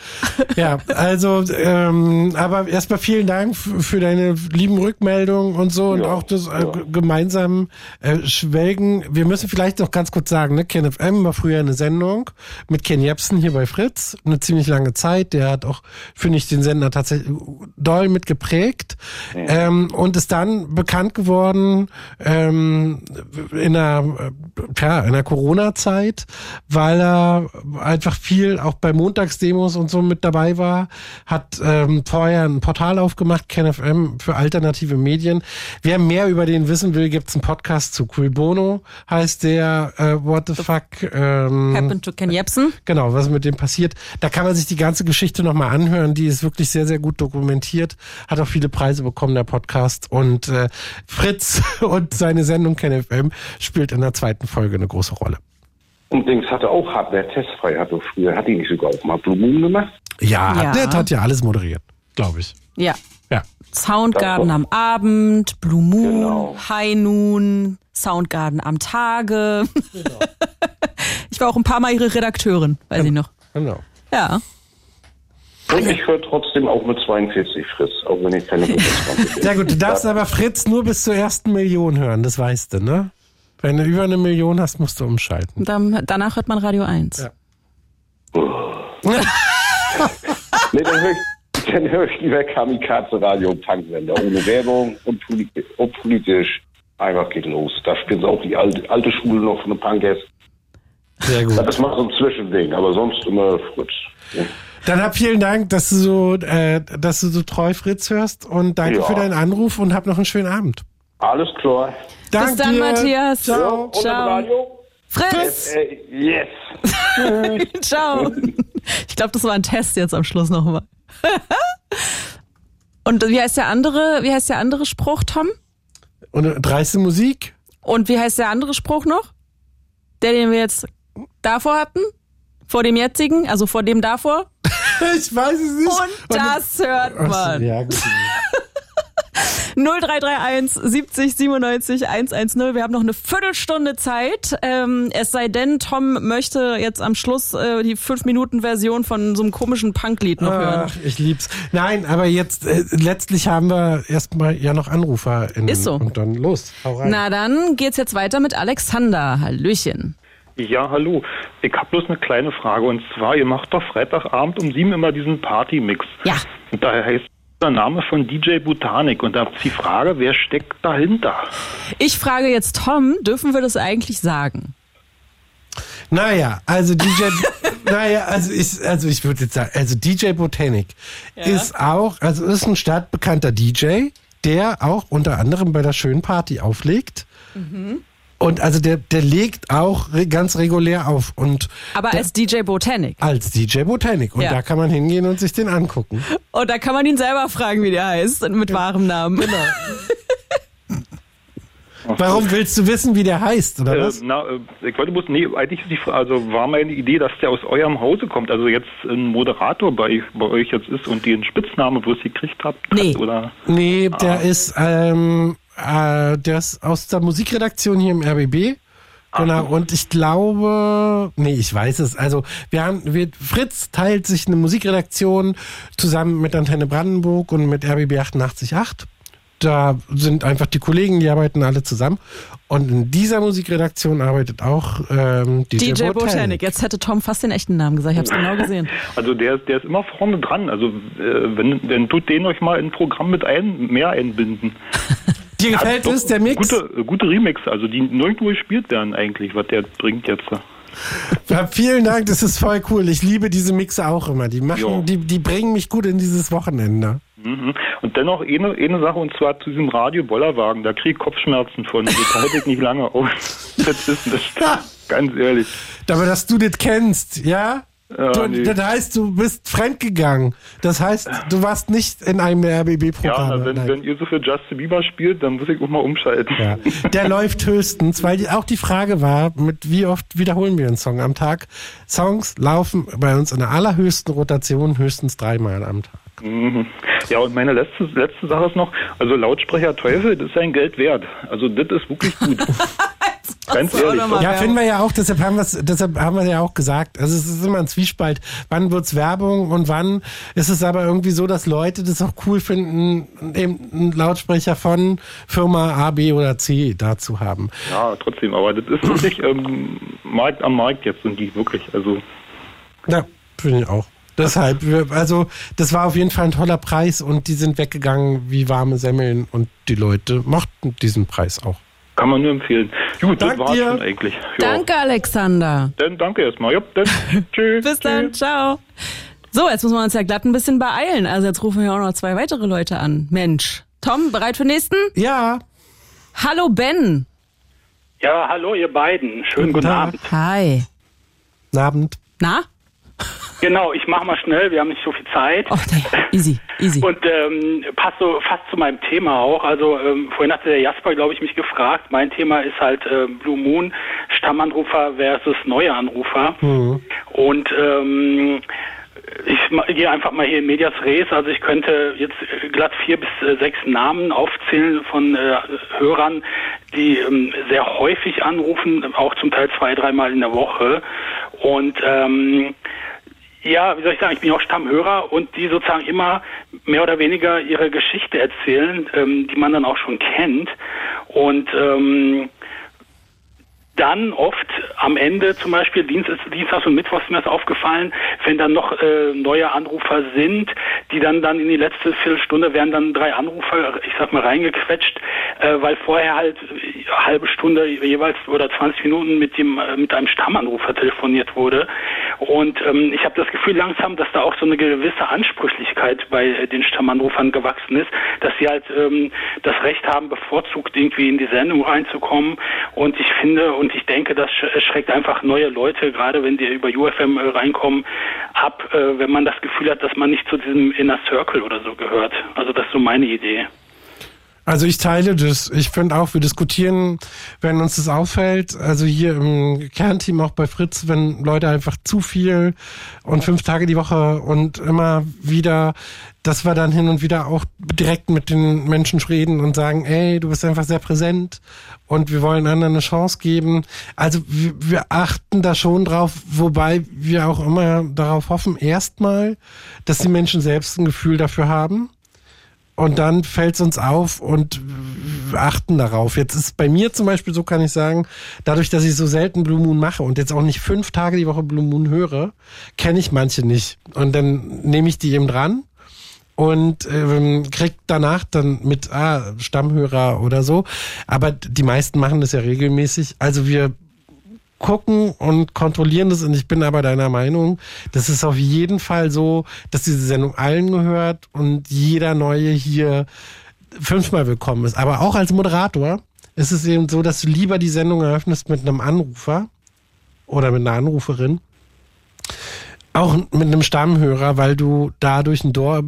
Ja, also, ähm, aber erstmal vielen Dank für deine lieben Rückmeldungen und so und auch das äh, g- gemeinsam äh, Schwelgen. Wir müssen vielleicht noch ganz kurz sagen, ne, Ken FM war früher eine Sendung mit Ken Jebsen hier bei Fritz, eine ziemlich lange Zeit. Der hat auch, finde ich, den Sender tatsächlich doll mitgeprägt ähm, und ist dann bekannt geworden ähm, in einer, äh, ja, in der Corona-Zeit, weil er einfach viel auch bei Montagsdemos und so mit dabei war, hat ähm, vorher ein Portal aufgemacht, KenFM, für alternative Medien. Wer mehr über den wissen will, gibt's einen Podcast zu. Cool Bono heißt der äh, What the fuck ähm, Happened to Ken Jebsen. Genau, was mit dem passiert. Da kann man sich die ganze Geschichte nochmal anhören. Die ist wirklich sehr, sehr gut dokumentiert. Hat auch viele Preise bekommen, der Podcast. Und äh, Fritz und seine Sendung KenFM spielt in der zweiten Folge eine große Rolle. Und Dings hatte auch Hardware testfrei, hatte früher, hat die nicht sogar auch mal Blue Moon gemacht? Ja, Ja. der hat ja alles moderiert, glaube ich. Ja. Ja. Soundgarden am Abend, Blue Moon, High Noon, Soundgarden am Tage. ich war auch ein paar Mal ihre Redakteurin, weiß ich noch. Genau. Ja. Und ich höre trotzdem auch mit 42 Fritz, auch wenn ich keine 25 bin. Sehr gut, du darfst aber Fritz nur bis zur ersten Million hören, das weißt du, ne? Wenn du über eine Million hast, musst du umschalten. Dann, danach hört man Radio 1. nee, dann höre ich, dann hör ich lieber Kamikaze Radio Punksender, ohne Werbung und politi- und politisch. Einfach geht los. Da spielt auch die alte, alte Schule noch von den Punkers. Sehr gut. Das mal so ein Zwischending, aber sonst immer Fritz. Ja. Dann hab vielen Dank, dass du so, äh, dass du so treu Fritz hörst und danke Ja. für deinen Anruf und hab noch einen schönen Abend. Alles klar. Danke Bis dann, dir. Matthias. Ciao. Und im Radio? Fritz! Äh, yes. Ciao. Ich glaube, das war ein Test jetzt am Schluss nochmal. Und wie heißt der andere, wie heißt der andere Spruch, Tom? Und äh, dreiste Musik? Und wie heißt der andere Spruch noch? Der, den wir jetzt davor hatten? Vor dem jetzigen? Also vor dem davor? Ich weiß es nicht. Und das hört Ach man. ja, gut. 0331 70 97 110. Wir haben noch eine Viertelstunde Zeit. Ähm, es sei denn, Tom möchte jetzt am Schluss äh, die 5-Minuten-Version von so einem komischen Punklied noch hören. Ach, ich lieb's. Nein, aber jetzt, äh, letztlich haben wir erstmal ja noch Anrufer. In, Ist so. Und dann los, hau rein. Na dann geht's jetzt weiter mit Alexander. Hallöchen. Ja, hallo. Ich habe bloß eine kleine Frage und zwar, ihr macht doch Freitagabend um sieben immer diesen Party-Mix. Ja. Und daher heißt der Name von DJ Botanik und da ist die Frage, wer steckt dahinter? Ich frage jetzt Tom, dürfen wir das eigentlich sagen? Naja, also DJ, naja, also ich, also ich würde jetzt sagen, also DJ Botanic Ja. ist auch, also ist ein stadtbekannter DJ, der auch unter anderem bei der schönen Party auflegt. Mhm. Und also der, der legt auch ganz regulär auf und Aber der, als DJ Botanic. als DJ Botanic. Und Ja. da kann man hingehen und sich den angucken. Und da kann man ihn selber fragen, wie der heißt, mit wahrem Namen. Genau. Warum willst du wissen, wie der heißt, oder Äh, was? na, äh, ich wollte bloß, nee, eigentlich ist die, Fra- also war meine Idee, dass der aus eurem Hause kommt, also jetzt ein Moderator bei, bei euch jetzt ist und den Spitznamen bloß gekriegt habt. Nee. Oder? Nee, der Ah. ist, ähm, äh, der ist aus der Musikredaktion hier im RBB. Genau, und ich glaube, nee, ich weiß es. Also, wir haben, wir, Fritz teilt sich eine Musikredaktion zusammen mit Antenne Brandenburg und mit RBB 888. Da sind einfach die Kollegen, die arbeiten alle zusammen. Und in dieser Musikredaktion arbeitet auch ähm, DJ, DJ Botanic. Botanic. Jetzt hätte Tom fast den echten Namen gesagt. Ich habe es genau gesehen. Also der, der ist immer vorne dran. Also äh, wenn, dann tut den euch mal in ein Programm mit ein, mehr einbinden. Dir gefällt es, der Mix? Gute, gute Remix, also die nirgendwo gespielt werden eigentlich, was der bringt jetzt. Ja, vielen Dank, das ist voll cool. Ich liebe diese Mixe auch immer. Die machen, Jo. die, die bringen mich gut in dieses Wochenende. Mhm. Und dennoch eine, eine Sache, und zwar zu diesem Radio-Bollerwagen, da krieg ich Kopfschmerzen von. Das halte ich nicht lange aus. Das ist nicht. Ganz ehrlich. Aber dass du das kennst, ja? Ja, du, nee. Das heißt, du bist fremdgegangen. Das heißt, du warst nicht in einem Ja, RBB-Programm. na, wenn, wenn ihr so viel Justin Bieber spielt, dann muss ich auch mal umschalten. Ja. Der läuft höchstens, weil die, auch die Frage war, mit wie oft wiederholen wir einen Song am Tag? Songs laufen bei uns in der allerhöchsten Rotation höchstens dreimal am Tag. Mhm. Ja, und meine letzte, letzte Sache ist noch, also Lautsprecher Teufel, das ist sein Geld wert. Also das ist wirklich gut. Ganz ehrlich. Ja, finden wir ja auch, deshalb haben, wir's, deshalb haben wir ja auch gesagt. Also es ist immer ein Zwiespalt. Wann wird's Werbung und wann ist es aber irgendwie so, dass Leute das auch cool finden, eben einen Lautsprecher von Firma A, B oder C da zu haben. Ja, trotzdem, aber das ist wirklich ähm, Markt am Markt jetzt sind die wirklich. Also Ja, finde ich auch. Deshalb, wir- also das war auf jeden Fall ein toller Preis und die sind weggegangen wie warme Semmeln und die Leute mochten diesen Preis auch. Kann man nur empfehlen. Gut, das Dank war's dir. schon eigentlich. Ja. Danke, Alexander. Dann danke erstmal. Ja, dann tschüss. Bis dann, ciao. So, jetzt müssen wir uns ja glatt ein bisschen beeilen. Also jetzt rufen wir auch noch zwei weitere Leute an. Mensch. Tom, bereit für den nächsten? Ja. Hallo Ben. Ja, hallo ihr beiden. Schönen guten, Abend. Hi. Guten Abend. Na? Genau, ich mache mal schnell, wir haben nicht so viel Zeit. Oh, easy, easy. Und ähm, passt so fast zu meinem Thema auch. Also ähm, vorhin hatte der Jasper, glaube ich, mich gefragt. Mein Thema ist halt äh, Blue Moon, Stammanrufer versus neue Anrufer. Und ähm, ich ma- gehe einfach mal hier in Medias Res. Also ich könnte jetzt äh, glatt vier bis äh, sechs Namen aufzählen von äh, Hörern, die ähm, sehr häufig anrufen, auch zum Teil zwei, dreimal in der Woche. Und ähm, ja, wie soll ich sagen, ich bin auch Stammhörer und die sozusagen immer mehr oder weniger ihre Geschichte erzählen, ähm, die man dann auch schon kennt. Und ähm, dann oft am Ende zum Beispiel Dienstag, Dienstags und Mittwochs ist mir das aufgefallen, wenn dann noch äh, neue Anrufer sind, die dann dann in die letzte Viertelstunde werden dann drei Anrufer, ich sag mal, reingequetscht, äh, weil vorher halt halbe Stunde jeweils oder 20 Minuten mit dem äh, mit einem Stammanrufer telefoniert wurde. Und ähm, ich habe das Gefühl langsam, dass da auch so eine gewisse Ansprüchlichkeit bei äh, den Stammanrufern gewachsen ist, dass sie halt ähm, das Recht haben, bevorzugt irgendwie in die Sendung reinzukommen. Und ich finde und ich denke, das sch- schreckt einfach neue Leute, gerade wenn die über UFM äh, reinkommen, ab, äh, wenn man das Gefühl hat, dass man nicht zu diesem Inner Circle oder so gehört. Also das ist so meine Idee. Also ich teile das. Ich finde auch, wir diskutieren, wenn uns das auffällt, also hier im Kernteam auch bei Fritz, wenn Leute einfach zu viel und fünf Tage die Woche und immer wieder, dass wir dann hin und wieder auch direkt mit den Menschen reden und sagen, ey, du bist einfach sehr präsent und wir wollen anderen eine Chance geben. Also wir, wir achten da schon drauf, wobei wir auch immer darauf hoffen, erstmal, dass die Menschen selbst ein Gefühl dafür haben. Und dann fällt es uns auf und achten darauf. Jetzt ist bei mir zum Beispiel, so kann ich sagen, dadurch, dass ich so selten Blue Moon mache und jetzt auch nicht fünf Tage die Woche Blue Moon höre, kenne ich manche nicht. Und dann nehme ich die eben dran und ähm, kriegt danach dann mit ah, Stammhörer oder so. Aber die meisten machen das ja regelmäßig. Also wir gucken und kontrollieren das und ich bin aber deiner Meinung, das ist auf jeden Fall so, dass diese Sendung allen gehört und jeder Neue hier fünfmal willkommen ist. Aber auch als Moderator ist es eben so, dass du lieber die Sendung eröffnest mit einem Anrufer oder mit einer Anruferin, auch mit einem Stammhörer, weil du dadurch ein Door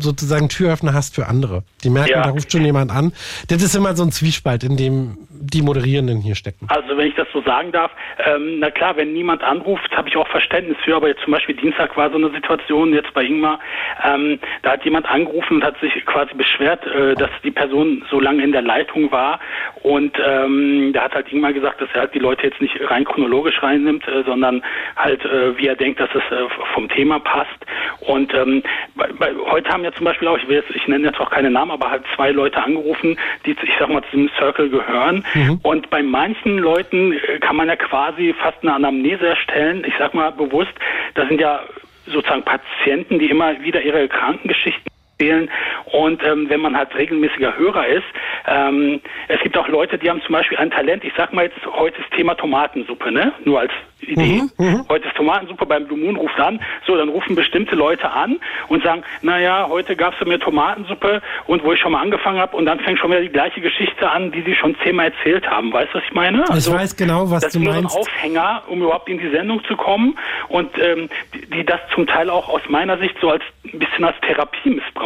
sozusagen Türöffner hast für andere. Die merken, Ja. da ruft schon jemand an. Das ist immer so ein Zwiespalt, in dem die Moderierenden hier stecken. Also wenn ich das so sagen darf, ähm, na klar, wenn niemand anruft, habe ich auch Verständnis für, aber jetzt zum Beispiel Dienstag war so eine Situation, jetzt bei Ingmar, ähm, da hat jemand angerufen und hat sich quasi beschwert, äh, dass die Person so lange in der Leitung war und ähm, da hat halt Ingmar gesagt, dass er halt die Leute jetzt nicht rein chronologisch reinnimmt, äh, sondern halt, äh, wie er denkt, dass es äh, vom Thema passt und ähm, bei, bei, heute haben ja zum Beispiel auch, ich, will jetzt, ich nenne jetzt auch keine Namen, aber halt zwei Leute angerufen, die, ich sag mal, zu diesem Circle gehören und bei manchen Leuten äh, kann man ja quasi fast eine Anamnese erstellen. Ich sag mal bewusst, das sind ja sozusagen Patienten, die immer wieder ihre Krankengeschichten erzählen. Und ähm, wenn man halt regelmäßiger Hörer ist, ähm, es gibt auch Leute, die haben zum Beispiel ein Talent. Ich sag mal jetzt, heute ist Thema Tomatensuppe, ne? Nur als Idee. Heute ist Tomatensuppe beim Blue Moon ruft an. So, dann rufen bestimmte Leute an und sagen, naja, heute gab's mir Tomatensuppe und wo ich schon mal angefangen habe und dann fängt schon wieder die gleiche Geschichte an, die sie schon zehnmal erzählt haben. Weißt du, was ich meine? Ich weiß genau, was das du ist nur meinst. ein Aufhänger, um überhaupt in die Sendung zu kommen und ähm, die, die das zum Teil auch aus meiner Sicht so als ein bisschen als Therapie missbrauchen.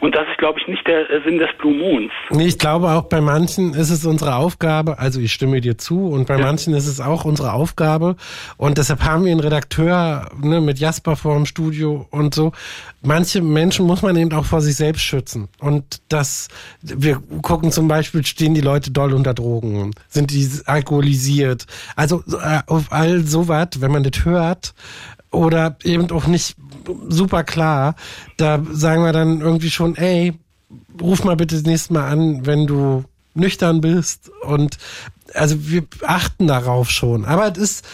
Und das ist, glaube ich, nicht der äh, Sinn des Blue Moons. Nee, ich glaube auch bei manchen ist es unsere Aufgabe, also ich stimme dir zu, und bei manchen ist es auch unsere Aufgabe. Und deshalb haben wir einen Redakteur ne, mit Jasper vor dem Studio und so. Manche Menschen muss man eben auch vor sich selbst schützen. Und das, wir gucken zum Beispiel, stehen die Leute doll unter Drogen, sind die alkoholisiert. Also äh, auf all sowas, wenn man das hört, oder eben auch nicht super klar, da sagen wir dann irgendwie schon, ey, ruf mal bitte das nächste Mal an, wenn du nüchtern bist. Und also wir achten darauf schon. Aber es ist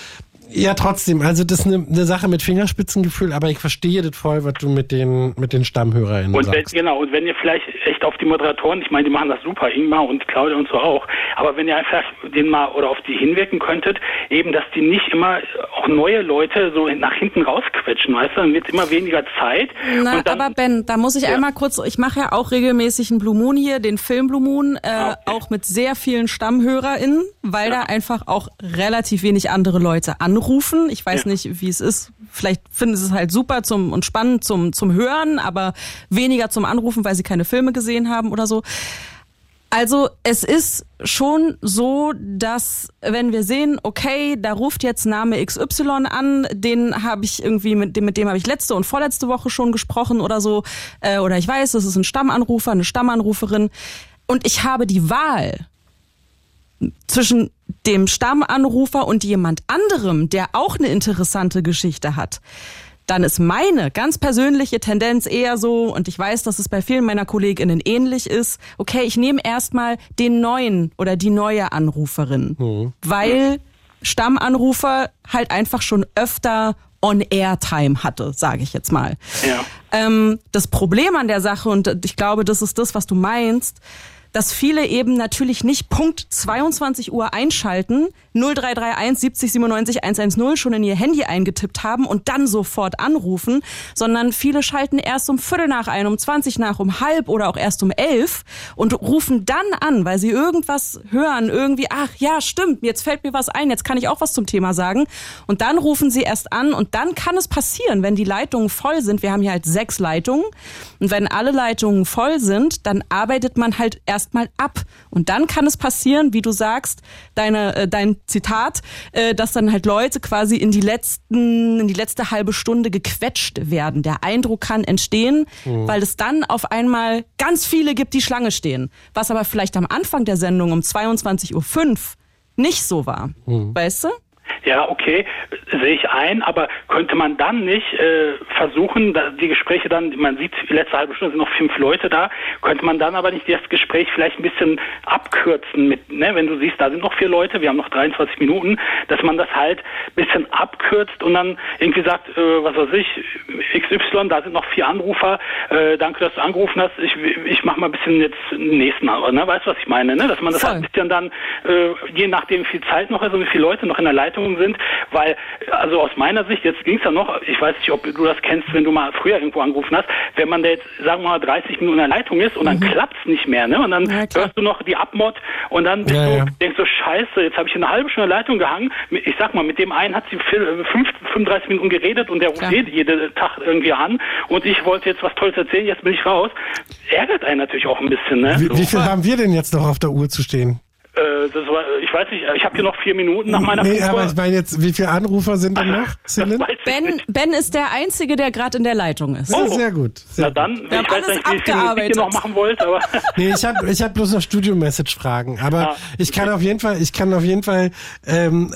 ja trotzdem, also das ist eine, eine Sache mit Fingerspitzengefühl, aber ich verstehe das voll, was du mit den, mit den StammhörerInnen Und wenn, sagst. genau, und wenn ihr vielleicht echt auf die Moderatoren, ich meine, die machen das super, Ingmar und Claudia und so auch, aber wenn ihr einfach den mal oder auf die hinwirken könntet, eben, dass die nicht immer auch neue Leute so nach hinten rausquetschen, weißt du, dann wird immer weniger Zeit. Na, und dann, aber Ben, da muss ich einmal kurz, ich mache ja auch regelmäßig einen Blue Moon hier, den Film Blue Moon, Ah, äh, auch mit sehr vielen StammhörerInnen, weil da einfach auch relativ wenig andere Leute anrufen. Ich weiß nicht, wie es ist. Vielleicht finden sie es halt super zum und spannend zum, zum Hören, aber weniger zum Anrufen, weil sie keine Filme gesehen haben oder so. Also es ist schon so, dass wenn wir sehen, okay, da ruft jetzt Name XY an, den habe ich irgendwie mit dem mit dem habe ich letzte und vorletzte Woche schon gesprochen oder so, äh, oder ich weiß, das ist ein Stammanrufer, eine Stammanruferin. Und ich habe die Wahl zwischen dem Stammanrufer und jemand anderem, der auch eine interessante Geschichte hat, dann ist meine ganz persönliche Tendenz eher so, und ich weiß, dass es bei vielen meiner KollegInnen ähnlich ist, okay, ich nehme erstmal den neuen oder die neue Anruferin, weil Stammanrufer halt einfach schon öfter On-Air-Time hatte, sage ich jetzt mal. Ja. Ähm, das Problem an der Sache, und ich glaube, das ist das, was du meinst, dass viele eben natürlich nicht Punkt 22 Uhr einschalten, 0331 70 97 110 schon in ihr Handy eingetippt haben und dann sofort anrufen, sondern viele schalten erst um Viertel nach ein, um 20 nach, um halb oder auch erst um elf und rufen dann an, weil sie irgendwas hören, irgendwie, ach ja, stimmt, jetzt fällt mir was ein, jetzt kann ich auch was zum Thema sagen. Und dann rufen sie erst an und dann kann es passieren, wenn die Leitungen voll sind. Wir haben hier halt sechs Leitungen und wenn alle Leitungen voll sind, dann arbeitet man halt erstmal ab. Und dann kann es passieren, wie du sagst, deine, äh, dein Zitat, äh, dass dann halt Leute quasi in die letzten, in die letzte halbe Stunde gequetscht werden. Der Eindruck kann entstehen, Mhm. weil es dann auf einmal ganz viele gibt, die Schlange stehen. Was aber vielleicht am Anfang der Sendung um 22.05 Uhr nicht so war. Weißt du? Ja, okay, sehe ich ein, aber könnte man dann nicht äh, versuchen, die Gespräche dann, man sieht, die letzte halbe Stunde sind noch fünf Leute da, könnte man dann aber nicht das Gespräch vielleicht ein bisschen abkürzen mit, ne, wenn du siehst, da sind noch vier Leute, wir haben noch 23 Minuten, dass man das halt ein bisschen abkürzt und dann irgendwie sagt, äh, was weiß ich, XY, da sind noch vier Anrufer, äh, danke, dass du angerufen hast, ich, ich mach mal ein bisschen jetzt den nächsten, ne, weißt du, was ich meine, ne, dass man das Voll. halt ein bisschen dann, äh, je nachdem, wie viel Zeit noch ist und wie viele Leute noch in der Leitung sind, weil, also aus meiner Sicht, jetzt ging es ja noch, ich weiß nicht, ob du das kennst, wenn du mal früher irgendwo angerufen hast, wenn man da jetzt, sagen wir mal, 30 Minuten in der Leitung ist und dann klappt's nicht mehr, ne? Und dann hörst du noch die Abmod und dann bist Ja, du, ja. denkst du, scheiße, jetzt habe ich eine halbe Stunde Leitung gehangen. Ich sag mal, mit dem einen hat sie vier- fünf- 35 Minuten geredet und der ruft jeden, jeden Tag irgendwie an und ich wollte jetzt was Tolles erzählen, jetzt bin ich raus. Ärgert einen natürlich auch ein bisschen, ne? Wie, So. wie viel haben wir denn jetzt noch auf der Uhr zu stehen? Äh, das war, ich weiß nicht, ich habe hier noch vier Minuten nach meiner Nee, Funkuhr. aber ich meine jetzt, wie viele Anrufer sind denn noch? Ben, ben ist der Einzige, der gerade in der Leitung ist. Oh. Sehr gut. Sehr Na dann, Wir haben ich weiß alles nicht, wie abgearbeitet. ihr noch machen wollt, aber Nee, ich habe ich hab bloß noch Studio-Message-Fragen. Aber Ah. ich kann auf jeden Fall, ich kann auf jeden Fall, ähm,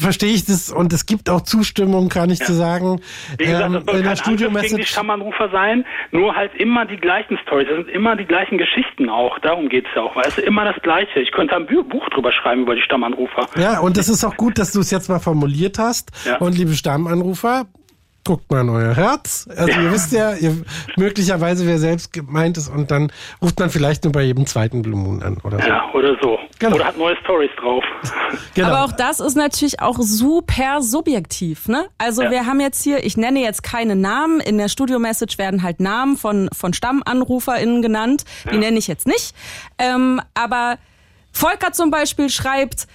verstehe ich das und es gibt auch Zustimmung, kann ich zu sagen. Wie gesagt, ähm, das soll in der gegen die. Stammanrufer sein, nur halt immer die gleichen Stories. Das sind immer die gleichen Geschichten auch. Darum geht's ja auch. Weißt du, immer das Gleiche. Ich könnte ein Buch drüber schreiben über die Stammanrufer. Ja, und das ist auch gut, dass du es jetzt mal formuliert hast. Ja. Und liebe Stammanrufer, guckt mal in euer Herz. Also ihr wisst ja, ihr, möglicherweise wer selbst gemeint ist und dann ruft man vielleicht nur bei jedem zweiten Blue Moon an oder so. Ja, oder so. Genau. Oder hat neue Stories drauf. Genau. Aber auch das ist natürlich auch super subjektiv, ne? Also Ja. wir haben jetzt hier, ich nenne jetzt keine Namen, in der Studio-Message werden halt Namen von, von StammanruferInnen genannt, die nenne ich jetzt nicht. Ähm, aber Volker zum Beispiel schreibt,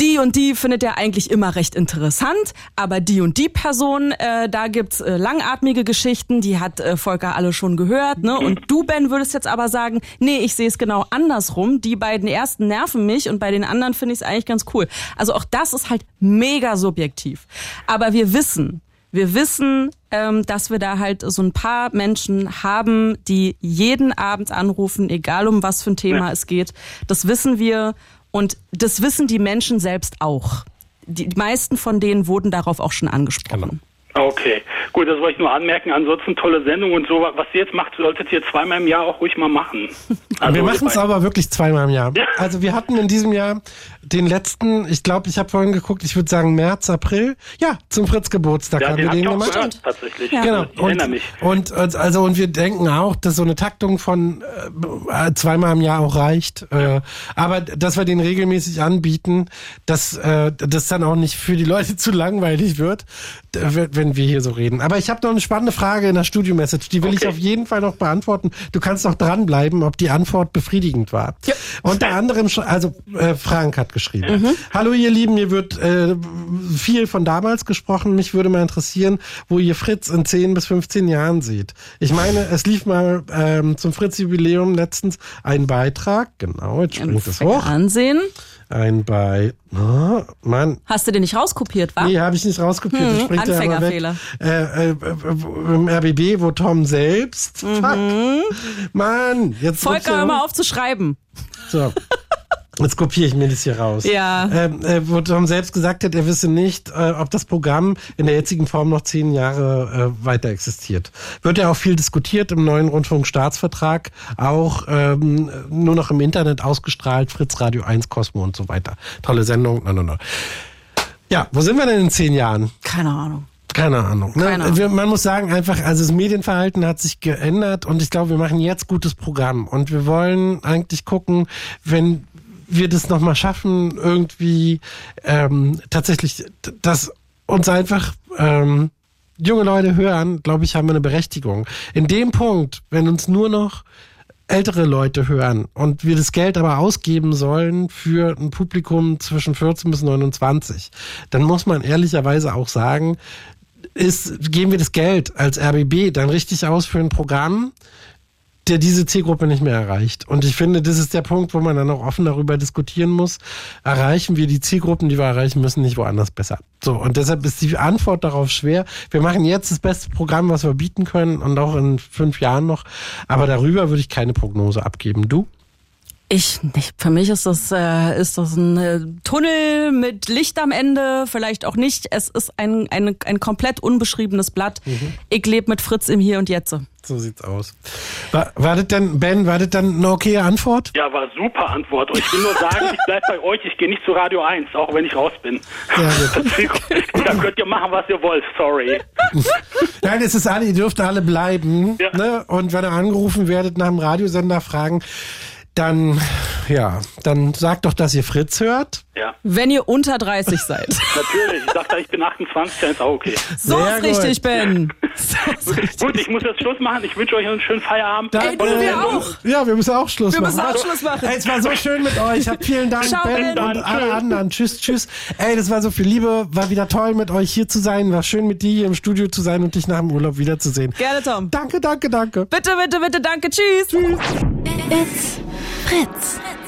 die und die findet er eigentlich immer recht interessant, aber die und die Person, äh, da gibt's äh, langatmige Geschichten, die hat äh, Volker alle schon gehört, ne? Und du, Ben, würdest jetzt aber sagen, nee, ich sehe es genau andersrum. Die beiden ersten nerven mich und bei den anderen finde ich es eigentlich ganz cool. Also auch das ist halt mega subjektiv. Aber wir wissen, wir wissen, ähm, dass wir da halt so ein paar Menschen haben, die jeden Abend anrufen, egal um was für ein Thema Ja. es geht. Das wissen wir und das wissen die Menschen selbst auch. Die meisten von denen wurden darauf auch schon angesprochen. Okay, gut, das wollte ich nur anmerken. Ansonsten tolle Sendung und so. Was ihr jetzt macht, solltet ihr zweimal im Jahr auch ruhig mal machen. Also, wir machen es aber wirklich zweimal im Jahr. Also wir hatten in diesem Jahr den letzten, ich glaube, ich habe vorhin geguckt, ich würde sagen März, April. Ja, zum Fritz Geburtstag Ja, haben den wir den gemacht. gehört, tatsächlich. Genau. Ich erinnere mich. Und, und also und wir denken auch, dass so eine Taktung von äh, zweimal im Jahr auch reicht. Äh, aber dass wir den regelmäßig anbieten, dass äh, das dann auch nicht für die Leute zu langweilig wird, wenn wir hier so reden. Aber ich habe noch eine spannende Frage in der Studio-Message, die will ich auf jeden Fall noch beantworten. Du kannst noch dranbleiben, ob die Antwort befriedigend war. Unter anderem, also äh, Frank hat geschrieben. Hallo ihr Lieben, mir wird äh, viel von damals gesprochen. Mich würde mal interessieren, wo ihr Fritz in 10 bis 15 Jahren seht. Ich meine, es lief mal ähm, zum Fritz-Jubiläum letztens ein Beitrag, genau, jetzt springt es hoch. Ansehen. Ein bei, oh, Mann, Hast du den nicht rauskopiert, wa? Nee, habe ich nicht rauskopiert. Hm, springt. Anfängerfehler. Äh, äh, Im RBB, wo Tom selbst. Fuck. Mann, jetzt Volker, er hör mal auf zu schreiben. So. Jetzt kopiere ich mir das hier raus. Ja. Ähm, äh, wo Tom selbst gesagt hat, er wisse nicht, äh, ob das Programm in der jetzigen Form noch zehn Jahre äh, weiter existiert. Wird ja auch viel diskutiert im neuen Rundfunkstaatsvertrag, auch ähm, nur noch im Internet ausgestrahlt, Fritz Radio 1, Cosmo und so weiter. Tolle Sendung, no, no, no. Ja, wo sind wir denn in zehn Jahren? Keine Ahnung. Keine Ahnung. Ne? Keine Ahnung. Man muss sagen, einfach, also das Medienverhalten hat sich geändert und ich glaube, wir machen jetzt gutes Programm und wir wollen eigentlich gucken, wenn wir das nochmal schaffen, irgendwie ähm, tatsächlich, dass uns einfach ähm, junge Leute hören, glaube ich, haben wir eine Berechtigung. In dem Punkt, wenn uns nur noch ältere Leute hören und wir das Geld aber ausgeben sollen für ein Publikum zwischen 14 bis 29, dann muss man ehrlicherweise auch sagen, ist, geben wir das Geld als RBB dann richtig aus für ein Programm, der diese Zielgruppe nicht mehr erreicht. Und ich finde, das ist der Punkt, wo man dann auch offen darüber diskutieren muss. Erreichen wir die Zielgruppen, die wir erreichen müssen, nicht woanders besser. So, und deshalb ist die Antwort darauf schwer. Wir machen jetzt das beste Programm, was wir bieten können und auch in fünf Jahren noch. Aber darüber würde ich keine Prognose abgeben. Du? Ich nicht. Für mich ist das, äh, ist das ein äh, Tunnel mit Licht am Ende, vielleicht auch nicht. Es ist ein, ein, ein komplett unbeschriebenes Blatt. Mhm. Ich lebe mit Fritz im Hier und Jetzt. So sieht's aus. War, war das denn, Ben, war das dann eine okaye Antwort? Ja, war super Antwort. Und ich will nur sagen, ich bleib bei euch, ich gehe nicht zu Radio 1, auch wenn ich raus bin. Dann könnt ihr machen, was ihr wollt, sorry. Nein, es ist alle, ihr dürft alle bleiben. Ne? Und wenn ihr angerufen werdet nach dem Radiosender fragen, dann, ja, dann sagt doch, dass ihr Fritz hört. Ja. Wenn ihr unter 30 seid. Natürlich, ich dachte, ich bin 28, dann ist auch okay. So Sehr ist richtig, gut. Ben. Gut, ich muss jetzt Schluss machen. Ich wünsche euch einen schönen Feierabend. Ey, Tolle wir Sendung. auch. Ja, wir müssen auch Schluss Wir machen. müssen auch Schluss machen. Ey, es war so schön mit euch. Hab vielen Dank, Ciao, Ben, Ben. und alle anderen. Tschüss, tschüss. Ey, das war so viel Liebe. War wieder toll, mit euch hier zu sein. War schön, mit dir hier im Studio zu sein und dich nach dem Urlaub wiederzusehen. Gerne, Tom. Danke, danke, danke. Bitte, bitte, bitte, danke. Tschüss. Tschüss. It's Fritz.